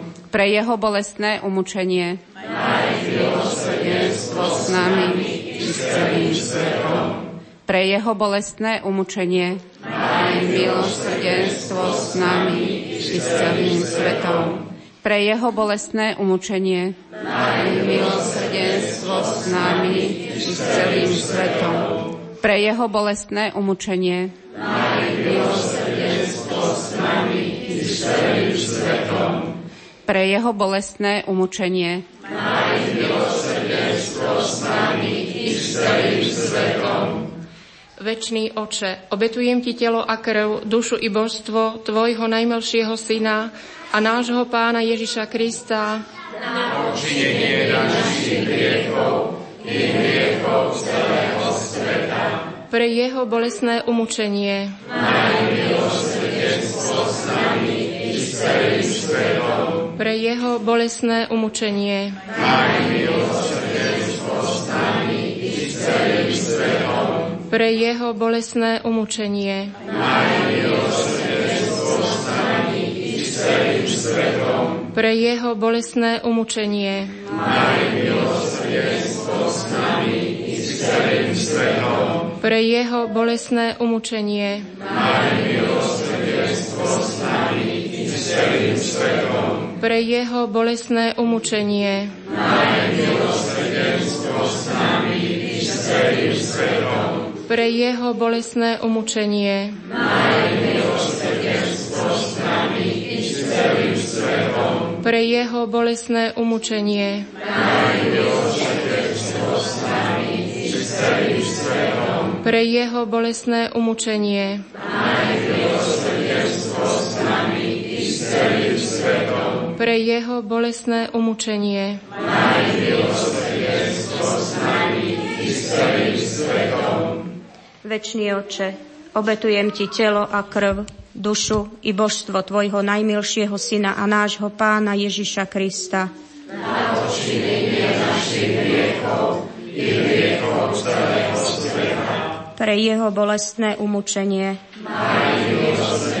pre jeho bolestné milosrdenstvo s nami i s celým svetom. Pre jeho bolestné umučenie. Maj milosrdenstvo s nami i s celým svetom. Pre jeho bolestné umučenie. Maj milosrdenstvo s nami i s celým svetom. Pre jeho bolestné umučenie. Maj milosrdenstvo s nami i s celým svetom pre jeho bolestné umučenie. Maj milosrdenstvo s nami i s celým svetom. Večný oče, obetujem ti telo a krv, dušu i božstvo tvojho najmilšieho syna a nášho pána Ježiša Krista na učinenie našich hriechov i hriechov celého sveta. Pre jeho bolestné umučenie pre jeho bolesné umučenie. Maj milosrdenstvo s nami. Pre jeho bolesné umučenie. Pre jeho bolesné umučenie. Pre jeho bolesné umučenie celým svetom. Pre jeho bolesné umúčenie. Najmilosrdenstvo s nami i s celým svetom. Pre jeho bolesné umúčenie. Najmilosrdenstvo s nami i s celým svetom. Pre jeho bolesné umúčenie. Najmilosrdenstvo s nami i s celým svetom. Pre jeho bolesné umúčenie. Najmilosrdenstvo pre jeho bolesné bolesné umúčenie, Večný oče, obetujem ti telo a krv, dušu i božstvo tvojho najmilšieho syna a nášho pána Ježiša Krista. Pre jeho bolestné umúčenie. Maj milosrdenstvo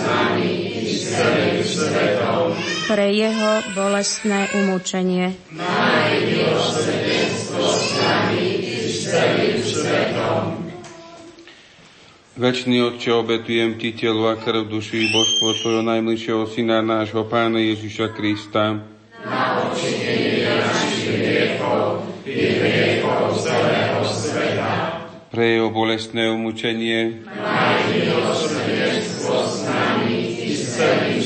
svetom. Pre jeho bolestné umúčenie. Maj milosrdenstvo s nami i celým svetom. Večný Otče, obetujem Ti telo a krv, dušu i božstvo Tvojho najmilšieho Syna, nášho Pána Ježiša Krista. Na odčinenie našich hriechov i hriechov celého sveta. Pre jeho bolestné umúčenie, Maj milosrdenstvo s nami i celým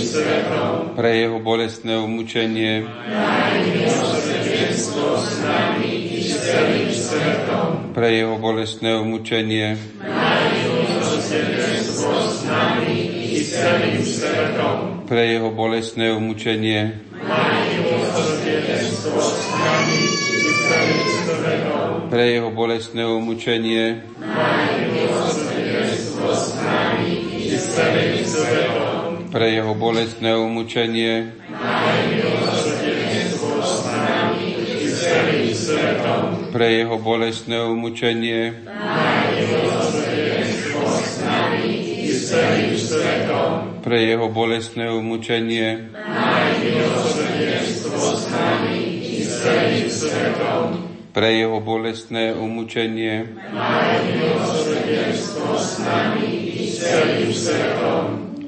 pre jeho bolestné umúčenie, Maj milosrdenstvo s nami i celým svetom. pre jeho bolestné s svetom. pre jeho bolestné s svetom. pre jeho bolestné s svetom pre jeho bolestné umučenie. Pre jeho bolestné umučenie. Pre jeho bolestné umučenie. Pre jeho bolestné umučenie. Pre jeho bolestné umučenie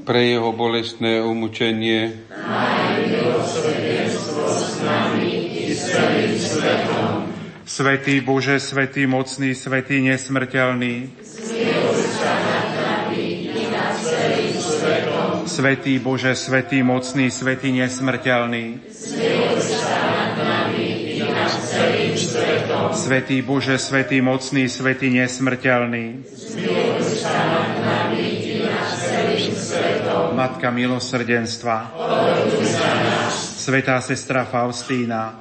pre jeho bolestné umučenie. Svetý Bože, Svetý mocný, Svetý nesmrteľný. Svetý Bože, Svetý mocný, Svetý nesmrteľný. Svetý Bože, Svetý mocný, Svetý nesmrteľný. Zmiluj sa nad nami, Matka milosrdenstva, Svetá sestra Faustína,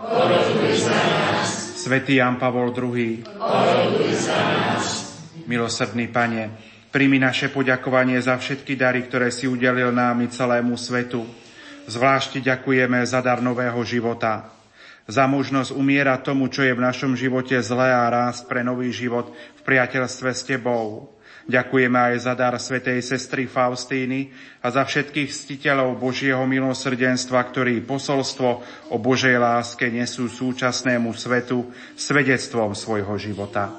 Svetý Jan Pavol II. Milosrdný Pane, príjmi naše poďakovanie za všetky dary, ktoré si udelil nám i celému svetu. Zvlášť ďakujeme za dar nového života, za možnosť umierať tomu, čo je v našom živote zlé a rásť pre nový život v priateľstve s Tebou. Ďakujeme aj za dar svätej sestry Faustíny a za všetkých ctiteľov Božieho milosrdenstva, ktorí posolstvo o Božej láske nesú súčasnému svetu svedectvom svojho života.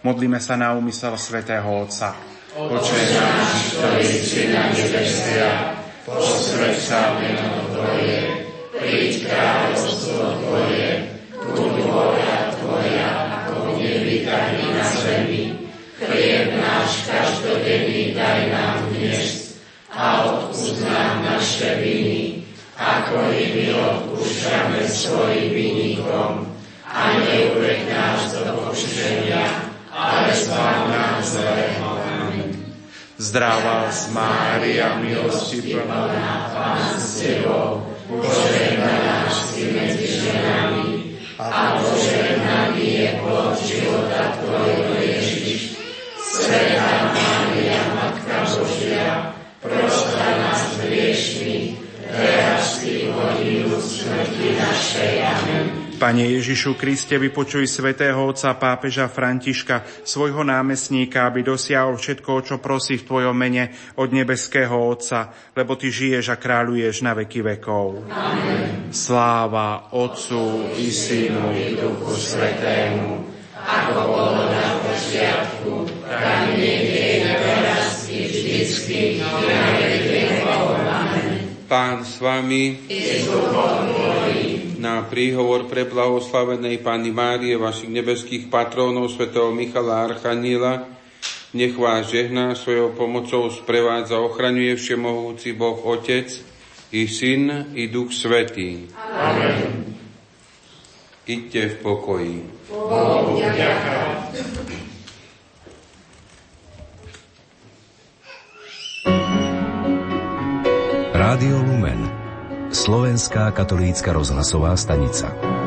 Modlíme sa na úmysel svätého Otca. Oče náš, ktorý si na nebesiach, posved sa meno Tvoje, príď kráľovstvo Tvoje, buď Tvoja, ako v nebi, tak i na zemi. Chlieb náš každodenný daj nám dnes a odpúsť nám naše viny, ako i my odpúšťame svojim vinníkom. A neuveď nás do pokušenia, ale zbav nás zlého. Zdravá z Mária, milosti plná, Pán s Tebou, požehnaná si medzi ženami a požehnaný je plod života Tvojho. Svetá Mária, Matka Božia, pros za nás hriešných, teraz i hodinu smrti našej. Amen. Pane Ježišu Kriste, vypočuj svätého otca pápeža Františka, svojho námestníka, aby dosiahol všetko, čo prosí v Tvojom mene od nebeského Otca, lebo Ty žiješ a kráľuješ na veky vekov. Amen. Sláva Otcu i Synu i Duchu Svetému, ako bolo na počiatku, tak nie je teraz i vždycky, na. Amen. Pán s vami, na príhovor pre blahoslavenej Pani Márie, vašich nebeských patrónov, svätého Michala Archaniela, nech vás žehná svojou pomocou, sprevádza, ochraňuje všemohúci Boh Otec, i Syn, i Duch Svetý. Amen. Iďte v pokoji. Bohu ďaká. Rádio Lumen Slovenská katolícka rozhlasová stanica.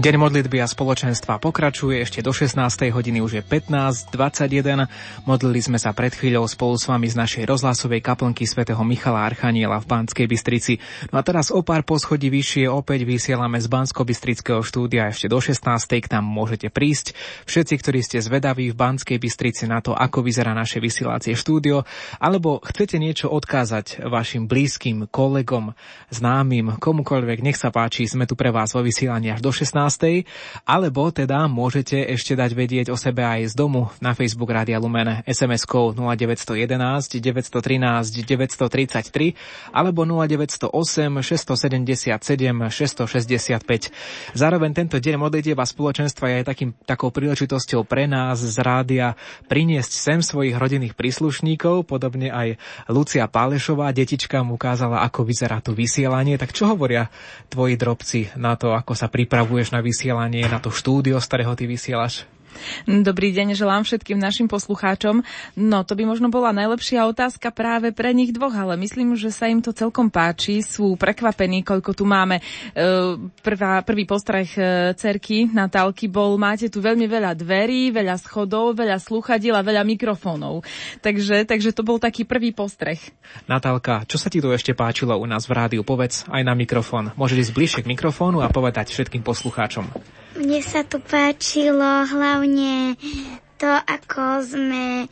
Deň modlitby a spoločenstva pokračuje ešte do 16. hodiny, už je 15.21. Modlili sme sa pred chvíľou spolu s vami z našej rozhlasovej kaplnky svätého Michala Archaniela v Banskej Bystrici. No a teraz o pár poschodí vyššie opäť vysielame z Bansko-Bystrického štúdia ešte do 16. k nám môžete prísť. Všetci, ktorí ste zvedaví v Banskej Bystrici na to, ako vyzerá naše vysielacie štúdio, alebo chcete niečo odkázať vašim blízkym, kolegom, známym, komukoľvek, nech sa páči, sme tu pre vás vo vysielaní až do 16 alebo teda môžete ešte dať vedieť o sebe aj z domu na Facebook Rádia Lumen SMS-kou 0911 913 933 alebo 0908 677 665. Zároveň tento deň modlitieb a spoločenstva je aj takým, takou príležitosťou pre nás z rádia priniesť sem svojich rodinných príslušníkov, podobne aj Lucia Pálešová, detička mu ukázala, ako vyzerá to vysielanie. Tak čo hovoria tvoji drobci na to, ako sa pripravuješ na vysielanie, na to štúdio, z ktorého ty vysielaš? Dobrý deň, želám všetkým našim poslucháčom. No, to by možno bola najlepšia otázka práve pre nich dvoch, ale myslím, že sa im to celkom páči. Sú prekvapení, koľko tu máme. E, Prvá, prvý postreh e, cerky Natálky bol, máte tu veľmi veľa dverí, veľa schodov, veľa slúchadiel a veľa mikrofónov. Takže, takže to bol taký prvý postreh. Natálka, čo sa ti tu ešte páčilo u nás v rádiu? Povedz aj na mikrofón. Môžeš ísť bližšie k mikrofónu a povedať všetkým poslucháčom. Mne sa tu páčilo hlavne to, ako sme,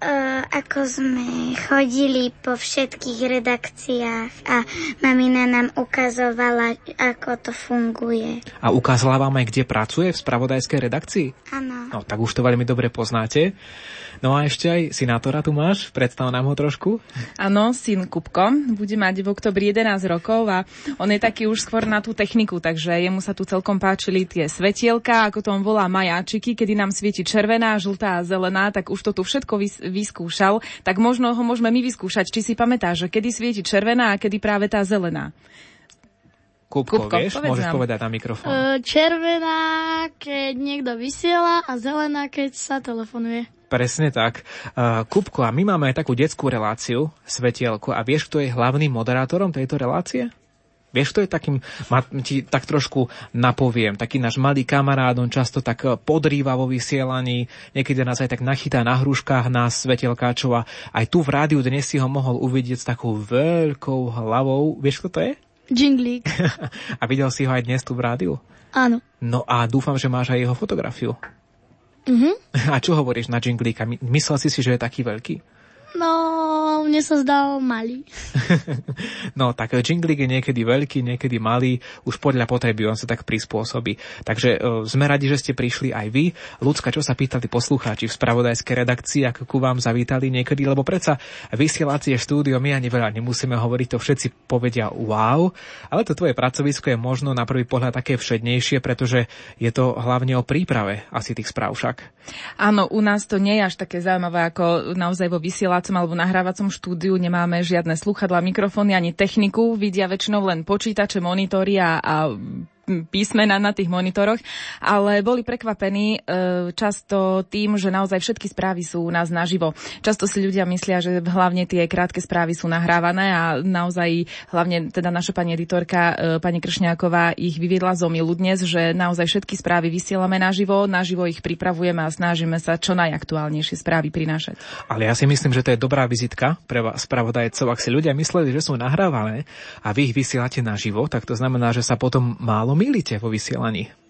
ako sme chodili po všetkých redakciách a mamina nám ukazovala, ako to funguje. A ukázala vám aj, kde pracuje v spravodajskej redakcii? Áno. No, tak už to veľmi dobre poznáte. No a ešte aj synátora tu máš, predstav nám ho trošku. Áno, syn Kupko, bude mať v oktobri 11 rokov a on je taký už skôr na tú techniku, takže jemu sa tu celkom páčili tie svetielka, ako to on volá majáčiky, kedy nám svieti červená, žltá a zelená, tak už to tu všetko vys- vyskúšal, tak možno ho môžeme my vyskúšať, či si pamätáš, že kedy svieti červená a kedy práve tá zelená. Kupko, Kupko, vieš, povedz môžeš nám. povedať na mikrofón. Červená, keď niekto vysiela a zelená, keď sa telefonuje. Presne tak. Uh, Kupko, a my máme aj takú detskú reláciu, Svetielku, a vieš, kto je hlavným moderátorom tejto relácie? Vieš, kto je takým, ti tak trošku napoviem, taký náš malý kamarát, on často tak eh, podrýva vo vysielaní, niekedy nás aj tak nachytá na hruškách nás svetelkáčov a aj tu v rádiu dnes si ho mohol uvidieť s takou veľkou hlavou. Vieš, kto to je? Jinglík. a videl si ho aj dnes tu v rádiu? Áno. No a dúfam, že máš aj jeho fotografiu. Mhm. A čo hovoríš na Jinglíka? My- Myslel si si, že je taký veľký? No, mne sa zdal malý. No tak jinglik je niekedy veľký, niekedy malý, už podľa potreby on sa tak prispôsobí. Takže e, sme radi, že ste prišli aj vy. Ľudská, čo sa pýtali poslucháči v spravodajskej redakcii, ako ku vám zavítali niekedy, lebo predsa vysielacie štúdio, my ani veľa nemusíme hovoriť, to všetci povedia wow, ale to tvoje pracovisko je možno na prvý pohľad také všednejšie, pretože je to hlavne o príprave asi tých správ však. Áno, u nás to nie je až také zaujímavé ako naozaj vo vysielacom alebo nahrávacom štúdiu. Nemáme žiadne sluchadla, mikrofóny ani techniku. Vidia väčšinou len počítače, monitory a, a písmena na tých monitoroch, ale boli prekvapení e, často tým, že naozaj všetky správy sú u nás naživo. Často si ľudia myslia, že hlavne tie krátke správy sú nahrávané a naozaj hlavne teda naša pani editorka, e, pani Kršňáková ich vyviedla z omilu dnes, že naozaj všetky správy vysielame naživo, naživo ich pripravujeme a snažíme sa čo najaktuálnejšie správy prinášať. Ale ja si myslím, že to je dobrá vizitka pre vás, spravodajcov. Ak si ľudia mysleli, že sú nahrávané a vy ich vysielate naživo, tak to znamená, že sa potom málo mýlite vo vysielaní.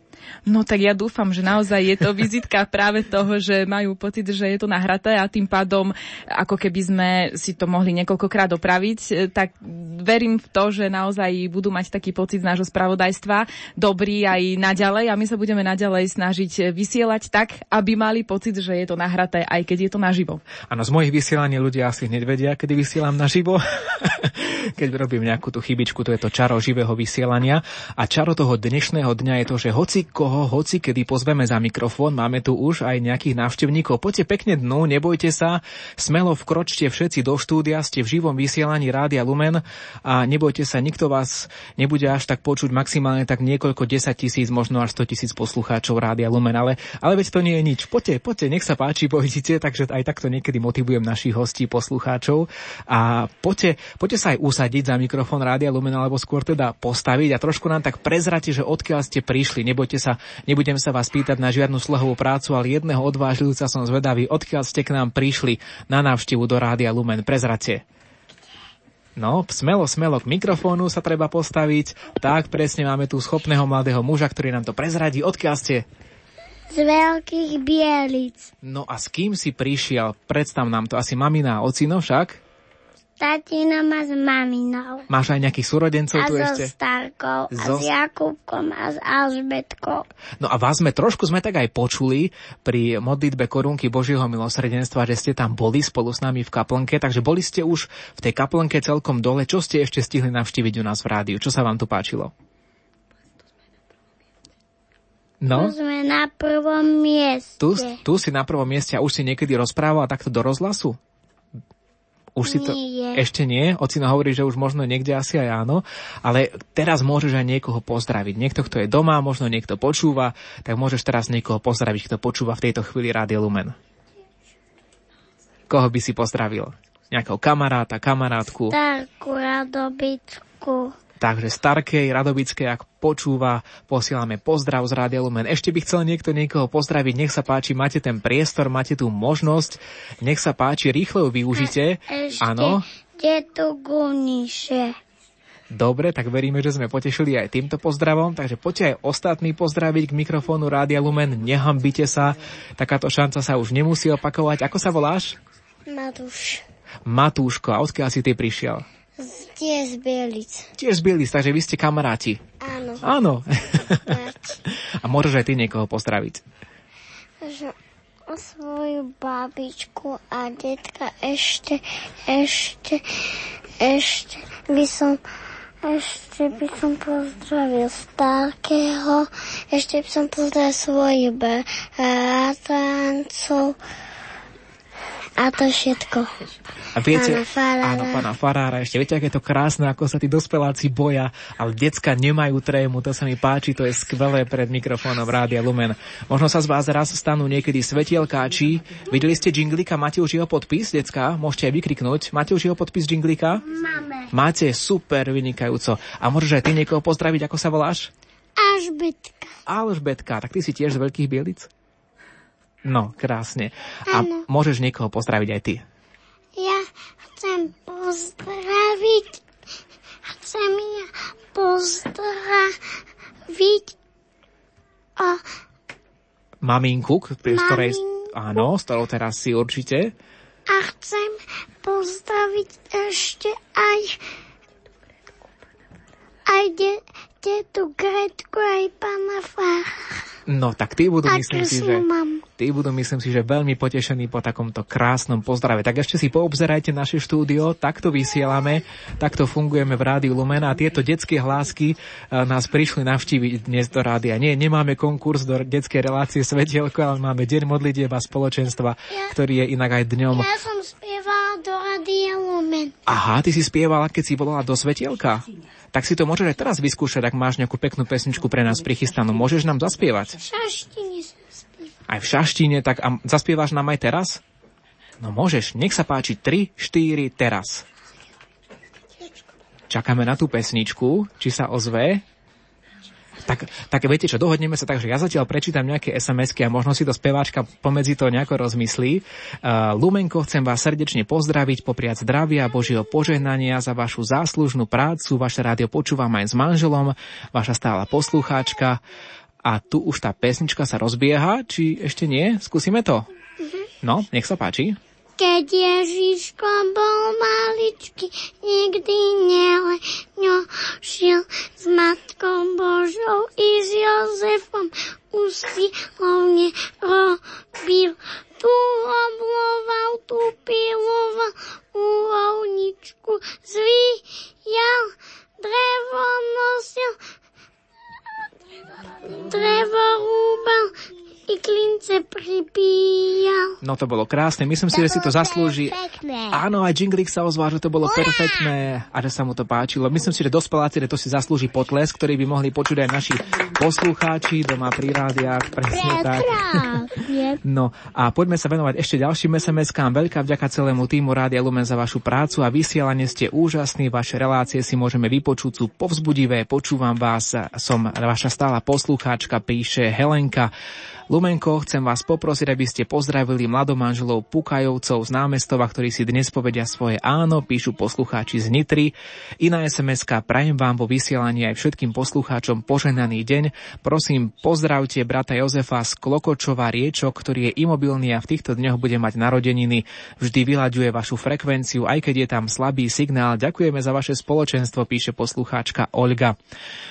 No tak ja dúfam, že naozaj je to vizitka práve toho, že majú pocit, že je to nahraté a tým pádom, ako keby sme si to mohli niekoľkokrát opraviť, e, tak verím v to, že naozaj budú mať taký pocit z nášho spravodajstva dobrý aj naďalej a my sa budeme naďalej snažiť vysielať tak, aby mali pocit, že je to nahraté, aj keď je to naživo. Áno, z mojich vysielaní ľudia asi hneď vedia, kedy vysielam naživo. keď robím nejakú tú chybičku, to je to čaro živého vysielania. A čaro toho dnešného dňa je to, že hoci koho, hoci kedy pozveme za mikrofón, máme tu už aj nejakých návštevníkov. Poďte pekne dnu, nebojte sa, smelo vkročte všetci do štúdia, ste v živom vysielaní Rádia Lumen a nebojte sa, nikto vás nebude až tak počuť maximálne tak niekoľko 10 tisíc, možno až 100 tisíc poslucháčov Rádia Lumen, ale, ale veď to nie je nič. Poďte, poďte, nech sa páči, pojdite, takže aj takto niekedy motivujem našich hostí, poslucháčov a poďte, poďte sa aj usadiť za mikrofón Rádia Lumen, alebo skôr teda postaviť a trošku nám tak prezrate, že odkiaľ ste prišli. Nebojte sa, nebudem sa vás pýtať na žiadnu slohovú prácu, ale jedného odvážilca som zvedavý, odkiaľ ste k nám prišli na návštevu do Rádia Lumen. Prezrate. No, smelo, smelo k mikrofónu sa treba postaviť. Tak, presne máme tu schopného mladého muža, ktorý nám to prezradí. Odkiaľ ste? Z veľkých bielic. No a s kým si prišiel? Predstav nám to. Asi mamina a ocino však? Tatino má s maminou. Máš aj nejakých súrodencov a tu so ešte? Starkou, a So- s Jakubkom a s Alžbetkou. No a vás sme trošku sme tak aj počuli pri modlitbe korunky Božieho milosrdenstva, že ste tam boli spolu s nami v kaplnke, takže boli ste už v tej kaplnke celkom dole. Čo ste ešte stihli navštíviť u nás v rádiu? Čo sa vám tu páčilo? No, Tu sme na prvom mieste. tu, tu si na prvom mieste a už si niekedy rozprával takto do rozhlasu? Už si to... Nie. Ešte nie? Ocino hovorí, že už možno niekde asi aj áno, ale teraz môžeš aj niekoho pozdraviť. Niekto, kto je doma, možno niekto počúva, tak môžeš teraz niekoho pozdraviť, kto počúva v tejto chvíli Rádio Lumen. Koho by si pozdravil? Nejakého kamaráta, kamarátku? Starku radobitku. Takže Starkej, Radobickej, ak počúva, posielame pozdrav z Rádia Lumen. Ešte by chcel niekto niekoho pozdraviť, nech sa páči, máte ten priestor, máte tú možnosť, nech sa páči, rýchle ju využite. Áno, detu Guniše. dobre, tak veríme, že sme potešili aj týmto pozdravom, takže poďte aj ostatní pozdraviť k mikrofónu Rádia Lumen, nehambite sa, takáto šanca sa už nemusí opakovať. Ako sa voláš? Matúš. Matúško, a odkiaľ si ty prišiel? Tie z Bielic. Tiež z Bielis, takže vy ste kamaráti. Áno. Áno. a môžeš aj ty niekoho pozdraviť. Že svoju babičku a detka ešte, ešte, ešte by som ešte by som pozdravil Starkého, ešte by som pozdravil svojich bratrancov a to všetko. A viete, Pána Farára. áno, pána Farára, ešte viete, aké je to krásne, ako sa tí dospeláci boja, ale decka nemajú trému, to sa mi páči, to je skvelé pred mikrofónom Rádia Lumen. Možno sa z vás raz stanú niekedy svetielkáči. Videli ste jinglika, máte už jeho podpis, decka? Môžete aj vykriknúť. Máte už jeho podpis jinglika? Máme. Máte, super, vynikajúco. A môžeš aj ty niekoho pozdraviť, ako sa voláš? Alžbetka. Alžbetka, tak ty si tiež z Veľkých Bielic? No, krásne. A môžeš niekoho pozdraviť aj ty. Ja chcem pozdraviť, chcem ja pozdraviť a Maminku, pri ktorej... Áno, s ktorou teraz si určite. a chcem pozdraviť ešte aj aj de, tetu Gretku, aj pána Fácha. No tak tí budú, myslím si, že, tí budú, myslím si, že veľmi potešení po takomto krásnom pozdrave. Tak ešte si poobzerajte naše štúdio, takto vysielame, takto fungujeme v Rádiu Lumena a tieto detské hlásky e, nás prišli navštíviť dnes do rádia. Nie, nemáme konkurs do detskej relácie Svetielko, ale máme Deň modlitieb a spoločenstva, ktorý je inak aj dňom. Ja som spievala do Radia Lumen. Aha, ty si spievala, keď si volala do Svetielka? Tak si to môžeš aj teraz vyskúšať, ak máš nejakú peknú pesničku pre nás prichystanú. Môžeš nám zaspievať? V šaštine. Aj v šaštine, tak a zaspievaš nám aj teraz? No môžeš, nech sa páči 3, 4, teraz. Čakáme na tú pesničku, či sa ozve. Tak, tak viete čo, dohodneme sa tak, že ja zatiaľ prečítam nejaké SMS-ky a možno si to speváčka pomedzi to nejako rozmyslí. Uh, Lumenko, chcem vás srdečne pozdraviť, popriať zdravia, Božieho požehnania za vašu záslužnú prácu. Vaše rádio počúvam aj s manželom, vaša stála poslucháčka. A tu už tá pesnička sa rozbieha, či ešte nie? Skúsime to? No, nech sa páči. Keď Ježiško bol maličký, nikdy neleňošil s Matkou Božou i s Jozefom usilovne robil. Tu obloval, tu piloval, ulovničku zvíjal, drevo nosil, drevo rúbal, i klince pripíjal. No to bolo krásne, myslím si, že si to zaslúži. Pekné. Áno, aj Jinglik sa ozval, že to bolo perfektné a že sa mu to páčilo. Myslím si, že dospeláci, že to si zaslúži potles, ktorý by mohli počuť aj naši poslucháči doma pri rádiách. Presne tak. No a poďme sa venovať ešte ďalším SMS-kám. Veľká vďaka celému týmu Rádia Lumen za vašu prácu a vysielanie ste úžasní. Vaše relácie si môžeme vypočuť, sú povzbudivé. Počúvam vás, som vaša stála poslucháčka, píše Helenka. Lumenko, chcem vás poprosiť, aby ste pozdravili mladomanželov Pukajovcov z námestova, ktorí si dnes povedia svoje áno, píšu poslucháči z Nitry. Iná sms prajem vám vo vysielaní aj všetkým poslucháčom poženaný deň. Prosím, pozdravte brata Jozefa z Klokočova Riečok, ktorý je imobilný a v týchto dňoch bude mať narodeniny. Vždy vyľaďuje vašu frekvenciu, aj keď je tam slabý signál. Ďakujeme za vaše spoločenstvo, píše poslucháčka Olga.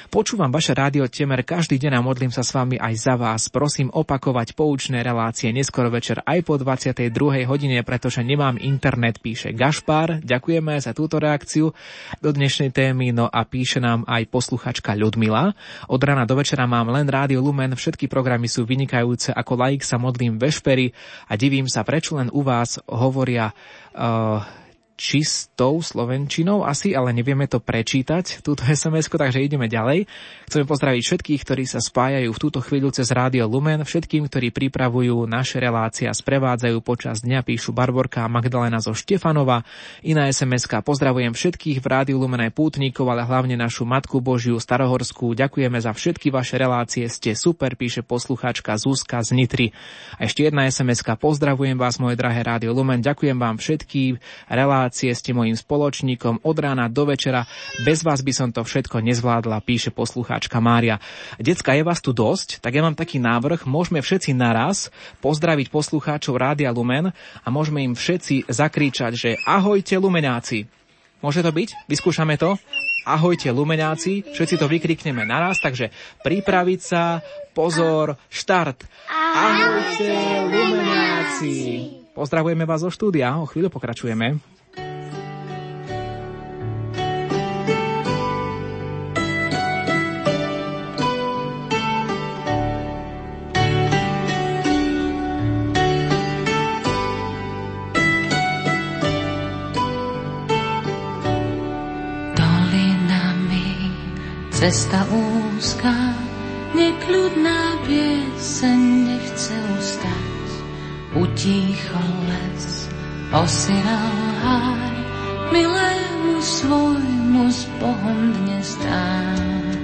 Počúvam vaše rádio Temer každý deň a modlím sa s vami aj za vás. Prosím opakovať poučné relácie neskoro večer aj po 22. hodine, pretože nemám internet, píše Gašpar. Ďakujeme za túto reakciu do dnešnej témy, no a píše nám aj posluchačka Ľudmila. Od rana do večera mám len Rádio Lumen, všetky programy sú vynikajúce, ako laik sa modlím vešpery a divím sa, prečo len u vás hovoria uh, čistou slovenčinou asi, ale nevieme to prečítať, túto sms takže ideme ďalej. Chceme pozdraviť všetkých, ktorí sa spájajú v túto chvíľu cez Rádio Lumen, všetkým, ktorí pripravujú naše relácie a sprevádzajú počas dňa, píšu Barborka a Magdalena zo Štefanova. Iná sms pozdravujem všetkých v Rádiu Lumen aj pútnikov, ale hlavne našu Matku Božiu Starohorskú. Ďakujeme za všetky vaše relácie, ste super, píše poslucháčka Zuzka z Nitry. A ešte jedna sms pozdravujem vás, moje drahé Rádio Lumen, ďakujem vám všetkým relácie relácie ste mojim spoločníkom od rána do večera. Bez vás by som to všetko nezvládla, píše poslucháčka Mária. Decka, je vás tu dosť, tak ja mám taký návrh. Môžeme všetci naraz pozdraviť poslucháčov Rádia Lumen a môžeme im všetci zakričať, že ahojte Lumenáci. Môže to byť? Vyskúšame to? Ahojte Lumenáci, všetci to vykrikneme naraz, takže pripraviť sa, pozor, štart. Ahojte Lumenáci. Pozdravujeme vás zo štúdia, o chvíľu pokračujeme. Cesta úzka, nekľudná pieseň nechce ustať. Utíchol les, osynal háj, milému svojmu s Bohom dnes dám.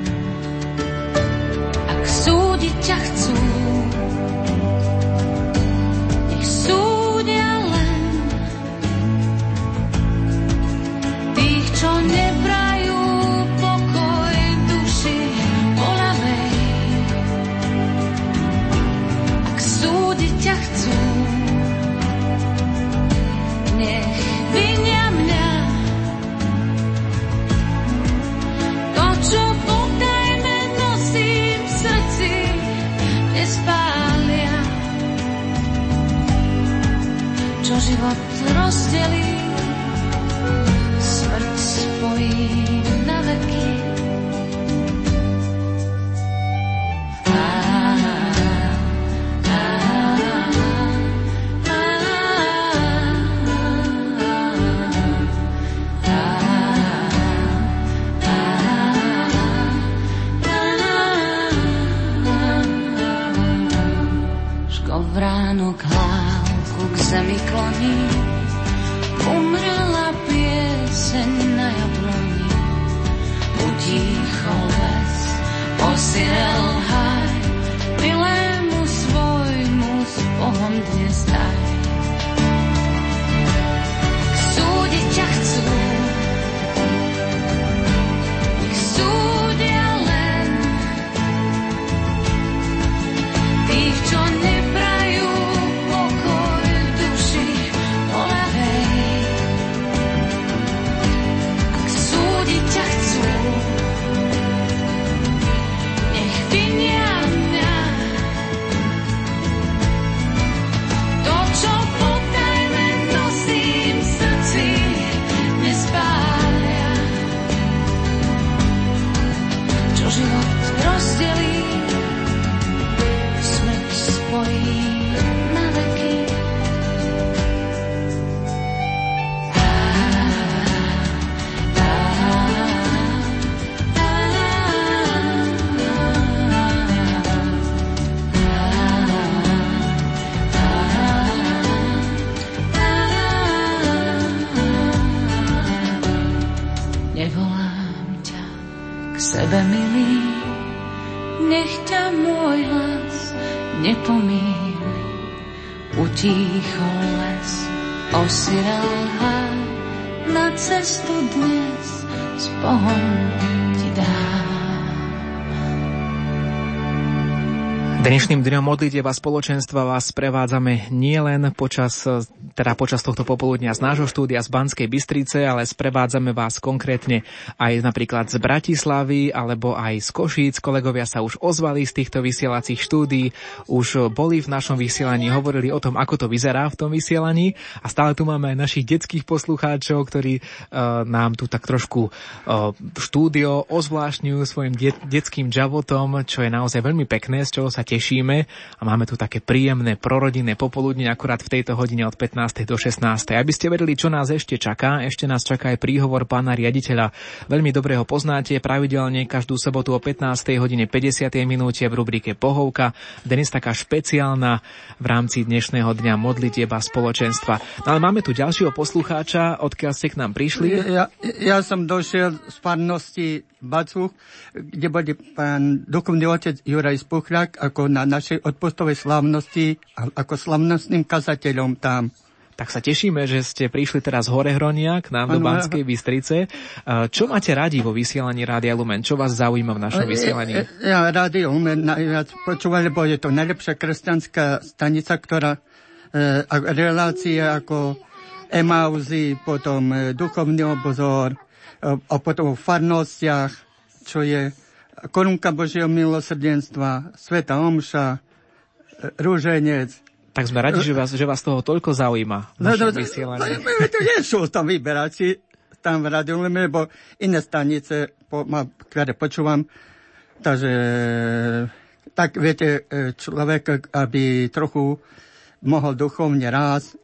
Ak súdiť ťa chcú, život rozdelí, zemi kloní, umrela pieseň na jabloni. Utíchol les, osiel Utíchol les, osirel haj, na cestu dnes s Bohom Dnešným dňom modlitieva spoločenstva vás prevádzame nielen počas, teda počas tohto popoludnia z nášho štúdia z Banskej Bystrice, ale sprevádzame vás konkrétne aj napríklad z Bratislavy alebo aj z Košíc. Kolegovia sa už ozvali z týchto vysielacích štúdií, už boli v našom vysielaní, hovorili o tom, ako to vyzerá v tom vysielaní a stále tu máme aj našich detských poslucháčov, ktorí uh, nám tu tak trošku uh, štúdio ozvlášňujú svojim de- detským džavotom, čo je naozaj veľmi pekné, z čoho sa tešíme a máme tu také príjemné prorodinné popoludne akurát v tejto hodine od 15. do 16. Aby ste vedeli, čo nás ešte čaká, ešte nás čaká aj príhovor pána riaditeľa. Veľmi dobre ho poznáte, pravidelne každú sobotu o 15. hodine 50. minúte v rubrike Pohovka. Dnes taká špeciálna v rámci dnešného dňa modlitieba spoločenstva. No ale máme tu ďalšieho poslucháča, odkiaľ ste k nám prišli. Ja, ja som došiel z farnosti Bacuch, kde bol pán duchovný otec Juraj Spuchľák ako na našej odpustovej slávnosti, a ako slavnostným kazateľom tam. Tak sa tešíme, že ste prišli teraz z Horehronia k nám do Áno, Banskej Bystrice. Čo máte radi vo vysielaní Rádia Lumen? Čo vás zaujíma v našom vysielaní? Ja rádio Lumen najviac počúvam, lebo je to najlepšia kresťanská stanica, ktorá e, relácie ako Emauzy, potom e, duchovný obzor, e, a potom o farnostiach, čo je korunka Božieho milosrdenstva, Sveta Omša, e, Rúženec. Tak sme radi, že vás, že vás toho toľko zaujíma v našom vysielaní. No, to nie sú tam vyberať si tam v rádiu, lebo iné stanice, po, ma, ktoré počúvam, takže tak viete, e, človek, aby trochu mohol duchovne rásť, e,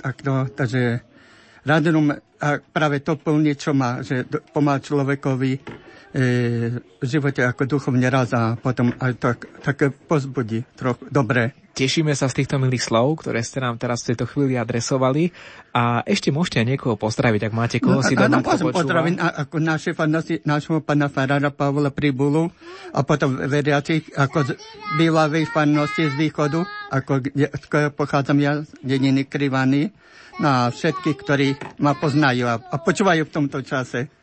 tak to, takže rádium a práve to plní, čo má, že pomáha človekovi e, v živote ako duchovne raz a potom aj tak, také pozbudí trochu dobre. Tešíme sa z týchto milých slov, ktoré ste nám teraz v tejto chvíli adresovali. A ešte môžete niekoho pozdraviť, ak máte koho si doma, kto počúva. pozdravím ako naše farnosti, nášho pana Farára Pavla Pribulu a potom veriacich ako z bývalej farnosti z východu, ako kde, skoro pochádzam ja z dediny Krivany, no a všetkých, ktorí ma poznajú a, a počúvajú v tomto čase.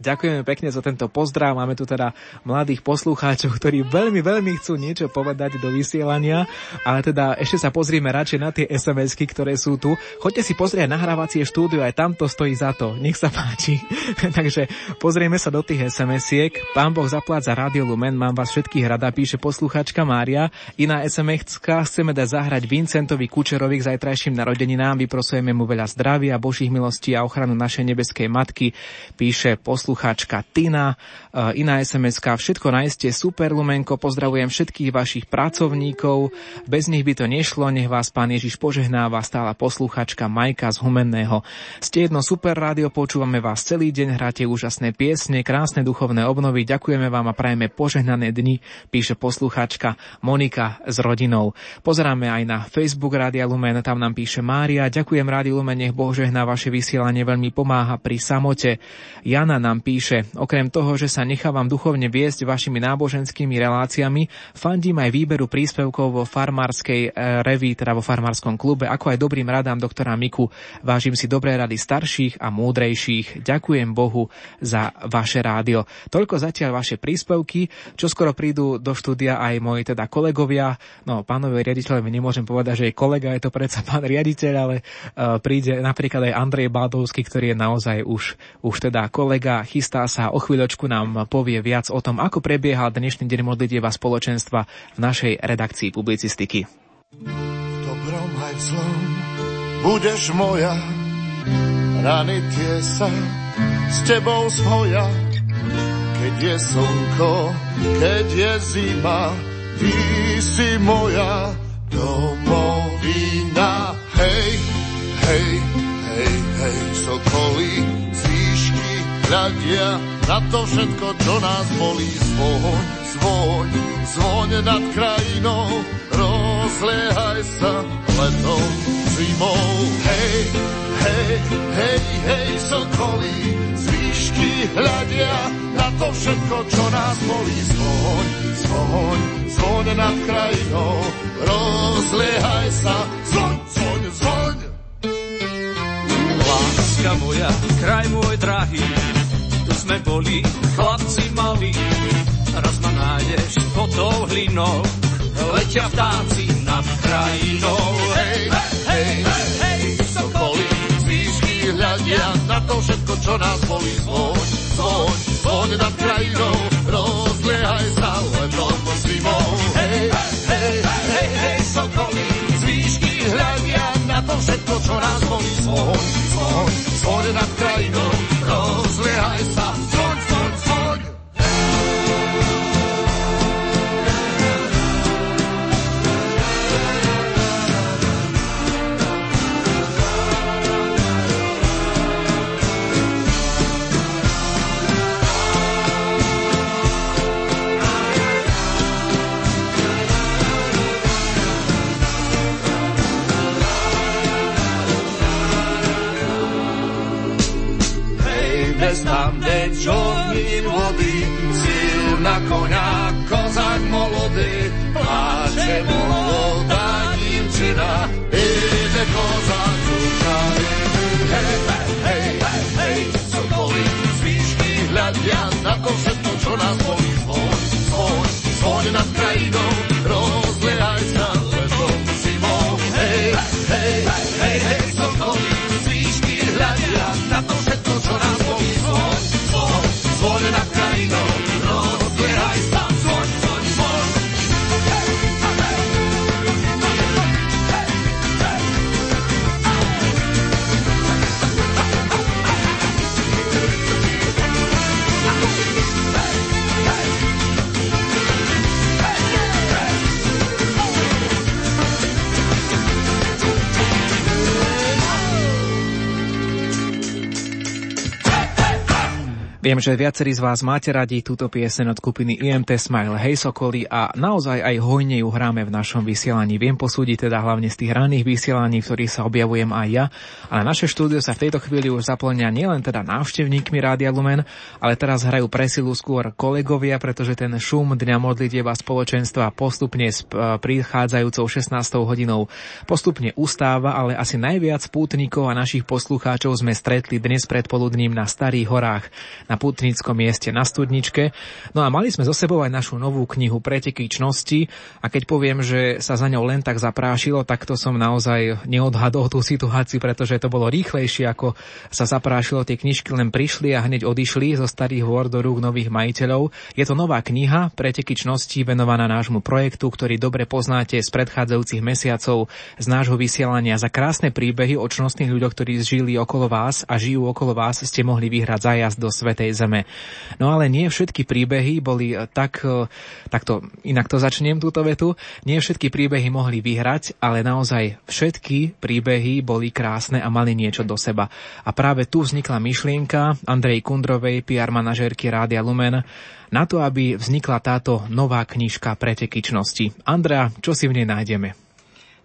Ďakujeme pekne za tento pozdrav. Máme tu teda mladých poslucháčov, ktorí veľmi, veľmi chcú niečo povedať do vysielania, ale teda ešte sa pozrieme radšej na tie SMS-ky, ktoré sú tu. Choďte si pozrieť nahrávacie štúdio, aj tam to stojí za to. Nech sa páči. Takže pozrieme sa do tých SMS-iek. Pán Boh zaplať za Radio Lumen, mám vás všetkých rada, píše poslucháčka Mária. Iná sms chceme dať zahrať Vincentovi Kučerovi k zajtrajším narodeninám, vyprosujeme mu veľa zdravia, Božích milostí a ochranu našej nebeskej matky, píše poslucháčka Tina. E, iná sms všetko nájste super Lumenko, pozdravujem všetkých vašich pracovníkov, bez nich by to nešlo, nech vás pán Ježiš požehnáva, stála posluchačka Majka z Humenného. Ste jedno super rádio, počúvame vás celý deň, hráte úžasné piesne, krásne duchovné obnovy, ďakujeme vám a prajeme požehnané dni, píše posluchačka Monika s rodinou. Pozeráme aj na Facebook Rádia Lumen, tam nám píše Mária, ďakujem Rádiu Lumen, nech Boh žehná vaše vysielanie, veľmi pomáha pri samote. Jana nám píše, okrem toho, že sa nechávam duchovne viesť vašimi náboženskými reláciami, fandím aj výberu príspevkov vo farmárskej e, reví, teda vo farmárskom klube, ako aj dobrým radám doktora Miku. Vážim si dobré rady starších a múdrejších. Ďakujem Bohu za vaše rádio. Toľko zatiaľ vaše príspevky, čo skoro prídu do štúdia aj moji teda kolegovia. No, pánovi riaditeľovi nemôžem povedať, že je kolega, je to predsa pán riaditeľ, ale uh, príde napríklad aj Andrej Bádovský, ktorý je naozaj už, už teda kolega, chystá sa, o chvíľočku nám povie viac o tom, ako prebieha dnešný deň modlitieva spoločenstva v našej redakcii publicistiky. V dobrom aj v zlom budeš moja, rany tie sa s tebou zhoja. Keď je slnko, keď je zima, ty si moja domovina. Hej, hej, hej, hej, sokolí, hľadia na to všetko, čo nás bolí. Zvoň, zvoň, zvoň nad krajinou, rozliehaj sa letom, zimou. Hej, hej, hej, hej, sokolí, z výšky hľadia na to všetko, čo nás bolí. Zvoň, zvoň, zvoň nad krajinou, rozliehaj sa, zvoň, zvoň, zvoň. Láska moja, kraj môj drahý, sme boli chlapci malí. Raz ma nájdeš pod tou hlinou, letia vtáci nad krajinou. Hej, hej, hej, hej, sokoly, z výšky hľadia na to všetko, čo nás bolí. Zvoň, zvoň, zvoň nad krajinou, rozliehaj sa letom zimou. Hej, hej, hej, hej, sokoly, z výšky hľadia na to všetko, čo nás bolí. Zvoň, zvoň, zvoň nad krajinou, rozliehaj sa, zvoň, Hej, Neznám nečornín vody, silná koňa, kozak molody, pláče molodá divčina, ide kozak Ukrajiny. Hej, hej, hej, hej, sokoly, z výšky hľadia na to všetko, čo nás bolí. Zvoň, zvoň, zvoň nad krajinou, Viem, že viacerí z vás máte radi túto pieseň od skupiny IMT Smile Hej Sokoli a naozaj aj hojne ju hráme v našom vysielaní. Viem posúdiť teda hlavne z tých ranných vysielaní, v ktorých sa objavujem aj ja. Ale naše štúdio sa v tejto chvíli už zaplňa nielen teda návštevníkmi Rádia Lumen, ale teraz hrajú presilu skôr kolegovia, pretože ten šum Dňa modlitieva spoločenstva postupne s e, prichádzajúcou 16. hodinou postupne ustáva, ale asi najviac pútnikov a našich poslucháčov sme stretli dnes predpoludním na Starých horách. Na putnickom mieste na studničke. No a mali sme so sebou aj našu novú knihu Preteky čnosti a keď poviem, že sa za ňou len tak zaprášilo, tak to som naozaj neodhadol tú situáciu, pretože to bolo rýchlejšie, ako sa zaprášilo. Tie knižky len prišli a hneď odišli zo starých hôr do rúk nových majiteľov. Je to nová kniha Preteky čnosti venovaná nášmu projektu, ktorý dobre poznáte z predchádzajúcich mesiacov z nášho vysielania. Za krásne príbehy o čnostných ľuďoch, ktorí žili okolo vás a žijú okolo vás, ste mohli vyhrať zájazd do Svetej Zeme. No ale nie všetky príbehy boli eh, tak, eh, takto, inak to začnem túto vetu, nie všetky príbehy mohli vyhrať, ale naozaj všetky príbehy boli krásne a mali niečo do seba. A práve tu vznikla myšlienka Andrej Kundrovej, PR manažérky Rádia Lumen, na to, aby vznikla táto nová knižka pretekyčnosti. Andrea, čo si v nej nájdeme?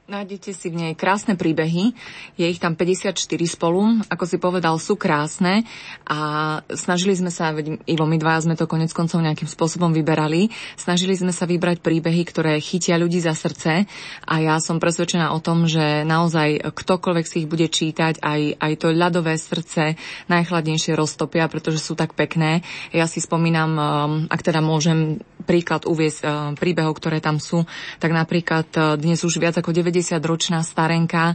Nájdete si v nej krásne príbehy, je ich tam 54 spolu, ako si povedal, sú krásne. A snažili sme sa, Ivo, my dvaja sme to konec koncov nejakým spôsobom vyberali, snažili sme sa vybrať príbehy, ktoré chytia ľudí za srdce. A ja som presvedčená o tom, že naozaj ktokoľvek si ich bude čítať, aj, aj to ľadové srdce najchladnejšie roztopia, pretože sú tak pekné. Ja si spomínam, um, ak teda môžem príklad uviezť um, príbehov, ktoré tam sú, tak napríklad uh, dnes už viac ako 90 90-ročná starenka,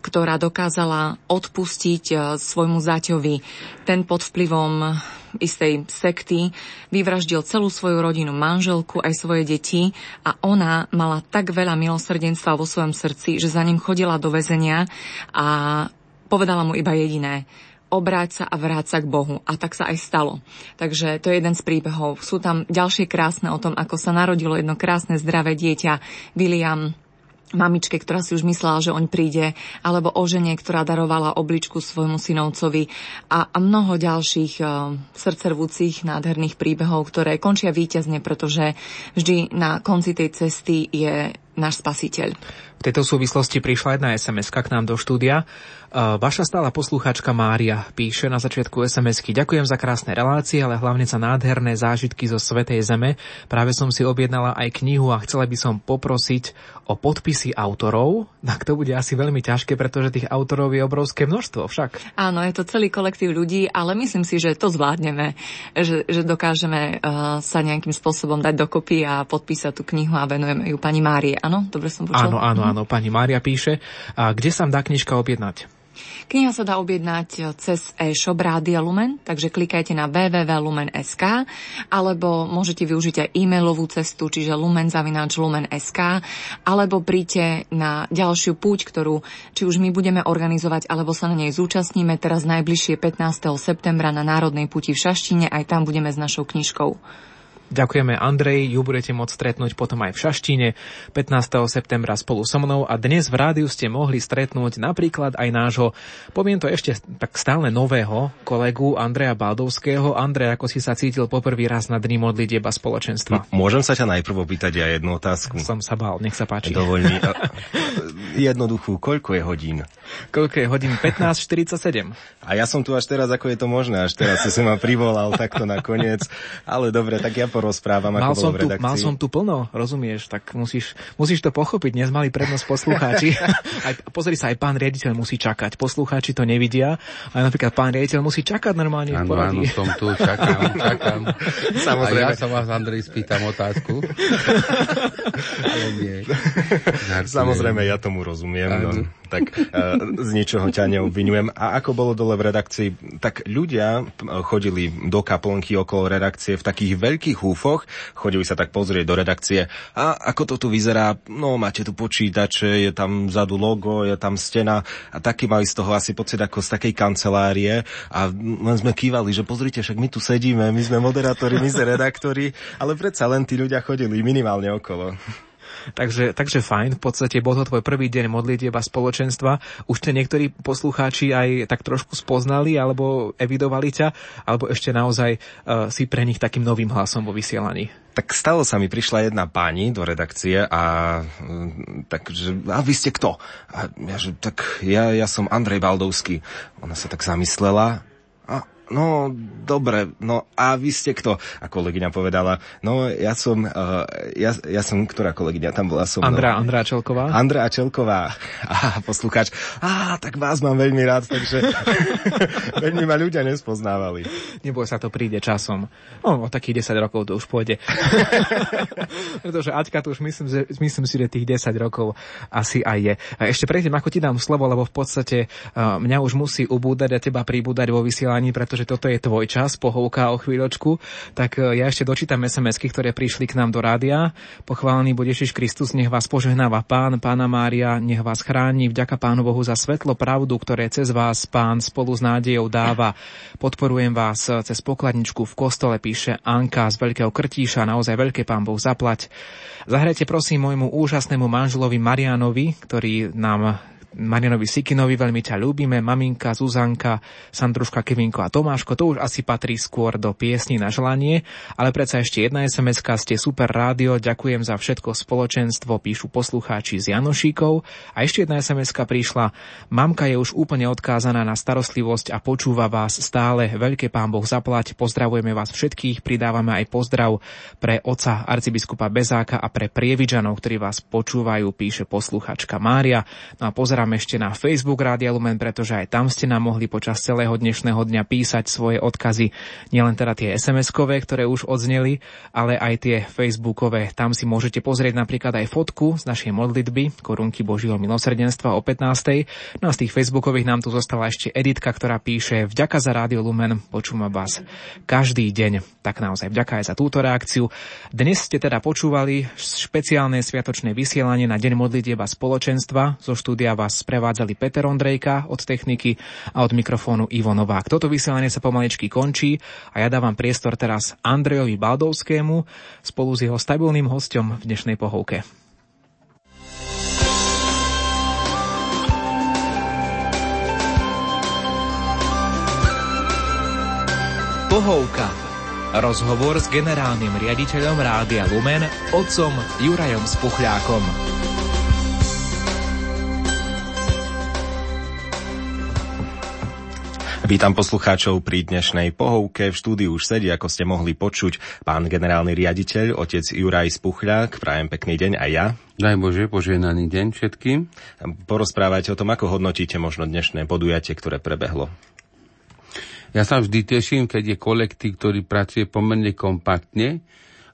ktorá dokázala odpustiť e, svojmu zaťovi. Ten pod vplyvom istej sekty vyvraždil celú svoju rodinu, manželku, aj svoje deti a ona mala tak veľa milosrdenstva vo svojom srdci, že za ním chodila do väzenia a povedala mu iba jediné obráť sa a vráť sa k Bohu. A tak sa aj stalo. Takže to je jeden z príbehov. Sú tam ďalšie krásne o tom, ako sa narodilo jedno krásne zdravé dieťa. William mamičke, ktorá si už myslela, že on príde, alebo o žene, ktorá darovala obličku svojmu synovcovi a, a mnoho ďalších uh, srdcervúcich nádherných príbehov, ktoré končia víťazne, pretože vždy na konci tej cesty je náš spasiteľ. V tejto súvislosti prišla jedna sms k nám do štúdia. Vaša stála posluchačka Mária píše na začiatku SMS-ky Ďakujem za krásne relácie, ale hlavne za nádherné zážitky zo Svetej Zeme. Práve som si objednala aj knihu a chcela by som poprosiť o podpisy autorov. Tak to bude asi veľmi ťažké, pretože tých autorov je obrovské množstvo však. Áno, je to celý kolektív ľudí, ale myslím si, že to zvládneme, že, že dokážeme uh, sa nejakým spôsobom dať dokopy a podpísať tú knihu a venujeme ju pani Márie. Áno, dobre som počula? Áno, áno, áno, pani Mária píše. A kde sa dá knižka objednať? Kniha sa dá objednať cez e-shop Rádia Lumen, takže klikajte na www.lumen.sk alebo môžete využiť aj e-mailovú cestu, čiže lumen.lumen.sk alebo príďte na ďalšiu púť, ktorú či už my budeme organizovať, alebo sa na nej zúčastníme teraz najbližšie 15. septembra na Národnej puti v Šaštine, aj tam budeme s našou knižkou. Ďakujeme Andrej, ju budete môcť stretnúť potom aj v Šaštine 15. septembra spolu so mnou a dnes v rádiu ste mohli stretnúť napríklad aj nášho, poviem to ešte tak stále nového kolegu Andreja Baldovského. Andrej, ako si sa cítil poprvý raz na dní modlitieb a spoločenstva? M- môžem sa ťa najprv opýtať aj jednu otázku? Som sa bál, nech sa páči. Dovoľ mi. Jednoduchú, koľko je hodín? Koľko je hodín? 15.47. A ja som tu až teraz, ako je to možné, až teraz si ma privolal takto nakoniec. Ale dobre, tak ja po porozprávam, ako mal bolo som v redakcii. Tu, mal som tu plno, rozumieš, tak musíš, musíš to pochopiť, dnes mali prednosť poslucháči. aj, pozri sa, aj pán riaditeľ musí čakať, poslucháči to nevidia, ale napríklad pán riaditeľ musí čakať normálne v poradí. Áno, som tu, čakám, čakám. Samozrejme. A ja sa vás, Andrej, spýtam otázku. ale nie. Samozrejme, ja tomu rozumiem. No, tak uh, z ničoho ťa neobvinujem. A ako bolo dole v redakcii, tak ľudia chodili do kaplnky okolo redakcie v takých veľkých húfoch, chodili sa tak pozrieť do redakcie. A ako to tu vyzerá, no máte tu počítače, je tam vzadu logo, je tam stena. A taký mali z toho asi pocit ako z takej kancelárie. A len sme kývali, že pozrite, však my tu sedíme, my sme moderátori, my sme redaktori, ale predsa len tí ľudia chodili minimálne okolo. Takže, takže fajn, v podstate bol to tvoj prvý deň modlitieb spoločenstva. Už ste niektorí poslucháči aj tak trošku spoznali alebo evidovali ťa, alebo ešte naozaj uh, si pre nich takým novým hlasom vo vysielaní? Tak stalo sa mi, prišla jedna pani do redakcie a tak, že, a vy ste kto? A ja, že, tak ja, ja som Andrej Baldovský. Ona sa tak zamyslela no dobre, no a vy ste kto? A kolegyňa povedala, no ja som, uh, ja, ja som, ktorá kolegyňa tam bola som. Andrá, Andrá Čelková. Andrá Čelková. A poslucháč, á, tak vás mám veľmi rád, takže veľmi ma ľudia nespoznávali. Neboj sa, to príde časom. No, o takých 10 rokov to už pôjde. Pretože Aťka to už myslím, že, myslím si, že tých 10 rokov asi aj je. A ešte predtým, ako ti dám slovo, lebo v podstate uh, mňa už musí ubúdať a teba pribúdať vo vysielaní, pretože toto je tvoj čas, pohovka o chvíľočku, tak uh, ja ešte dočítam sms ktoré prišli k nám do rádia. Pochválený bude Ježiš Kristus, nech vás požehnáva Pán, Pána Mária, nech vás chráni, vďaka Pánu Bohu za svetlo, pravdu, ktoré cez vás Pán spolu s nádejou dáva. Podporujem vás cez pokladničku v kostole, píše Anka z Veľkého Krtíša, naozaj veľké Pán Boh zaplať. Zahrajte prosím môjmu úžasnému manželovi Marianovi, ktorý nám Marianovi Sikinovi, veľmi ťa ľúbime, maminka, Zuzanka, Sandruška, Kevinko a Tomáško, to už asi patrí skôr do piesni na želanie, ale predsa ešte jedna sms ste super rádio, ďakujem za všetko spoločenstvo, píšu poslucháči z Janošíkov. A ešte jedna sms prišla, mamka je už úplne odkázaná na starostlivosť a počúva vás stále, veľké pán Boh zaplať, pozdravujeme vás všetkých, pridávame aj pozdrav pre oca arcibiskupa Bezáka a pre prievidžanov, ktorí vás počúvajú, píše posluchačka Mária. No a pozdrav pozerám ešte na Facebook Rádia Lumen, pretože aj tam ste nám mohli počas celého dnešného dňa písať svoje odkazy, nielen teda tie SMS-kové, ktoré už odzneli, ale aj tie Facebookové. Tam si môžete pozrieť napríklad aj fotku z našej modlitby, korunky Božieho milosrdenstva o 15. No a z tých Facebookových nám tu zostala ešte Editka, ktorá píše Vďaka za Rádio Lumen, počúva vás každý deň. Tak naozaj vďaka aj za túto reakciu. Dnes ste teda počúvali špeciálne sviatočné vysielanie na Deň modlitieb a spoločenstva. Zo štúdia vás vás prevádzali Peter Ondrejka od techniky a od mikrofónu Ivo Novák. Toto vysielanie sa pomaličky končí a ja dávam priestor teraz Andrejovi Baldovskému spolu s jeho stabilným hostom v dnešnej pohovke. Pohovka. Rozhovor s generálnym riaditeľom Rádia Lumen, otcom Jurajom Spuchľákom. Vítam poslucháčov pri dnešnej pohovke. V štúdiu už sedí, ako ste mohli počuť, pán generálny riaditeľ, otec Juraj Spuchľák. Prajem pekný deň aj ja. Daj Bože, poženaný deň všetkým. Porozprávajte o tom, ako hodnotíte možno dnešné podujatie, ktoré prebehlo. Ja sa vždy teším, keď je kolektív, ktorý pracuje pomerne kompaktne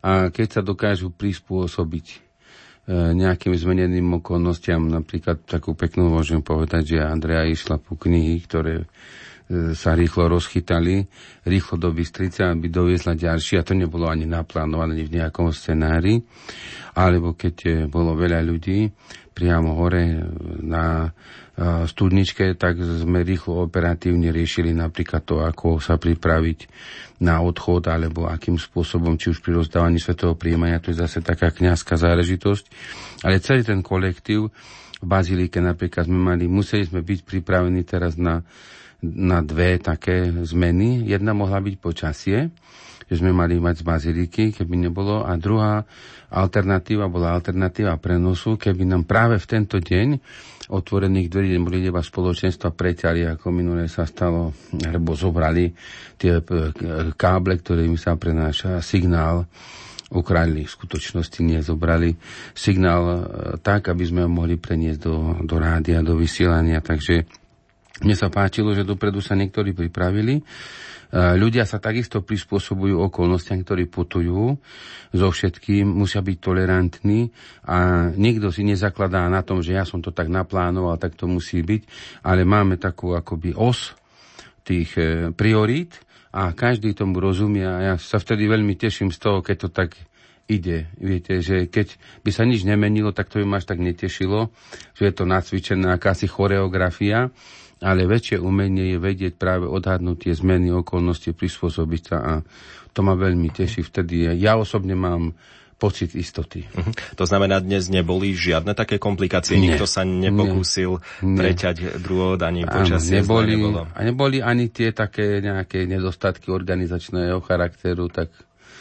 a keď sa dokážu prispôsobiť e, nejakým zmeneným okolnostiam. Napríklad takú peknú môžem povedať, že Andrea išla po knihy, ktoré sa rýchlo rozchytali, rýchlo do Bystrice, aby doviezla ďalší, a to nebolo ani naplánované v nejakom scenári, alebo keď e, bolo veľa ľudí priamo hore e, na studničke, tak sme rýchlo operatívne riešili napríklad to, ako sa pripraviť na odchod, alebo akým spôsobom, či už pri rozdávaní svetého príjmania, to je zase taká kňazská záležitosť. Ale celý ten kolektív v Bazilike napríklad sme mali, museli sme byť pripravení teraz na na dve také zmeny. Jedna mohla byť počasie, že sme mali mať z baziliky, keby nebolo. A druhá alternatíva bola alternatíva prenosu, keby nám práve v tento deň otvorených dverí modliteba spoločenstva preťali, ako minule sa stalo, alebo zobrali tie e, káble, ktorými sa prenáša signál ukradli, v skutočnosti nezobrali signál e, tak, aby sme ho mohli preniesť do, do rádia, do vysielania. Takže mne sa páčilo, že dopredu sa niektorí pripravili. E, ľudia sa takisto prispôsobujú okolnostiam, ktorí putujú. So všetkým musia byť tolerantní a nikto si nezakladá na tom, že ja som to tak naplánoval, tak to musí byť, ale máme takú akoby os tých e, priorít a každý tomu rozumie a ja sa vtedy veľmi teším z toho, keď to tak ide. Viete, že keď by sa nič nemenilo, tak to by ma až tak netešilo, že je to nacvičená akási choreografia ale väčšie umenie je vedieť práve odhadnúť tie zmeny okolnosti, prispôsobiť sa a to ma veľmi teší vtedy. Ja osobne mám pocit istoty. Uh-huh. To znamená, dnes neboli žiadne také komplikácie? Nie. Nikto sa nepokúsil nie. preťať druhod ani počasie? Neboli, a neboli ani tie také nejaké nedostatky organizačného charakteru, tak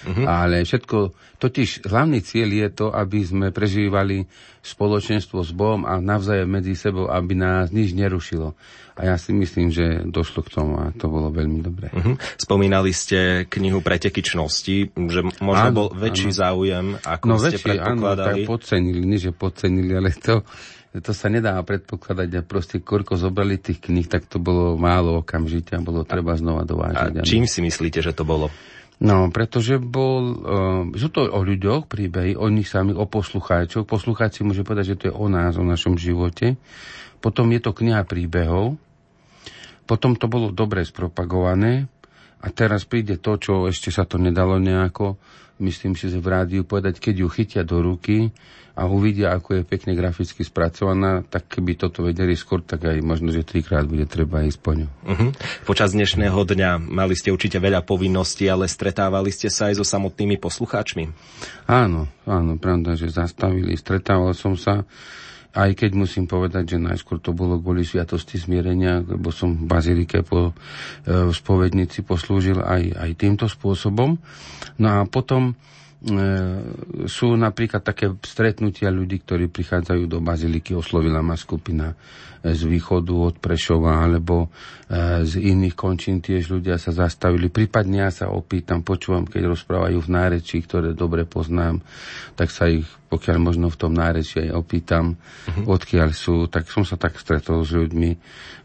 Uh-huh. Ale všetko, totiž hlavný cieľ je to, aby sme prežívali spoločenstvo s Bohom a navzájom medzi sebou, aby nás nič nerušilo. A ja si myslím, že došlo k tomu a to bolo veľmi dobré. Uh-huh. Spomínali ste knihu pretekyčnosti, že možno áno, bol väčší áno. záujem, ako no, ste väčší, predpokladali. Áno, tak podcenili, nie že podcenili, ale to, to sa nedá predpokladať a proste koľko zobrali tých kníh, tak to bolo málo okamžite a bolo treba znova dovážať. A čím si myslíte, že to bolo? No, pretože bol, uh, sú to o ľuďoch príbehy, o nich sami, o poslucháčov. Poslucháči môže povedať, že to je o nás, o našom živote. Potom je to kniha príbehov. Potom to bolo dobre spropagované. A teraz príde to, čo ešte sa to nedalo nejako, myslím si, že v rádiu povedať, keď ju chytia do ruky, a uvidia, ako je pekne graficky spracovaná, tak keby toto vedeli skôr, tak aj možno, že trikrát bude treba ísť po ňu. Uh-huh. Počas dnešného dňa mali ste určite veľa povinností, ale stretávali ste sa aj so samotnými poslucháčmi? Áno, áno, pravda, že zastavili, stretával som sa, aj keď musím povedať, že najskôr to bolo kvôli sviatosti zmierenia, lebo som v Bazilike po e, spovednici poslúžil aj, aj týmto spôsobom. No a potom sú napríklad také stretnutia ľudí, ktorí prichádzajú do Baziliky, oslovila ma skupina e, z východu od Prešova alebo e, z iných končín tiež ľudia sa zastavili. Prípadne ja sa opýtam, počúvam, keď rozprávajú v nárečí, ktoré dobre poznám, tak sa ich, pokiaľ možno v tom nárečí aj opýtam, uh-huh. odkiaľ sú. Tak som sa tak stretol s ľuďmi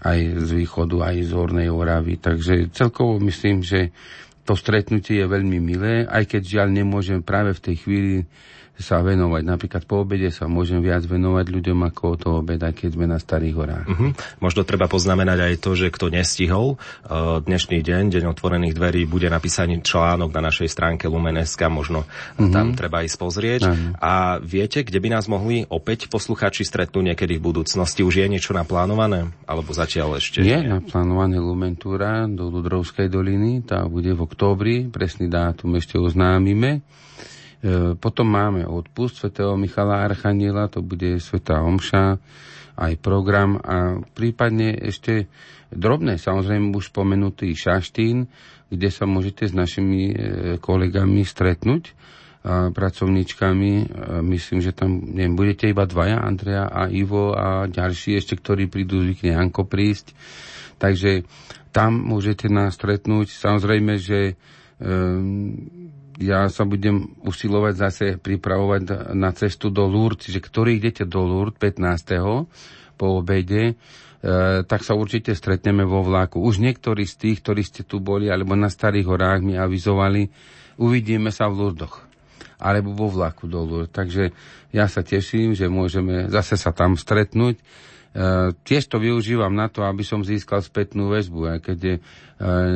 aj z východu, aj z Hornej Oravy. Takže celkovo myslím, že to stretnutie je veľmi milé, aj keď žiaľ nemôžem práve v tej chvíli sa venovať. Napríklad po obede sa môžem viac venovať ľuďom ako o to obeda, keď sme na Starých horách. Uh-huh. Možno treba poznamenať aj to, že kto nestihol, uh, dnešný deň, deň otvorených dverí, bude napísaný článok na našej stránke Lumeneska, možno uh-huh. tam treba ísť pozrieť. Uh-huh. A viete, kde by nás mohli opäť posluchači stretnúť niekedy v budúcnosti? Už je niečo naplánované? Alebo zatiaľ ešte? Je naplánované Lumentúra do Ludrovskej doliny, tá bude v októbri, presný dátum ešte oznámime. E, potom máme odpust svätého Michala Archaniela, to bude Svetá Omša, aj program a prípadne ešte drobné, samozrejme už spomenutý Šaštín, kde sa môžete s našimi e, kolegami stretnúť a pracovníčkami. A myslím, že tam neviem, budete iba dvaja, Andrea a Ivo a ďalší ešte, ktorí prídu, zvykne Janko prísť. Takže tam môžete nás stretnúť. Samozrejme, že um, ja sa budem usilovať zase pripravovať na cestu do Lourdes, čiže ktorý idete do Lourdes 15. po obede, e, tak sa určite stretneme vo vlaku. Už niektorí z tých, ktorí ste tu boli, alebo na Starých horách mi avizovali, uvidíme sa v Lourdoch alebo vo vlaku do Lourdes. Takže ja sa teším, že môžeme zase sa tam stretnúť tiež to využívam na to, aby som získal spätnú väzbu. Aj keď je, e,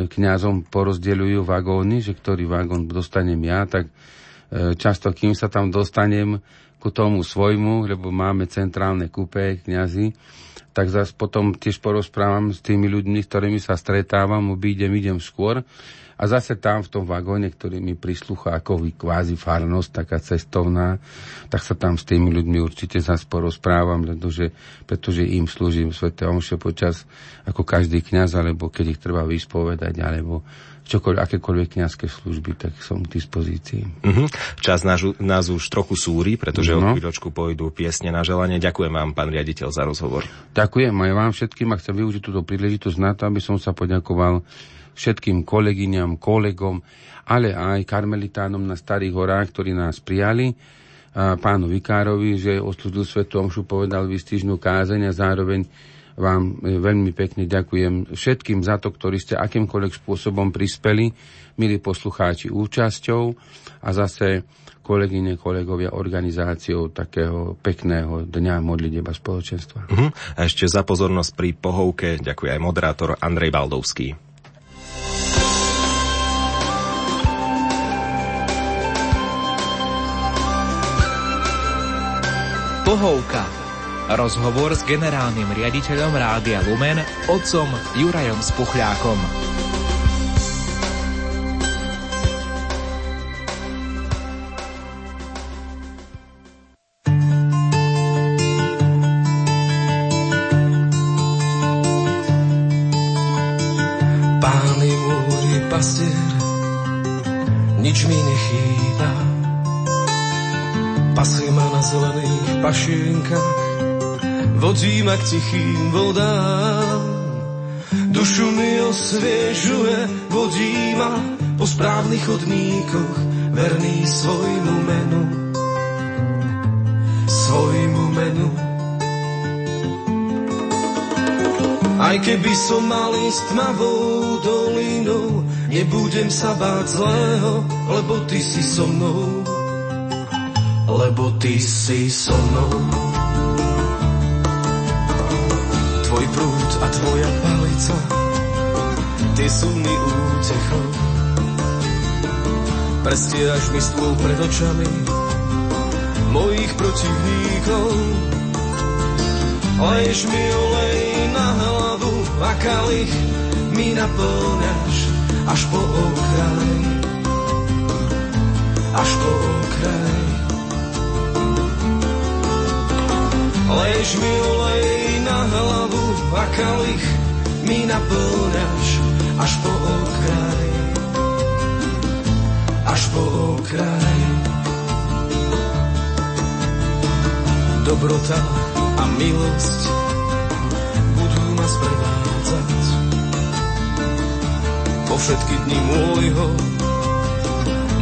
kňazom porozdeľujú vagóny, že ktorý vagón dostanem ja, tak e, často, kým sa tam dostanem ku tomu svojmu, lebo máme centrálne kúpe kňazi, tak zase potom tiež porozprávam s tými ľuďmi, s ktorými sa stretávam, obídem, idem skôr a zase tam v tom vagóne, ktorý mi prislúcha ako kvázi farnosť, taká cestovná, tak sa tam s tými ľuďmi určite zase porozprávam, pretože, pretože im slúžim Svete Omše počas ako každý kňaz, alebo keď ich treba vyspovedať, alebo čokoľvek, akékoľvek kniazské služby, tak som k dispozícii. Uh-huh. Čas nás, nás už trochu súri, pretože no. od chvíľočku pôjdu piesne na želanie. Ďakujem vám, pán riaditeľ, za rozhovor. Ďakujem aj vám všetkým a chcem využiť túto príležitosť na to, aby som sa poďakoval všetkým kolegyňam, kolegom, ale aj karmelitánom na Starých horách, ktorí nás prijali, pánu Vikárovi, že oslúžil svetu omšu, povedal výstižnú kázeň a zároveň vám veľmi pekne ďakujem všetkým za to, ktorí ste akýmkoľvek spôsobom prispeli, milí poslucháči, účasťou a zase kolegyne, kolegovia organizáciou takého pekného dňa modliteba spoločenstva. Uh-huh. A ešte za pozornosť pri pohovke ďakuje aj moderátor Andrej Baldovský. Pohovka. Rozhovor s generálnym riaditeľom Rádia Lumen, otcom Jurajom Spuchľákom. Pán je môj pastier, nič mi nechýba. Zelených pašienkach, vodí ma k tichým vodám. Dušu mi osviežuje, vodí po správnych chodníkoch, verný svojmu menu. Svojmu menu. Aj keby som mal ísť tmavou dolinou, nebudem sa báť zlého, lebo ty si so mnou. Lebo ty si so mnou. Tvoj prúd a tvoja palica, tie sú mi útechou. Prestieraš mi stôl pred očami mojich protivníkov. Leješ mi olej na hlavu a kalich mi naplňaš až po okraj. Až po okraj. Leješ mi olej na hlavu a kalich mi naplňaš až po okraj. Až po okraj. Dobrota a milosť budú ma sprevádzať po všetky dni môjho,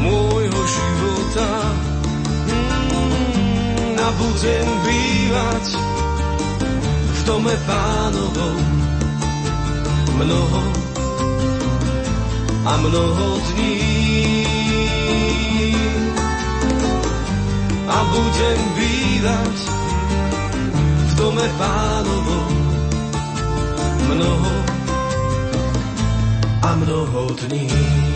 môjho života. A budem bývať v dome pánovom mnoho a mnoho dní. A budem bývať v dome pánovom mnoho a mnoho dní.